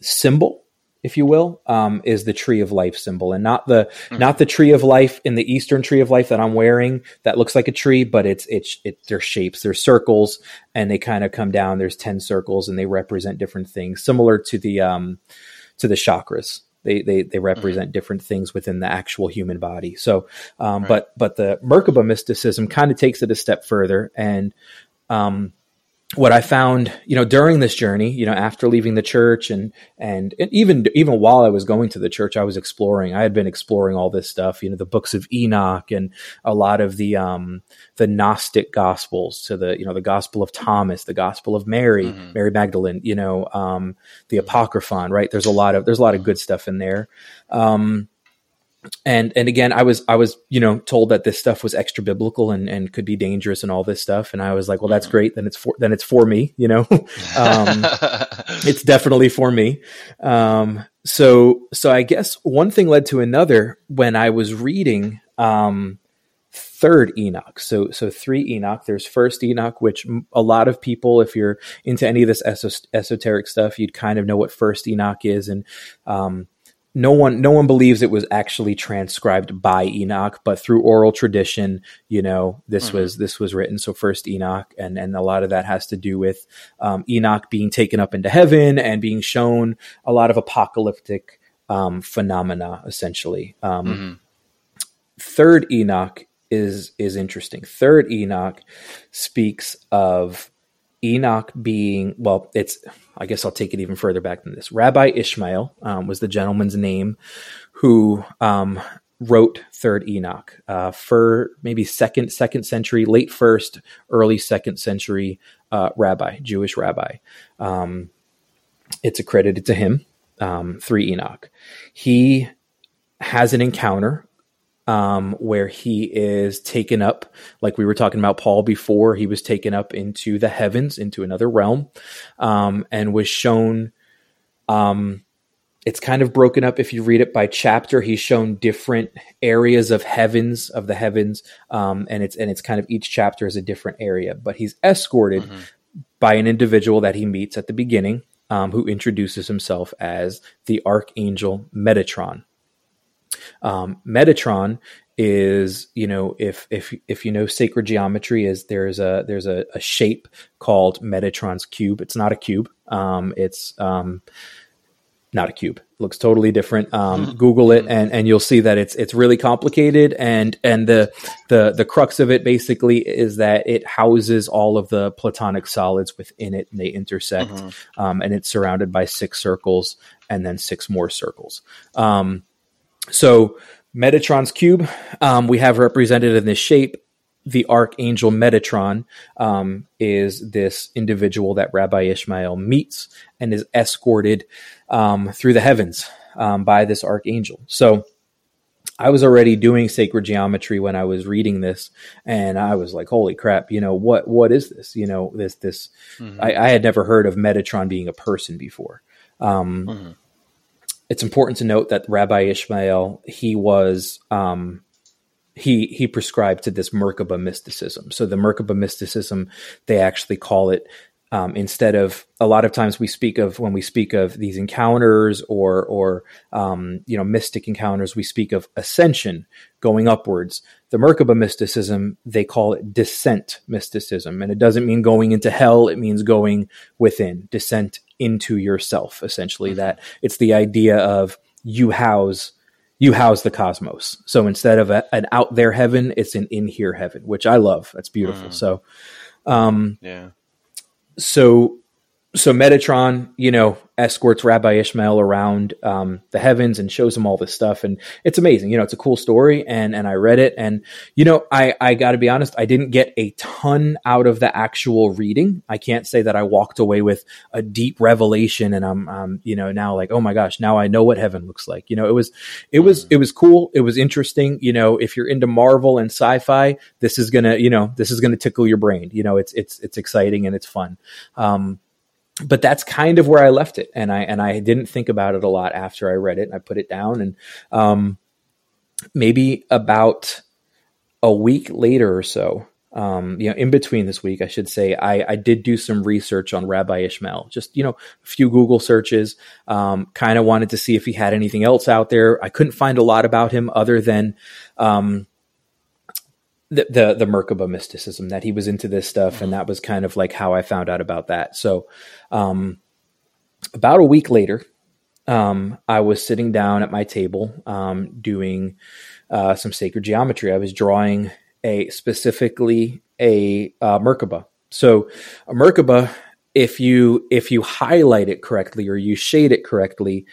symbol if you will, um, is the tree of life symbol, and not the mm-hmm. not the tree of life in the Eastern tree of life that I'm wearing that looks like a tree, but it's it's it, they're shapes, they're circles, and they kind of come down. There's ten circles, and they represent different things, similar to the um, to the chakras. They they they represent mm-hmm. different things within the actual human body. So, um, right. but but the Merkaba mysticism kind of takes it a step further and um, what I found, you know, during this journey, you know, after leaving the church and, and, even even while I was going to the church, I was exploring. I had been exploring all this stuff, you know, the books of Enoch and a lot of the um the Gnostic gospels, to the you know the Gospel of Thomas, the Gospel of Mary, mm-hmm. Mary Magdalene, you know, um, the Apocryphon. Right? There's a lot of there's a lot of good stuff in there. Um, and and again i was i was you know told that this stuff was extra biblical and and could be dangerous and all this stuff. And i was like well that's mm-hmm. great. Then it's for then it's for me you know? Um, it's definitely for me. Um, so so i guess one thing led to another when i was reading um, third enoch. So so three enoch. There's first enoch which a lot of people if you're into any of this esoteric stuff you'd kind of know what first enoch is. And um, no one no one believes it was actually transcribed by Enoch, but through oral tradition, you know, this mm-hmm. was this was written. So first Enoch, and and a lot of that has to do with um, Enoch being taken up into heaven and being shown a lot of apocalyptic um, phenomena, essentially. Um, mm-hmm. Third Enoch is is interesting. Third Enoch speaks of Enoch being well, it's I guess I'll take it even further back than this. Rabbi Ishmael um, was the gentleman's name who um, wrote Third Enoch uh, for maybe second second century, late first, early second century uh, rabbi, Jewish rabbi. Um, it's accredited to him. Um, three Enoch. He has an encounter um, where he is taken up, like we were talking about Paul before, he was taken up into the heavens, into another realm, um, and was shown. Um, it's kind of broken up if you read it by chapter. He's shown different areas of heavens, of the heavens, um, and it's and it's kind of each chapter is a different area. But he's escorted mm-hmm. by an individual that he meets at the beginning, um, who introduces himself as the archangel Metatron. Um, Metatron is you know if if if you know sacred geometry is there's a there's a, a shape called Metatron's cube. It's not a cube. Um, it's um, not a cube. It looks totally different. Um. Google it and, and you'll see that it's it's really complicated and and the the the crux of it basically is that it houses all of the platonic solids within it and they intersect mm-hmm. um, and it's surrounded by six circles and then six more circles. Um, so Metatron's cube, um, we have represented in this shape. The archangel Metatron um, is this individual that Rabbi Ishmael meets and is escorted um, through the heavens um, by this archangel. So I was already doing sacred geometry when I was reading this, and I was like, "Holy crap! You know what? What is this? You know this this? Mm-hmm. I, I, had never heard of Metatron being a person before." Um, mm-hmm it's important to note that Rabbi Ishmael he was um, he he prescribed to this Merkaba mysticism. So the Merkaba mysticism, they actually call it um, instead of a lot of times we speak of when we speak of these encounters or or um, you know mystic encounters, we speak of ascension, going upwards. The Merkaba mysticism they call it descent mysticism, and it doesn't mean going into hell; it means going within, descent into yourself essentially mm-hmm. that it's the idea of you house you house the cosmos so instead of a, an out there heaven it's an in here heaven which i love that's beautiful mm. so um yeah so so Metatron, you know, escorts Rabbi Ishmael around um, the heavens and shows him all this stuff, and it's amazing. You know, it's a cool story, and and I read it, and you know, I I got to be honest, I didn't get a ton out of the actual reading. I can't say that I walked away with a deep revelation, and I'm um you know now like oh my gosh, now I know what heaven looks like. You know, it was it was it was cool, it was interesting. You know, if you're into Marvel and sci-fi, this is gonna you know this is gonna tickle your brain. You know, it's it's it's exciting and it's fun. Um, but that's kind of where I left it, and I and I didn't think about it a lot after I read it. And I put it down, and um, maybe about a week later or so, um, you know, in between this week, I should say, I, I, did do some research on Rabbi Ishmael. Just you know, a few Google searches. Um, kind of wanted to see if he had anything else out there. I couldn't find a lot about him other than um, the, the the Merkaba mysticism that he was into this stuff, mm-hmm. and that was kind of like how I found out about that. So, um, about a week later, um, I was sitting down at my table um, doing uh, some sacred geometry. I was drawing a specifically a uh, Merkaba. So a Merkaba, if you if you highlight it correctly or you shade it correctly,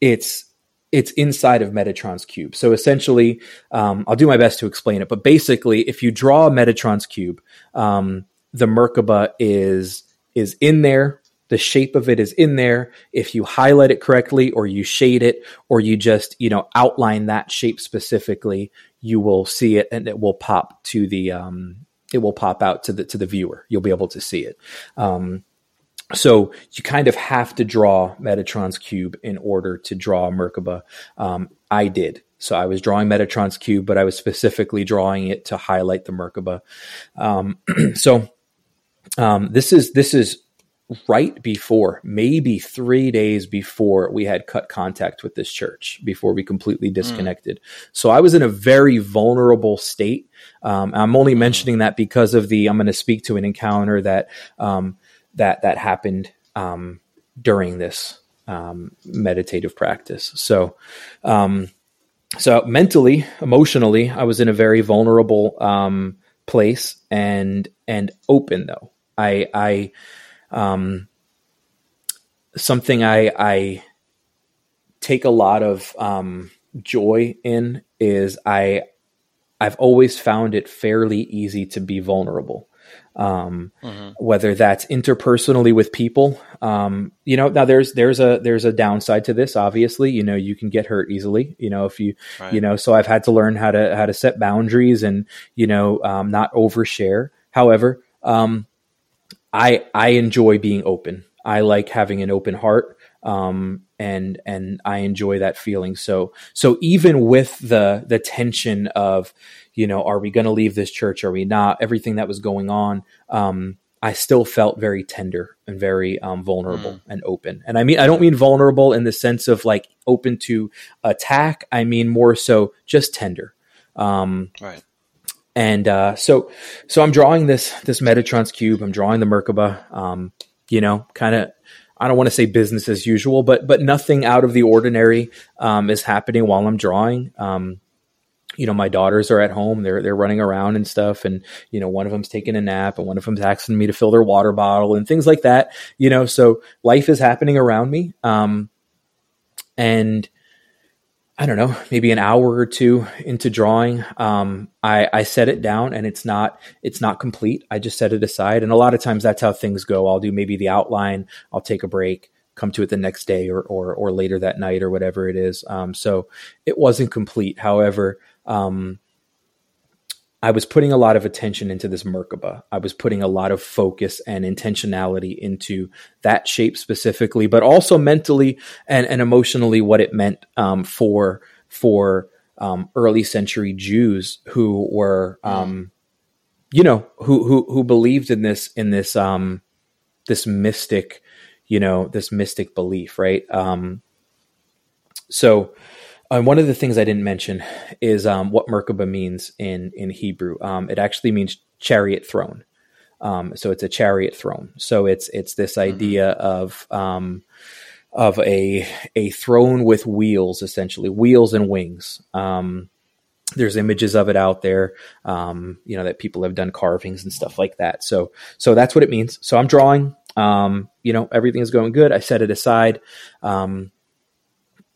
it's it's inside of Metatron's cube. So essentially, um, I'll do my best to explain it. But basically, if you draw Metatron's cube, um, the Merkaba is is in there. The shape of it is in there. If you highlight it correctly, or you shade it, or you just you know outline that shape specifically, you will see it, and it will pop to the um, it will pop out to the to the viewer. You'll be able to see it. Um, so you kind of have to draw Metatron's cube in order to draw Merkaba. Um, I did. So I was drawing Metatron's cube, but I was specifically drawing it to highlight the Merkaba. Um, so um, this is this is right before, maybe three days before we had cut contact with this church, before we completely hmm. disconnected. Mm. So I was in a very vulnerable state. Um, I'm only mentioning that because of the I'm going to speak to an encounter that um, that that happened um, during this um, meditative practice. So, um, so mentally, emotionally, I was in a very vulnerable um, place and and open though. I I um, something I I take a lot of um, joy in is I I've always found it fairly easy to be vulnerable um, mm-hmm. whether that's interpersonally with people. Um, you know, now there's there's a there's a downside to this. Obviously, you know, you can get hurt easily. You know, if you right. you know, so I've had to learn how to how to set boundaries and you know um, not overshare. However, um, I I enjoy being open. I like having an open heart. Um, and and I enjoy that feeling. So so even with the the tension of you know, are we going to leave this church? Are we not? Everything that was going on, um, I still felt very tender and very um, vulnerable mm. and open. And I mean, I don't mean vulnerable in the sense of like open to attack. I mean more so just tender. Um, right. And uh, so, so I'm drawing this this Metatron's cube. I'm drawing the Merkaba. Um, you know, kind of. I don't want to say business as usual, but but nothing out of the ordinary um, is happening while I'm drawing. Um, you know, my daughters are at home. They're they're running around and stuff, and you know, one of them's taking a nap, and one of them's asking me to fill their water bottle and things like that. You know, so life is happening around me, um, and I don't know, maybe an hour or two into drawing, um, I, I set it down, and it's not it's not complete. I just set it aside, and a lot of times that's how things go. I'll do maybe the outline, I'll take a break, come to it the next day or or, or later that night or whatever it is. Um, so it wasn't complete. However, um, I was putting a lot of attention into this Merkaba. I was putting a lot of focus and intentionality into that shape specifically, but also mentally and, and emotionally what it meant um, for for um, early century Jews who were, um, you know, who who who believed in this in this um, this mystic, you know, this mystic belief, right? Um, so and one of the things I didn't mention is um, what Merkaba means in in Hebrew. Um, it actually means chariot throne. Um, so it's a chariot throne. So it's it's this mm-hmm. idea mm-hmm. of um, of a a throne with wheels, essentially wheels and wings. Um, there's images of it out there, um, you know, that people have done carvings and stuff like that. So so that's what it means. So I'm drawing. you know, everything is going good. I set it aside. Um,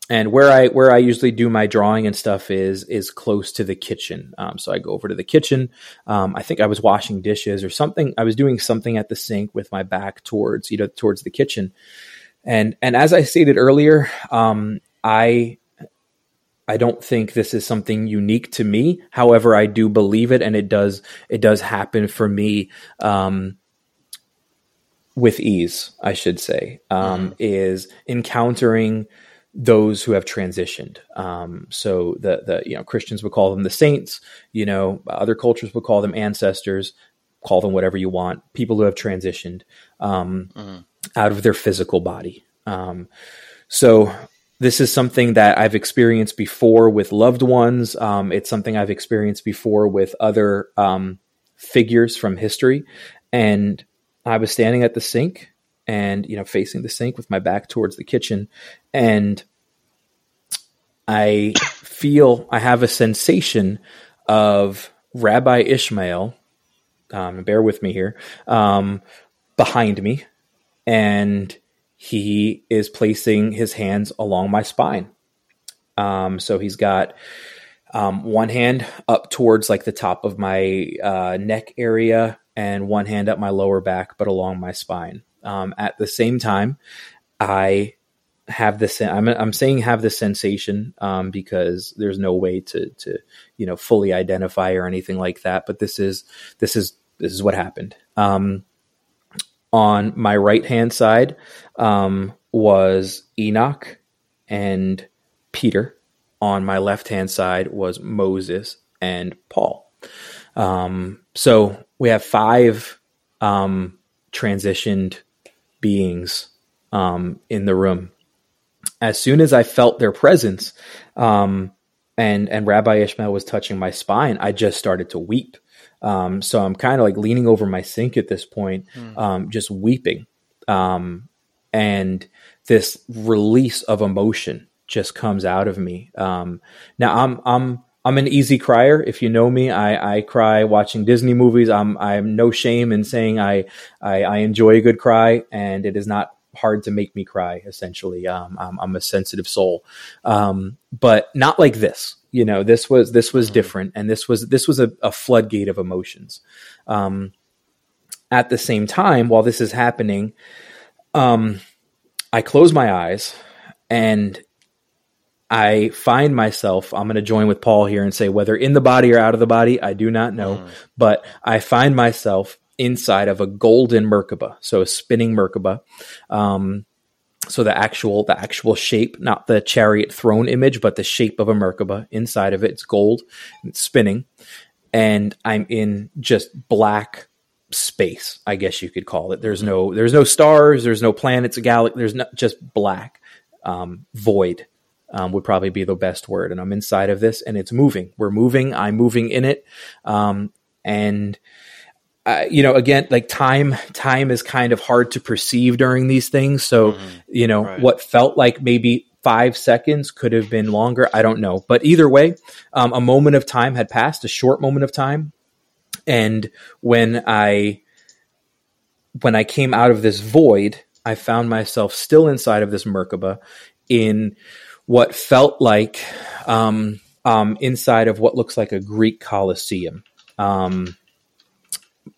and where I where I usually do my drawing and stuff is is close to the kitchen. Um, so I go over to the kitchen. Um, I think I was washing dishes or something. I was doing something at the sink with my back towards you know towards the kitchen. And and as I stated earlier, um, I I don't think this is something unique to me. However, I do believe it, and it does it does happen for me um, with ease. I should say um, mm. is encountering those who have transitioned. Um, so the the you know Christians would call them the saints. You know, other cultures would call them ancestors. Call them whatever you want. People who have transitioned um, mm-hmm. out of their physical body. Um, so this is something that I've experienced before with loved ones. Um, it's something I've experienced before with other um, figures from history. And I was standing at the sink and you know facing the sink with my back towards the kitchen. And i feel i have a sensation of rabbi ishmael um, bear with me here um, behind me. And he is placing his hands along my spine. Um, so he's got um, one hand up towards like the top of my uh, neck area and one hand up my lower back but along my spine um, at the same time, I have this. I'm, I'm saying have this sensation um, because there's no way to to you know fully identify or anything like that. But this is this is this is what happened. Um, on my right hand side um, was Enoch and Peter. On my left hand side was Moses and Paul. Um, so we have five um, transitioned beings um, in the room. As soon as I felt their presence, um, and and Rabbi Ishmael was touching my spine, I just started to weep. Um, so I'm kind of like leaning over my sink at this point, mm. just weeping, um, and this release of emotion just comes out of me. Um, now I'm I'm I'm an easy crier. If you know me, I, I cry watching Disney movies. I'm I'm no shame in saying I, I, I enjoy a good cry, and it is not hard to make me cry. Essentially, um, I'm, I'm, a sensitive soul, um, but not like this. You know, this was this was mm-hmm. different, and this was this was a, a floodgate of emotions. Um, at the same time, while this is happening, um, I close my eyes and I find myself, I'm going to join with Paul here and say whether in the body or out of the body, I do not know, mm. but I find myself inside of a golden Merkaba, so a spinning Merkaba. Um, so the actual the actual shape, not the chariot throne image, but the shape of a Merkaba inside of it. It's gold, it's spinning, and I'm in just black space. I guess you could call it. There's no there's no stars, there's no planets, a galaxy. There's not just black um, void um, would probably be the best word. And I'm inside of this and it's moving. We're moving. I'm moving in it. Um, and, uh, you know, again, like time, time is kind of hard to perceive during these things. So, mm-hmm. you know, right. what felt like maybe five seconds could have been longer. I don't know. But either way, um, a moment of time had passed, a short moment of time. And when I, when I came out of this void, I found myself still inside of this Merkaba in what felt like um, um, inside of what looks like a Greek Colosseum. Um,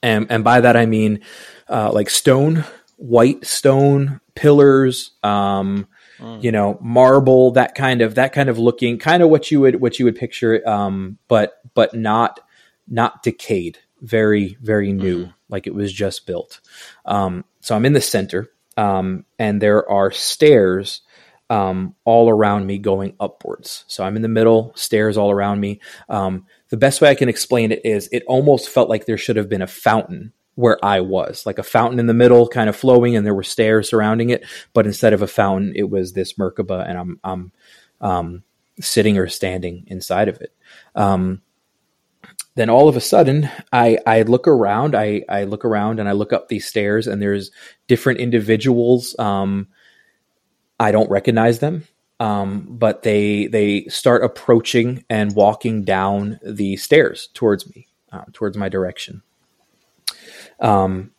and, and by that I mean uh, like stone, white stone pillars, um, mm. you know, marble, that kind of that kind of looking, kind of what you would what you would picture, um, but but not not decayed, very very new, mm. like it was just built. Um, so I'm in the center, and there are stairs um, all around me going upwards. So I'm in the middle, stairs all around me. Um, the best way I can explain it is it almost felt like there should have been a fountain where I was, like a fountain in the middle, kind of flowing, and there were stairs surrounding it. But instead of a fountain, it was this Merkaba, and I'm I'm um, sitting or standing inside of it. Um, then all of a sudden, I I look around, I I look around, and I look up these stairs, and there's different individuals. Um, I don't recognize them, um, but they they start approaching and walking down the stairs towards me, uh, towards my direction. Um,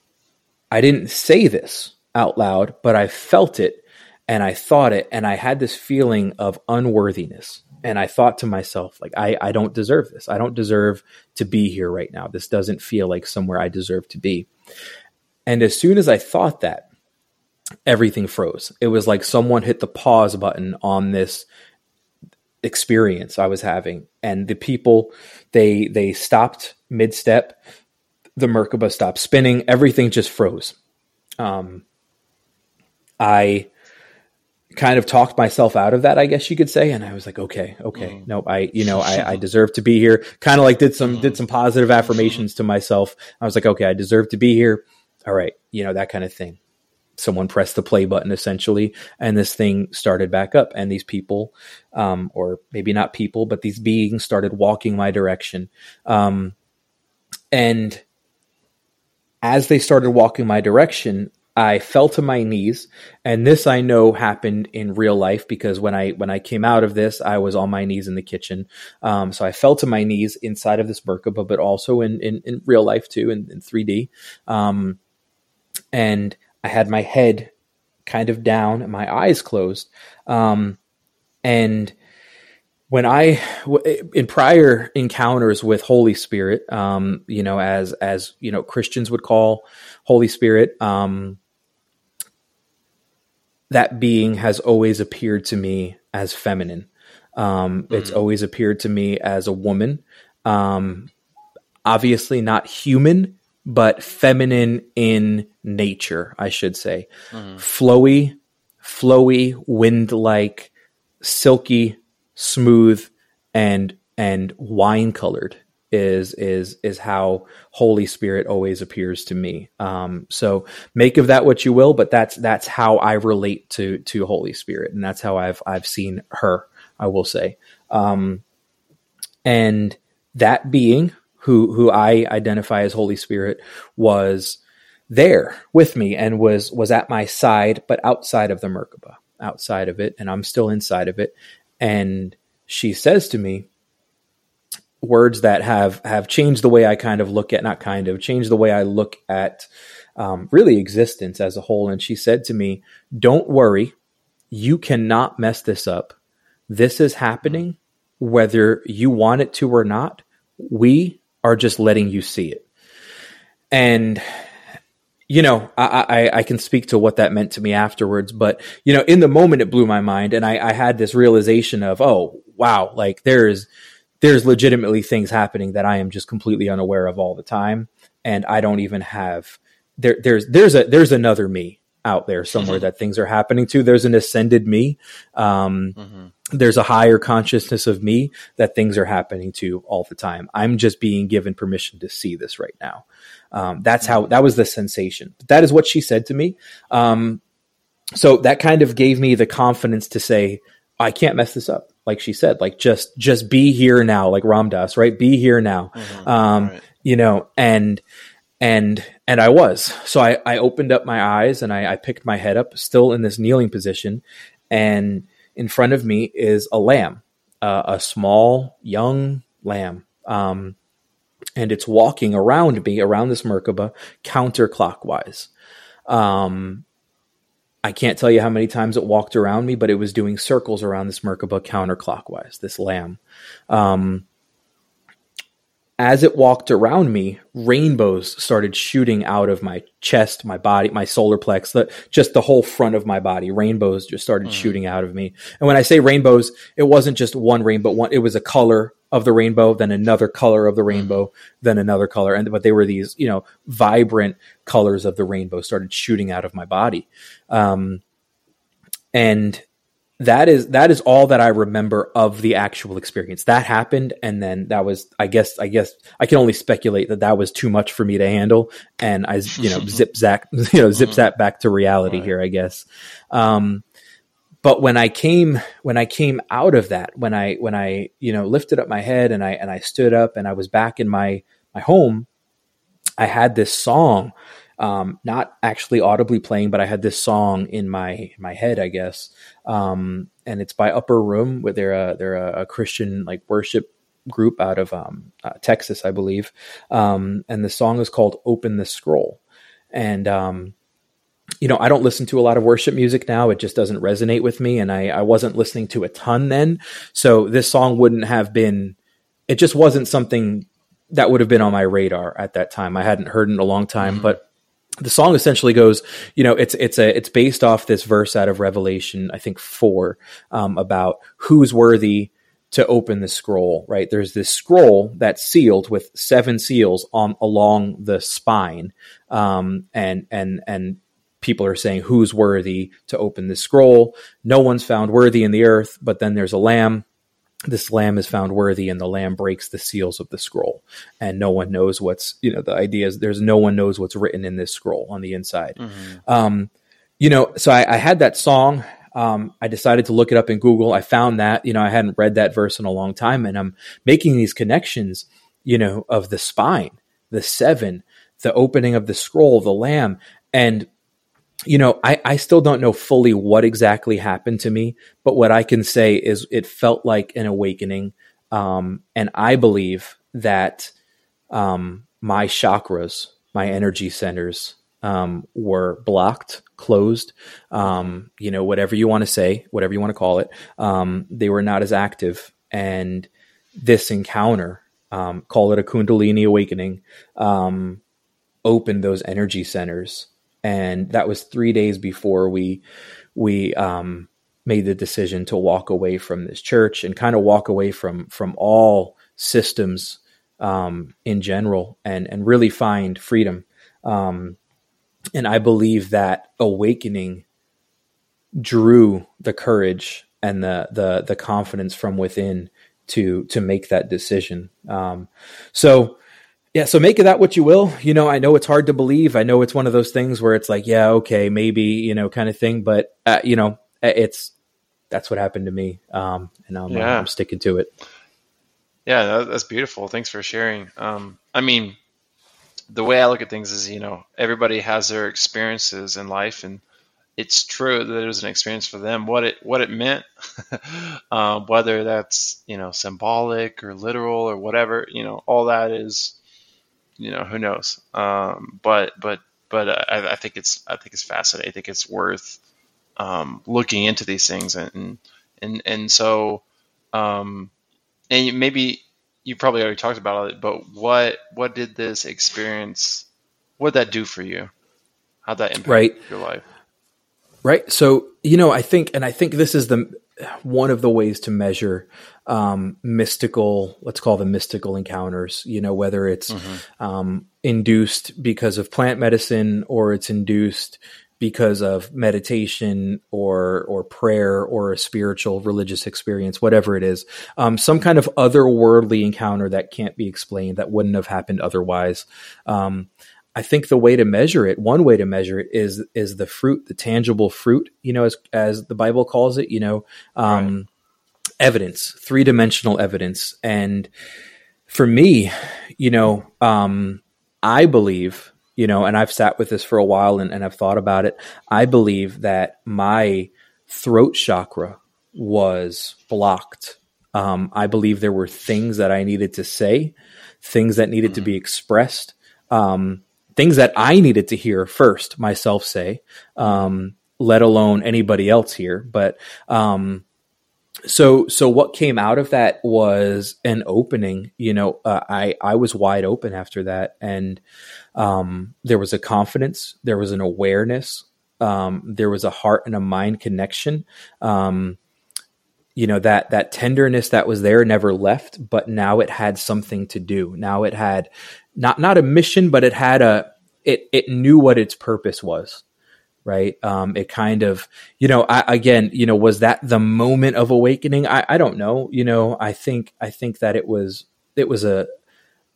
I didn't say this out loud, but I felt it and I thought it, and I had this feeling of unworthiness. And I thought to myself, like, I, I don't deserve this. I don't deserve to be here right now. This doesn't feel like somewhere I deserve to be. And as soon as I thought that, everything froze. It was like someone hit the pause button on this experience I was having, and the people they they stopped mid step. The Merkaba stopped spinning. Everything just froze. Um, I kind of talked myself out of that, I guess you could say. And I was like, okay, okay, mm. no, I, you know, I, I deserve to be here. Kind of like did some, mm. did some positive affirmations to myself. I was like, okay, I deserve to be here. All right. You know, that kind of thing someone pressed the play button essentially and this thing started back up and these people um, or maybe not people but these beings started walking my direction um, and as they started walking my direction I fell to my knees, and this I know happened in real life because when I when I came out of this, I was on my knees in the kitchen. Um, so I fell to my knees inside of this Merkaba, but also in in, in real life too, in, in 3D. Um, and I had my head kind of down and my eyes closed. Um, and when I in prior encounters with Holy Spirit, um, you know, as as you know, Christians would call Holy Spirit, um, that being has always appeared to me as feminine. Um, mm-hmm. It's always appeared to me as a woman. Um, obviously, not human, but feminine in nature, I should say. Mm-hmm. Flowy, flowy, wind like, silky, smooth, and and wine colored is is is how Holy Spirit always appears to me. Um, so make of that what you will, but that's that's how I relate to to Holy Spirit, and that's how I've I've seen her. I will say, um, and that being who who I identify as Holy Spirit was there with me and was was at my side, but outside of the Merkaba, outside of it, and I'm still inside of it. And she says to me, words that have have changed the way I kind of look at not kind of changed the way I look at um, really existence as a whole. And she said to me, "Don't worry, you cannot mess this up. This is happening whether you want it to or not. We are just letting you see it." And you know, I, I, I, can speak to what that meant to me afterwards, but you know, in the moment it blew my mind and I, I had this realization of, oh, wow, like there's, there's legitimately things happening that I am just completely unaware of all the time, and I don't even have there. There's there's a there's another me out there somewhere mm-hmm. that things are happening to. There's an ascended me. Um, mm-hmm. There's a higher consciousness of me that things are happening to all the time. I'm just being given permission to see this right now. Um, that's how that was the sensation. That is what she said to me. Um, so that kind of gave me the confidence to say, I can't mess this up like she said, like just just be here now, like Ram Dass, right? Be here now. Mm-hmm. Um, right. you know, and and and I was. So I, I opened up my eyes and I, I picked my head up, still in this kneeling position, and in front of me is a lamb, uh, a small young lamb. Um, and it's walking around me, around this Merkaba, counterclockwise. Um, I can't tell you how many times it walked around me, but it was doing circles around this Merkaba counterclockwise, this lamb. Um, as it walked around me, rainbows started shooting out of my chest, my body, my solar plex, the, just the whole front of my body. Rainbows just started mm. shooting out of me. And when I say rainbows, it wasn't just one rainbow. One, it was a color of the rainbow, then another color of the mm-hmm. rainbow, mm. then another color. And but they were these, you know, vibrant colors of the rainbow started shooting out of my body. Um, and that is that is all that I remember of the actual experience. That happened, and then that was, I guess, I guess I can only speculate that that was too much for me to handle, and I, you know, zip zap, you know, zip zap back to reality right. here, I guess. Um, but when I came when I came out of that, when I when I you know lifted up my head and I and I stood up and I was back in my my home, I had this song, um, not actually audibly playing, but I had this song in my my head, I guess. Um, and it's by Upper Room, where they're a, they're a, a Christian like worship group out of um, uh, Texas, I believe. Um, and the song is called "Open the Scroll," and um, you know, I don't listen to a lot of worship music now. It just doesn't resonate with me. And I, I wasn't listening to a ton then. So this song wouldn't have been, it just wasn't something that would have been on my radar at that time. I hadn't heard in a long time, mm-hmm. but the song essentially goes, you know, it's, it's a, it's based off this verse out of Revelation, I think four, um, about who's worthy to open the scroll, right? There's this scroll that's sealed with seven seals on along the spine. Um, and, and, and people are saying who's worthy to open this scroll. No one's found worthy in the earth, but then there's a lamb. This lamb is found worthy, and the lamb breaks the seals of the scroll. And no one knows what's, you know, the idea is there's no one knows what's written in this scroll on the inside. Mm-hmm. Um, you know, so I, I had that song. Um, I decided to look it up in Google. I found that, you know, I hadn't read that verse in a long time, and I'm making these connections, you know, of the spine, the seven, the opening of the scroll, the lamb, and you know, I, I still don't know fully what exactly happened to me, but what I can say is it felt like an awakening. Um, and I believe that um, my chakras, my energy centers, um, were blocked, closed, um, you know, whatever you want to say, whatever you want to call it. Um, they were not as active. And this encounter, um, call it a Kundalini awakening, opened those energy centers. And that was three days before we, we, um, made the decision to walk away from this church and kind of walk away from, from all systems, um, in general and, and really find freedom. Um, and I believe that awakening drew the courage and the the the confidence from within to to make that decision. Um, so yeah, so make of that what you will. You know, I know it's hard to believe. I know it's one of those things where it's like, yeah, okay, maybe, you know, kind of thing. But uh, you know, it's that's what happened to me, um, and I'm, yeah. I'm sticking to it. Yeah, that's beautiful. Thanks for sharing. Um, I mean, the way I look at things is, you know, everybody has their experiences in life, and it's true that it was an experience for them. What it what it meant, um, whether that's you know symbolic or literal or whatever, you know, all that is, you know, who knows. Um, but but but I, I, think it's I think it's fascinating. I think it's worth um, looking into these things, and and and so, um, and maybe you probably already talked about it, but what what did this experience what did that do for you? How'd that impact right. your life? Right. So, you know, I think and I think this is the one of the ways to measure um, mystical, let's call them mystical encounters, you know, whether it's mm-hmm. um, induced because of plant medicine or it's induced because of meditation or or prayer or a spiritual religious experience, whatever it is, um, some kind of otherworldly encounter that can't be explained that wouldn't have happened otherwise. Um, I think the way to measure it, one way to measure it is is the fruit, the tangible fruit, you know, as as the Bible calls it, you know, um, right. evidence, three dimensional evidence, and for me, you know, um, I believe you know, and I've sat with this for a while and, and I've thought about it. I believe that my throat chakra was blocked. Um, I believe there were things that I needed to say, things that needed mm-hmm. to be expressed, um, things that I needed to hear first myself say, um, let alone anybody else hear. But um, so so what came out of that was an opening. You know, uh, I I was wide open after that, and um, there was a confidence, there was an awareness, um, there was a heart and a mind connection. Um, you know that that tenderness that was there never left, but now it had something to do. Now it had not not a mission, but it had a it it knew what its purpose was right? Um, it kind of, you know, I, again, you know, was that the moment of awakening? I, I don't know. You know, I think I think that it was it was a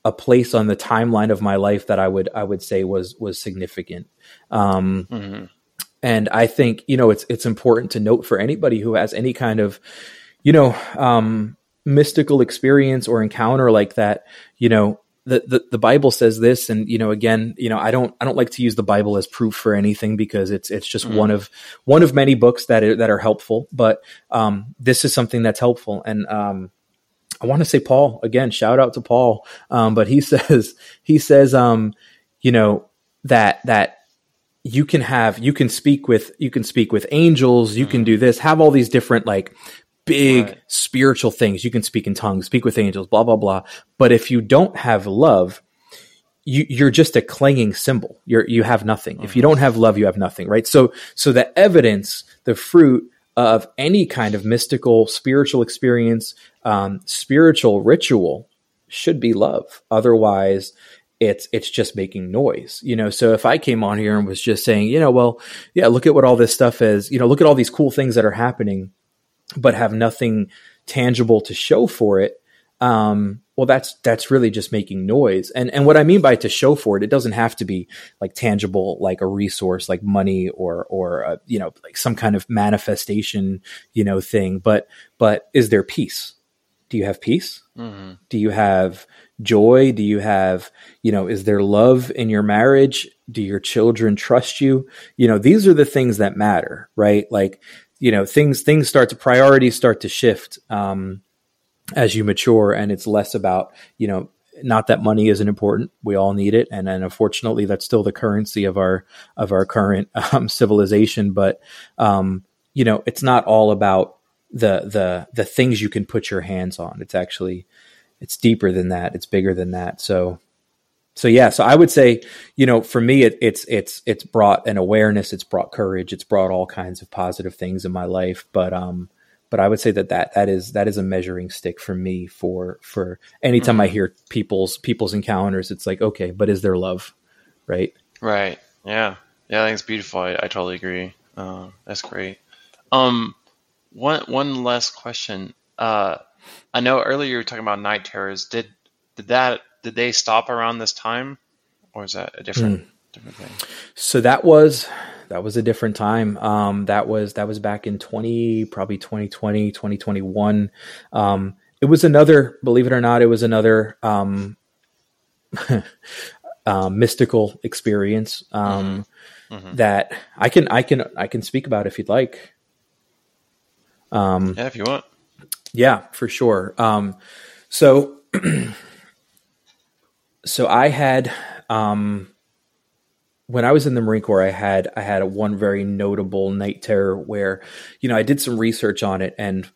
a place on the timeline of my life that I would I would say was was significant. Um, mm-hmm. And I think you know it's it's important to note for anybody who has any kind of you know um, mystical experience or encounter like that. You know the, the the Bible says this, and you know again you know I don't I don't like to use the Bible as proof for anything because it's it's just mm-hmm. one of one of many books that are, that are helpful. But um, this is something that's helpful and. Um, I want to say Paul again. Shout out to Paul. Um, but he says he says um, you know that that you can have you can speak with you can speak with angels. You can do this. Have all these different like big right. spiritual things. You can speak in tongues, speak with angels, blah blah blah. But if you don't have love, you, you're just a clanging cymbal. You're you have nothing. Mm-hmm. If you don't have love, you have nothing, right? So so the evidence, the fruit of any kind of mystical spiritual experience, um, spiritual ritual should be love. Otherwise, it's it's just making noise, you know. So if I came on here and was just saying, you know, well, yeah, look at what all this stuff is, you know, look at all these cool things that are happening, but have nothing tangible to show for it. Um, well, that's that's really just making noise. And and what I mean by to show for it, it doesn't have to be like tangible, like a resource, like money or or a, you know like some kind of manifestation, you know, thing. But but is there peace? do you have peace? Mm-hmm. Do you have joy? Do you have, you know, is there love in your marriage? Do your children trust you? You know, these are the things that matter, right? Like, you know, things things start to priorities start to shift um, as you mature, and it's less about, you know, not that money isn't important. We all need it, and and unfortunately, that's still the currency of our of our current um, civilization. But um, you know, it's not all about the the the things you can put your hands on. It's actually it's deeper than that. It's bigger than that. So so yeah, so I would say, you know, for me, it, it's it's it's brought an awareness, it's brought courage, it's brought all kinds of positive things in my life. But um, but I would say that that that is that is a measuring stick for me for for anytime mm-hmm. I hear people's people's encounters, it's like okay, but is there love, right? Right. Yeah. Yeah. I think it's beautiful. I, I totally agree. Uh, that's great. Um, one one last question. Uh, I know earlier you were talking about night terrors. Did did that did they stop around this time, or is that a different mm. different thing? So that was that was a different time. Um, that was that was back in twenty probably 2020, 2021. Um, it was another, believe it or not, it was another um, uh, mystical experience um, mm-hmm. Mm-hmm. that I can I can I can speak about if you'd like. Um, yeah, if you want. Yeah, for sure. Um, so, so I had, um, when I was in the Marine Corps, I had I had a one very notable night terror where, you know, I did some research on it, and,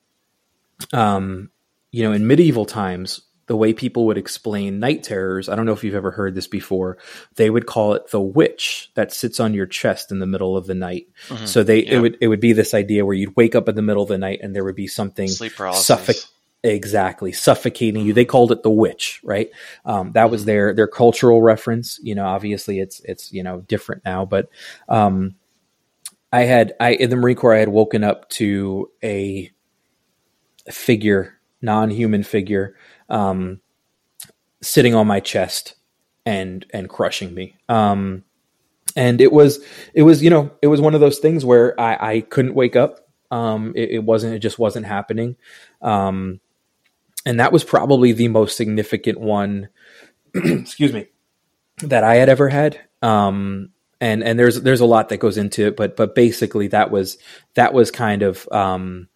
um, you know, in medieval times, the way people would explain night terrors. I don't know if you've ever heard this before. They would call it the witch that sits on your chest in the middle of the night. Mm-hmm. So they yeah. it would it would be this idea where you'd wake up in the middle of the night and there would be something suffocate exactly suffocating you. They called it the witch, right? Um, that was mm-hmm. their their cultural reference. You know, obviously it's it's you know different now, but um, I had I in the Marine Corps I had woken up to a figure, non human figure um, sitting on my chest and and crushing me. Um, and it was it was you know it was one of those things where I, I couldn't wake up. Um, it, it, wasn't it just wasn't happening. Um, and that was probably the most significant one. excuse me, that I had ever had. Um, and and there's there's a lot that goes into it, but but basically that was that was kind of um,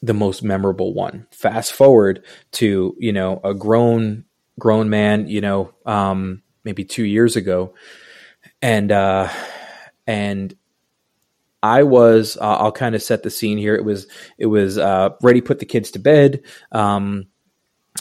the most memorable one. Fast forward to you know a grown grown man, you know, um, maybe two years ago, and uh, and I was uh, I'll kind of set the scene here. It was it was uh, ready put the kids to bed. Um,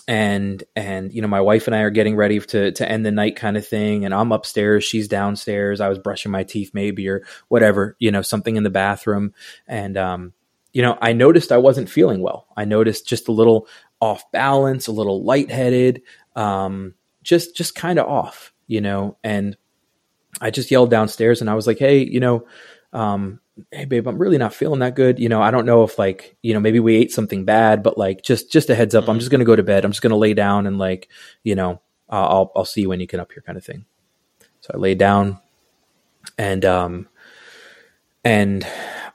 and and you know my wife and I are getting ready to to end the night kind of thing and I'm upstairs she's downstairs I was brushing my teeth maybe or whatever you know something in the bathroom and um you know, I noticed I wasn't feeling well. I noticed just a little off balance, a little lightheaded, um, just just kind of off, you know. And I just yelled downstairs, and I was like, "Hey, you know, um, hey babe, I'm really not feeling that good. You know, I don't know if like, you know, maybe we ate something bad, but like, just just a heads up, I'm just gonna go to bed. I'm just gonna lay down and like, you know, uh, I'll I'll see you when you get up here, kind of thing." So I lay down, and um, and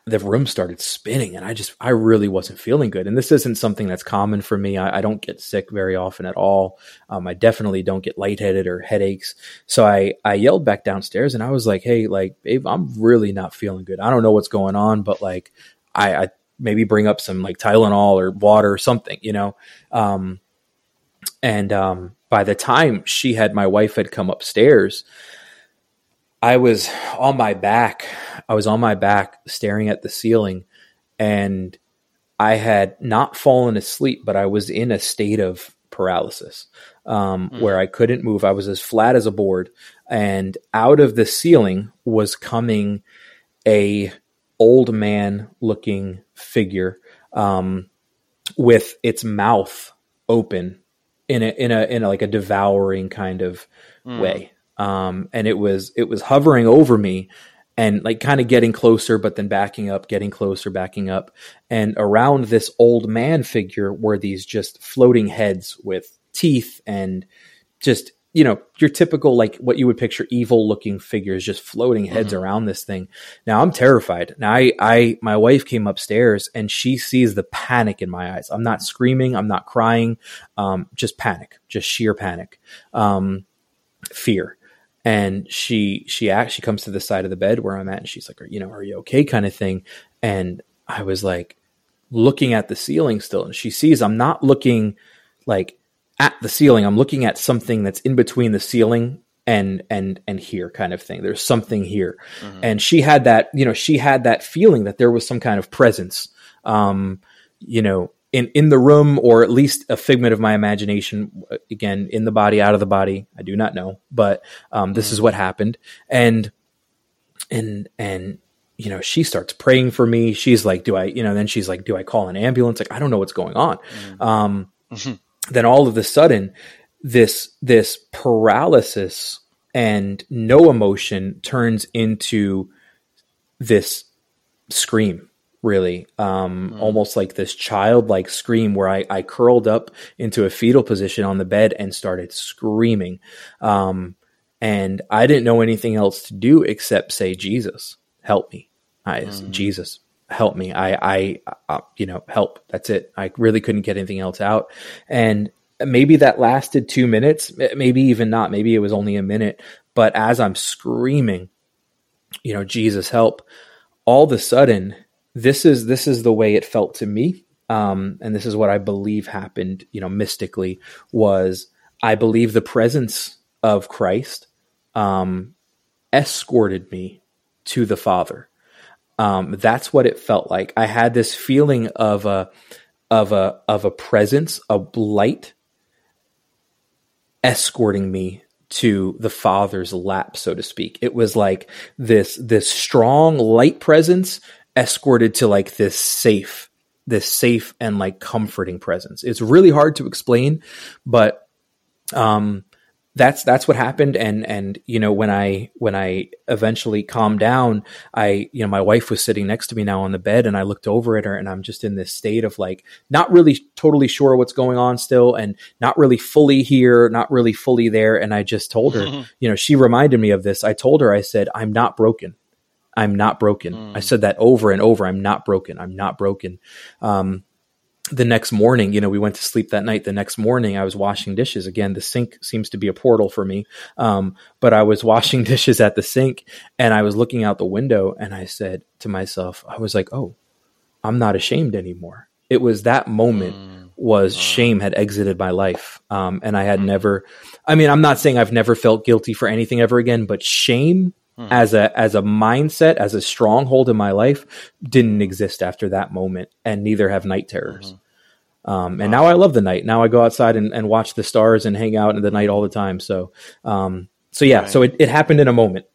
the room started spinning and I just, I really wasn't feeling good. And this isn't something that's common for me. I, I don't get sick very often at all. Um, I definitely don't get lightheaded or headaches. So I, I yelled back downstairs and I was like, Hey, like, babe, I'm really not feeling good. I don't know what's going on, but like, I, I maybe bring up some like Tylenol or water or something, you know? Um, and, um, by the time she had, my wife had come upstairs, I was on my back. I was on my back staring at the ceiling and I had not fallen asleep, but I was in a state of paralysis um, mm. where I couldn't move. I was as flat as a board, and out of the ceiling was coming a old man looking figure um, with its mouth open in a in a in a, like a devouring kind of mm. way um, and it was it was hovering over me and like kind of getting closer but then backing up getting closer backing up and around this old man figure were these just floating heads with teeth and just you know, your typical like what you would picture evil looking figures just floating heads mm-hmm. around this thing. Now I'm terrified. Now I, I, my wife came upstairs and she sees the panic in my eyes. I'm not screaming. I'm not crying. Um, just panic, just sheer panic, um, fear. And she, she actually comes to the side of the bed where I'm at and she's like, are, you know, are you okay? Kind of thing. And I was like looking at the ceiling still and she sees I'm not looking like at the ceiling. I'm looking at something that's in between the ceiling and and and here kind of thing. There's something here. Mm-hmm. And she had that, you know, she had that feeling that there was some kind of presence. Um, you know, in in the room or at least a figment of my imagination again in the body out of the body. I do not know but um, this is what happened. And and and you know she starts praying for me. She's like do i you know then she's like do i call an ambulance? Like i don't know what's going on. Mm-hmm. um, mm-hmm. then all of a sudden this this paralysis and no emotion turns into this scream really um, mm. almost like this childlike scream where I, I curled up into a fetal position on the bed and started screaming um, and i didn't know anything else to do except say jesus help me I, mm. jesus help me. I, I, uh, you know, help. That's it. I really couldn't get anything else out. And maybe that lasted two minutes, maybe even not. Maybe it was only a minute. But as I'm screaming, you know, Jesus help, all of a sudden, this is, this is the way it felt to me. Um, and this is what I believe happened, you know, mystically was I believe the presence of Christ, um, escorted me to the Father um, that's what it felt like. I had this feeling of a of a of a presence, a light escorting me to the father's lap so to speak it was like this this strong light presence escorted to like this safe this safe and like comforting presence. It's really hard to explain but um that's that's what happened. And and you know when i when i eventually calmed down i you know my wife was sitting next to me now on the bed and i looked over at her and i'm just in this state of like not really totally sure what's going on still and not really fully here not really fully there. And i just told her you know she reminded me of this. I told her i said i'm not broken i'm not broken mm. i said that over and over i'm not broken i'm not broken um, the next morning, you know, we went to sleep that night. The next morning, I was washing dishes. Again, the sink seems to be a portal for me. Um, but I was washing dishes at the sink and I was looking out the window and I said to myself, I was like, oh, I'm not ashamed anymore. It was that moment mm. was shame had exited my life. Um, and I had mm. never, I mean, I'm not saying I've never felt guilty for anything ever again, but shame mm. as a as a mindset, as a stronghold in my life, didn't exist after that moment, and neither have night terrors. Mm-hmm. Um, and wow. now I love the night. Now I go outside and, and, watch the stars and hang out in the night all the time. So, um, so yeah, right. so it, it happened in a moment.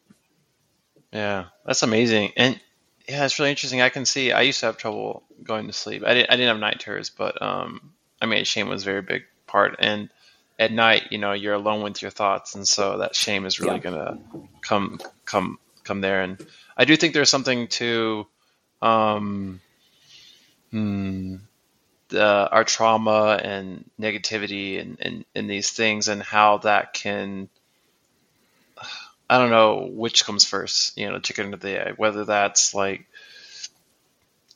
Yeah, that's amazing. And yeah, it's really interesting. I can see. I used to have trouble going to sleep. I didn't. I didn't have night terrors, but um, I mean, shame was a very big part. And at night, you know, you're alone with your thoughts, and so that shame is really yeah. gonna come come come there. And I do think there's something to um, hmm, the, our trauma and negativity and, and, and these things, and how that can. I don't know which comes first, you know, chicken or the egg. Whether that's like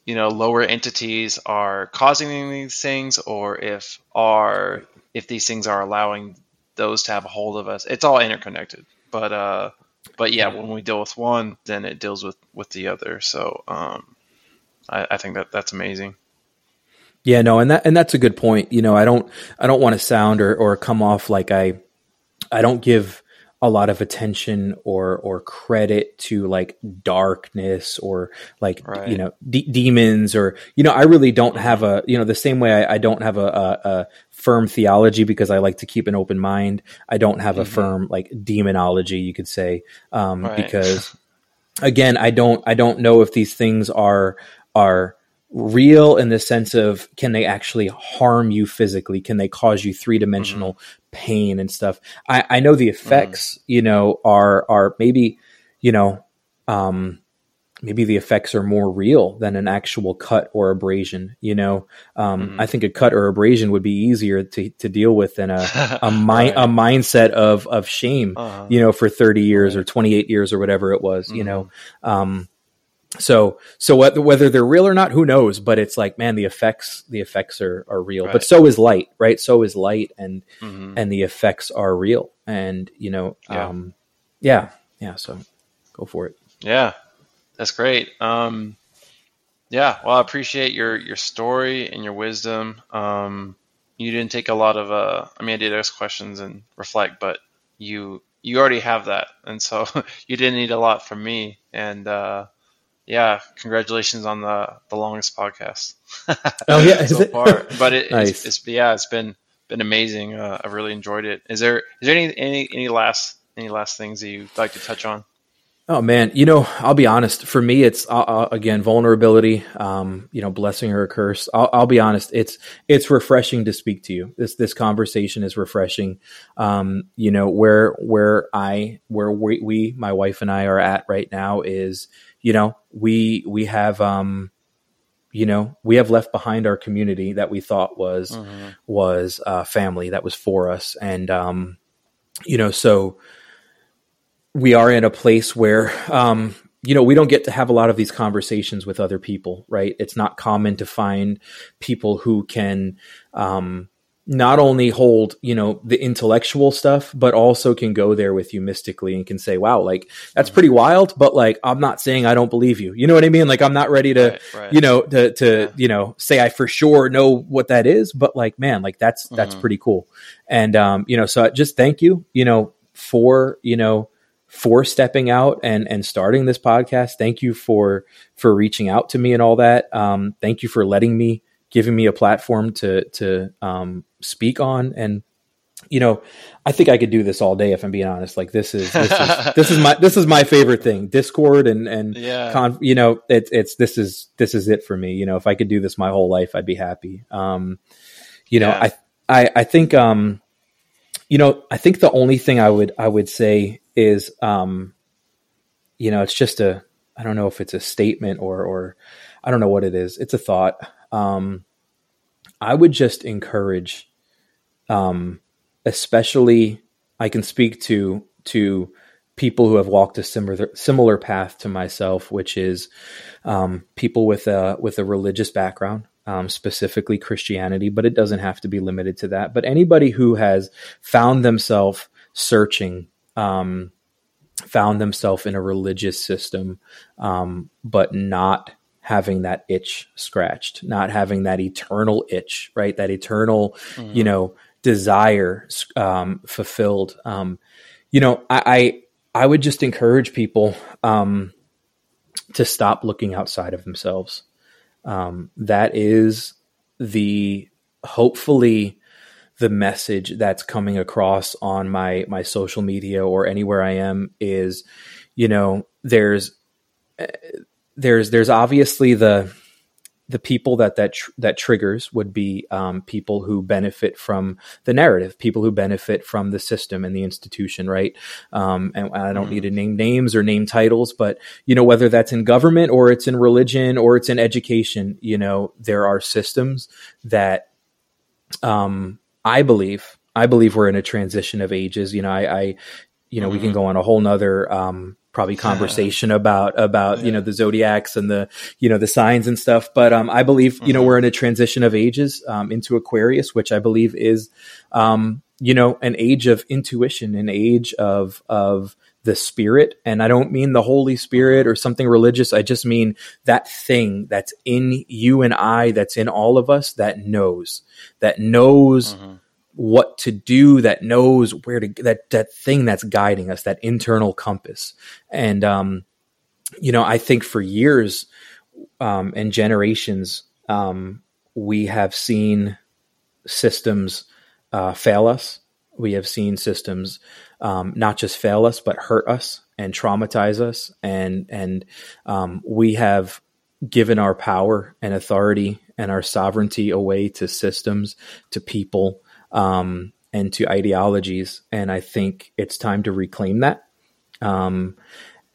you know lower entities are causing these things or if are if these things are allowing those to have a hold of us. It's all interconnected. But uh, but yeah, when we deal with one, then it deals with with the other. So um, I, I think that that's amazing. Yeah, no, and that and that's a good point. You know, I don't I don't want to sound or or come off like I I don't give a lot of attention or or credit to like darkness or like right. you know d- demons or you know I really don't have a you know the same way I, I don't have a, a, a, firm theology because I like to keep an open mind. I don't have mm-hmm. a firm like demonology you could say um, right. because again I don't I don't know if these things are are real in the sense of can they actually harm you physically can they cause you three-dimensional mm-hmm. pain and stuff i, I know the effects mm-hmm. you know are are maybe you know um maybe the effects are more real than an actual cut or abrasion. You know, um, mm-hmm. I think a cut or abrasion would be easier to, to deal with than a a, mi- right. a mindset of of shame. Uh-huh. You know, for thirty years right. or twenty eight years or whatever it was. You know, mm-hmm. um, so so whether they're real or not, who knows? But it's like, man, the effects the effects are are real. Right. But so is light, right? So is light, and mm-hmm. and the effects are real. And you know, yeah. um, yeah, yeah. So go for it. Yeah, that's great. Um, yeah, well, I appreciate your your story and your wisdom. Um, you didn't take a lot of. Uh, I mean, I did ask questions and reflect, but you you already have that, and so you didn't need a lot from me. And uh, yeah, congratulations on the the longest podcast. Oh yeah, so far. But it, nice. it's, it's, yeah, it's been been amazing. Uh, I've really enjoyed it. Is there is there any any any last any last things that you'd like to touch on? Oh man, you know, I'll be honest. For me, it's uh, uh, again vulnerability. Um, you know, blessing or a curse. I'll, I'll, be honest. It's it's refreshing to speak to you. This this conversation is refreshing. Um, you know, where where I where we, we my wife and I are at right now is you know we we have um you know we have left behind our community that we thought was mm-hmm. was uh, family that was for us and um you know so we are in a place where um you know we don't get to have a lot of these conversations with other people right it's not common to find people who can um not only hold you know the intellectual stuff but also can go there with you mystically and can say wow like that's pretty wild but like i'm not saying i don't believe you you know what i mean like i'm not ready to right, right. you know to to yeah. you know say i for sure know what that is but like man like that's that's mm-hmm. pretty cool and um you know so just thank you you know for you know for stepping out and and starting this podcast thank you for for reaching out to me and all that um thank you for letting me giving me a platform to to um, speak on. And you know i think i could do this all day if i'm being honest. Like this is this is, this is my this is my favorite thing. Discord and and yeah. Con, you know it's it's this is this is it for me. You know if i could do this my whole life i'd be happy. Um you know yeah. i i i think um you know i think the only thing i would i would say is um you know it's just a i don't know if it's a statement or or i don't know what it is. It's a thought um, I would just encourage, um, especially I can speak to to people who have walked a similar similar path to myself, which is um, people with a with a religious background, um, specifically Christianity, but it doesn't have to be limited to that. But anybody who has found themselves searching, um, found themselves in a religious system, um, but not having that itch scratched, not having that eternal itch, right? That eternal, mm-hmm. you know, desire um, fulfilled. Um, you know, I, I, I would just encourage people um, to stop looking outside of themselves. Um, that is the hopefully the message that's coming across on my my social media or anywhere I am is, you know, there's there's there's obviously the the people that that tr- that triggers would be um, people who benefit from the narrative, people who benefit from the system and the institution, right? Um, and I don't mm. need to name names or name titles, but you know whether that's in government or it's in religion or it's in education, you know there are systems that um, I believe I believe we're in a transition of ages. You know, I, I you know mm-hmm. we can mm-hmm. go on a whole nother um, probably conversation about about yeah. you know the zodiacs and the you know the signs and stuff. But um, i believe you know mm-hmm. we're in a transition of ages um, into aquarius which i believe is um, you know an age of intuition an age of of the spirit. And i don't mean the holy spirit or something religious. I just mean that thing that's in you and i that's in all of us that knows that knows mm-hmm what to do that knows where to that that thing that's guiding us that internal compass. And um you know i think for years um and generations um we have seen systems uh fail us. We have seen systems um not just fail us but hurt us and traumatize us. And and um we have given our power and authority and our sovereignty away to systems to people um, and to ideologies. And I think it's time to reclaim that. Um,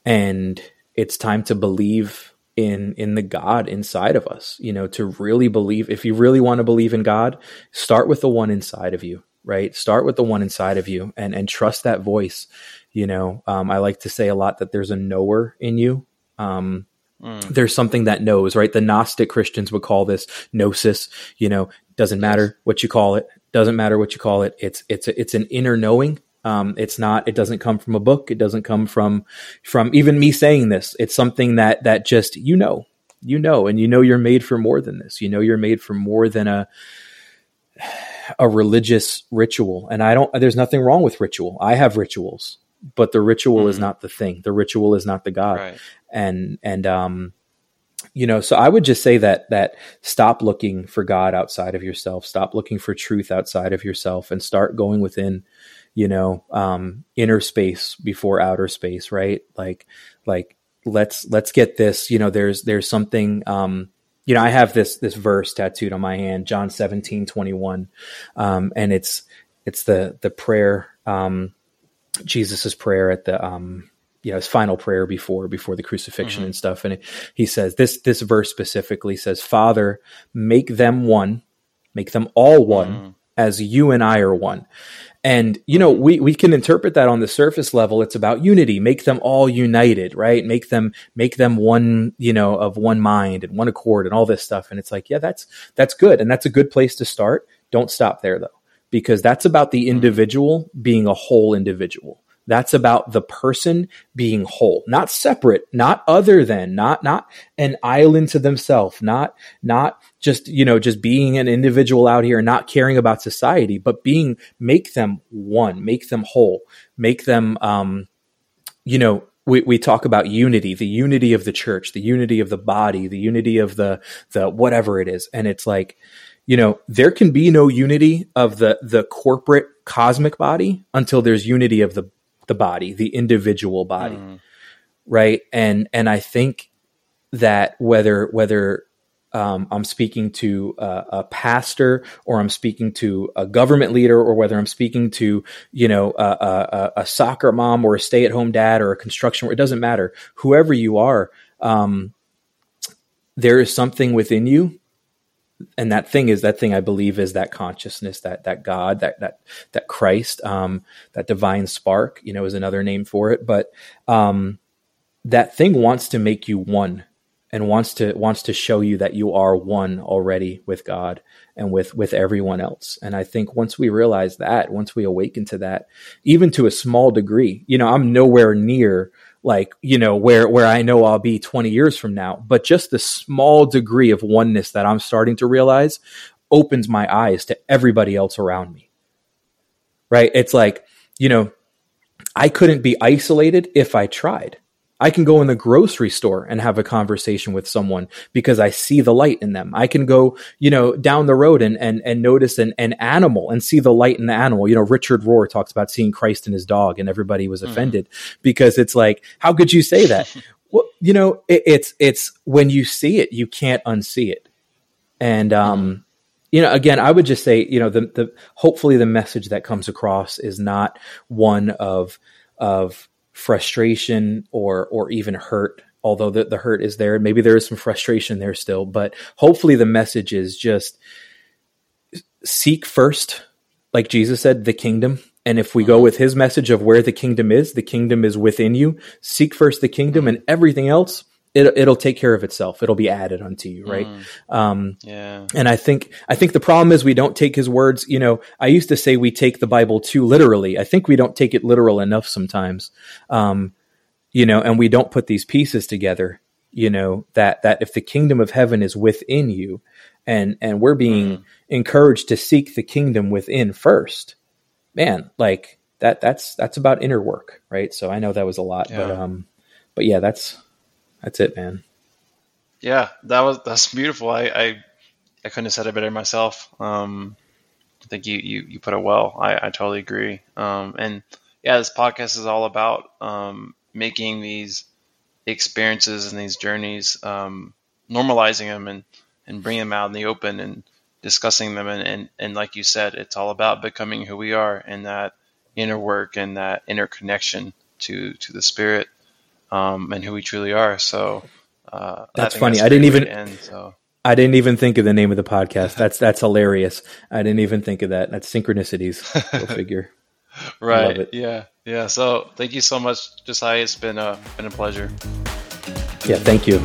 and it's time to believe in in the God inside of us. You know, to really believe. If you really want to believe in God, start with the one inside of you. Right. Start with the one inside of you, and and trust that voice. You know, um, I like to say a lot that there's a knower in you. Um, mm. There's something that knows, right? The Gnostic Christians would call this gnosis. You know, doesn't matter what you call it. Doesn't matter what you call it. It's it's it's an inner knowing um, it's not. It doesn't come from a book. It doesn't come from from even me saying this. It's something that that just you know, you know, and you know you're made for more than this. You know you're made for more than a a religious ritual. And I don't. There's nothing wrong with ritual. I have rituals, but the ritual mm-hmm. is not the thing. The ritual is not the God. Right. And and um, you know so i would just say that that stop looking for god outside of yourself. Stop looking for truth outside of yourself and start going within you know um inner space before outer space right? Like like let's let's get this you know there's there's something um you know i have this this verse tattooed on my hand john 17 21 um and it's it's the the prayer um jesus's prayer at the um you know his final prayer before before the crucifixion mm-hmm. and stuff and it, he says this this verse specifically says father make them one make them all one mm-hmm. as you and i are one and you know, we we can interpret that on the surface level. It's about unity, make them all united, right? Make them make them one, you know, of one mind and one accord and all this stuff. And it's like, yeah, that's that's good, and that's a good place to start. Don't stop there though, because that's about the mm-hmm. individual being a whole individual. That's about the person being whole, not separate, not other than, not not an island to themselves, not not just you know just being an individual out here and not caring about society, but being make them one, make them whole, make them um, you know we, we talk about unity, the unity of the church, the unity of the body, the unity of the the whatever it is, and it's like you know there can be no unity of the the corporate cosmic body until there's unity of the the body, the individual body, mm. right? And and I think that whether whether um, I'm speaking to a, a, pastor or I'm speaking to a government leader or whether I'm speaking to, you know, a, a, a soccer mom or a stay at home dad or a construction, it doesn't matter. Whoever you are, um, there is something within you and that thing is that thing I believe is that consciousness, that that God, that that that Christ, um, that divine spark, you know, is another name for it. But um, that thing wants to make you one, and wants to wants to show you that you are one already with God and with with everyone else. And I think once we realize that, once we awaken to that, even to a small degree, you know, I'm nowhere near like you know where where I know I'll be 20 years from now. But just the small degree of oneness that I'm starting to realize opens my eyes to everybody else around me. Right? It's like you know I couldn't be isolated if I tried I can go in the grocery store and have a conversation with someone because I see the light in them. I can go, you know, down the road and and and notice an, an animal and see the light in the animal. You know, Richard Rohr talks about seeing Christ in his dog, and everybody was mm-hmm. offended mm. because it's like, how could you say that? well, you know, it, it's it's when you see it, you can't unsee it, and um. Mm you know again i would just say you know the, the hopefully the message that comes across is not one of of frustration or or even hurt although the, the hurt is there. Maybe there is some frustration there still but hopefully the message is just seek first like jesus said the kingdom. And if we go mm-hmm. with his message of where the kingdom is the kingdom is within you. Seek first the kingdom and everything else it, it'll take care of itself. It'll be added unto you, right? Mm. Um, yeah. And I think I think the problem is we don't take his words. You know, I used to say we take the Bible too literally. I think we don't take it literal enough sometimes. Um, you know, and we don't put these pieces together. You know that that if the kingdom of heaven is within you, and and we're being mm. encouraged to seek the kingdom within first, man, like that that's that's about inner work, right? So I know that was a lot, yeah. but um, but yeah, that's that's it, man. Yeah, that was that's beautiful. I I, I couldn't have said it better myself. Um, I think you you, you put it well. I, I totally agree. Um, and yeah, this podcast is all about um, making these experiences and these journeys, um, normalizing them and and bringing them out in the open and discussing them. And, and and like you said, it's all about becoming who we are and that inner work and that inner connection to to the spirit um, and who we truly are. So uh, that's funny. That's I didn't even. End, so. I didn't even think of the name of the podcast. That's that's hilarious. I didn't even think of that. That's synchronicities. Go figure. right. Yeah. Yeah. So thank you so much, Josiah. It's been a been a pleasure. Yeah. Thank you.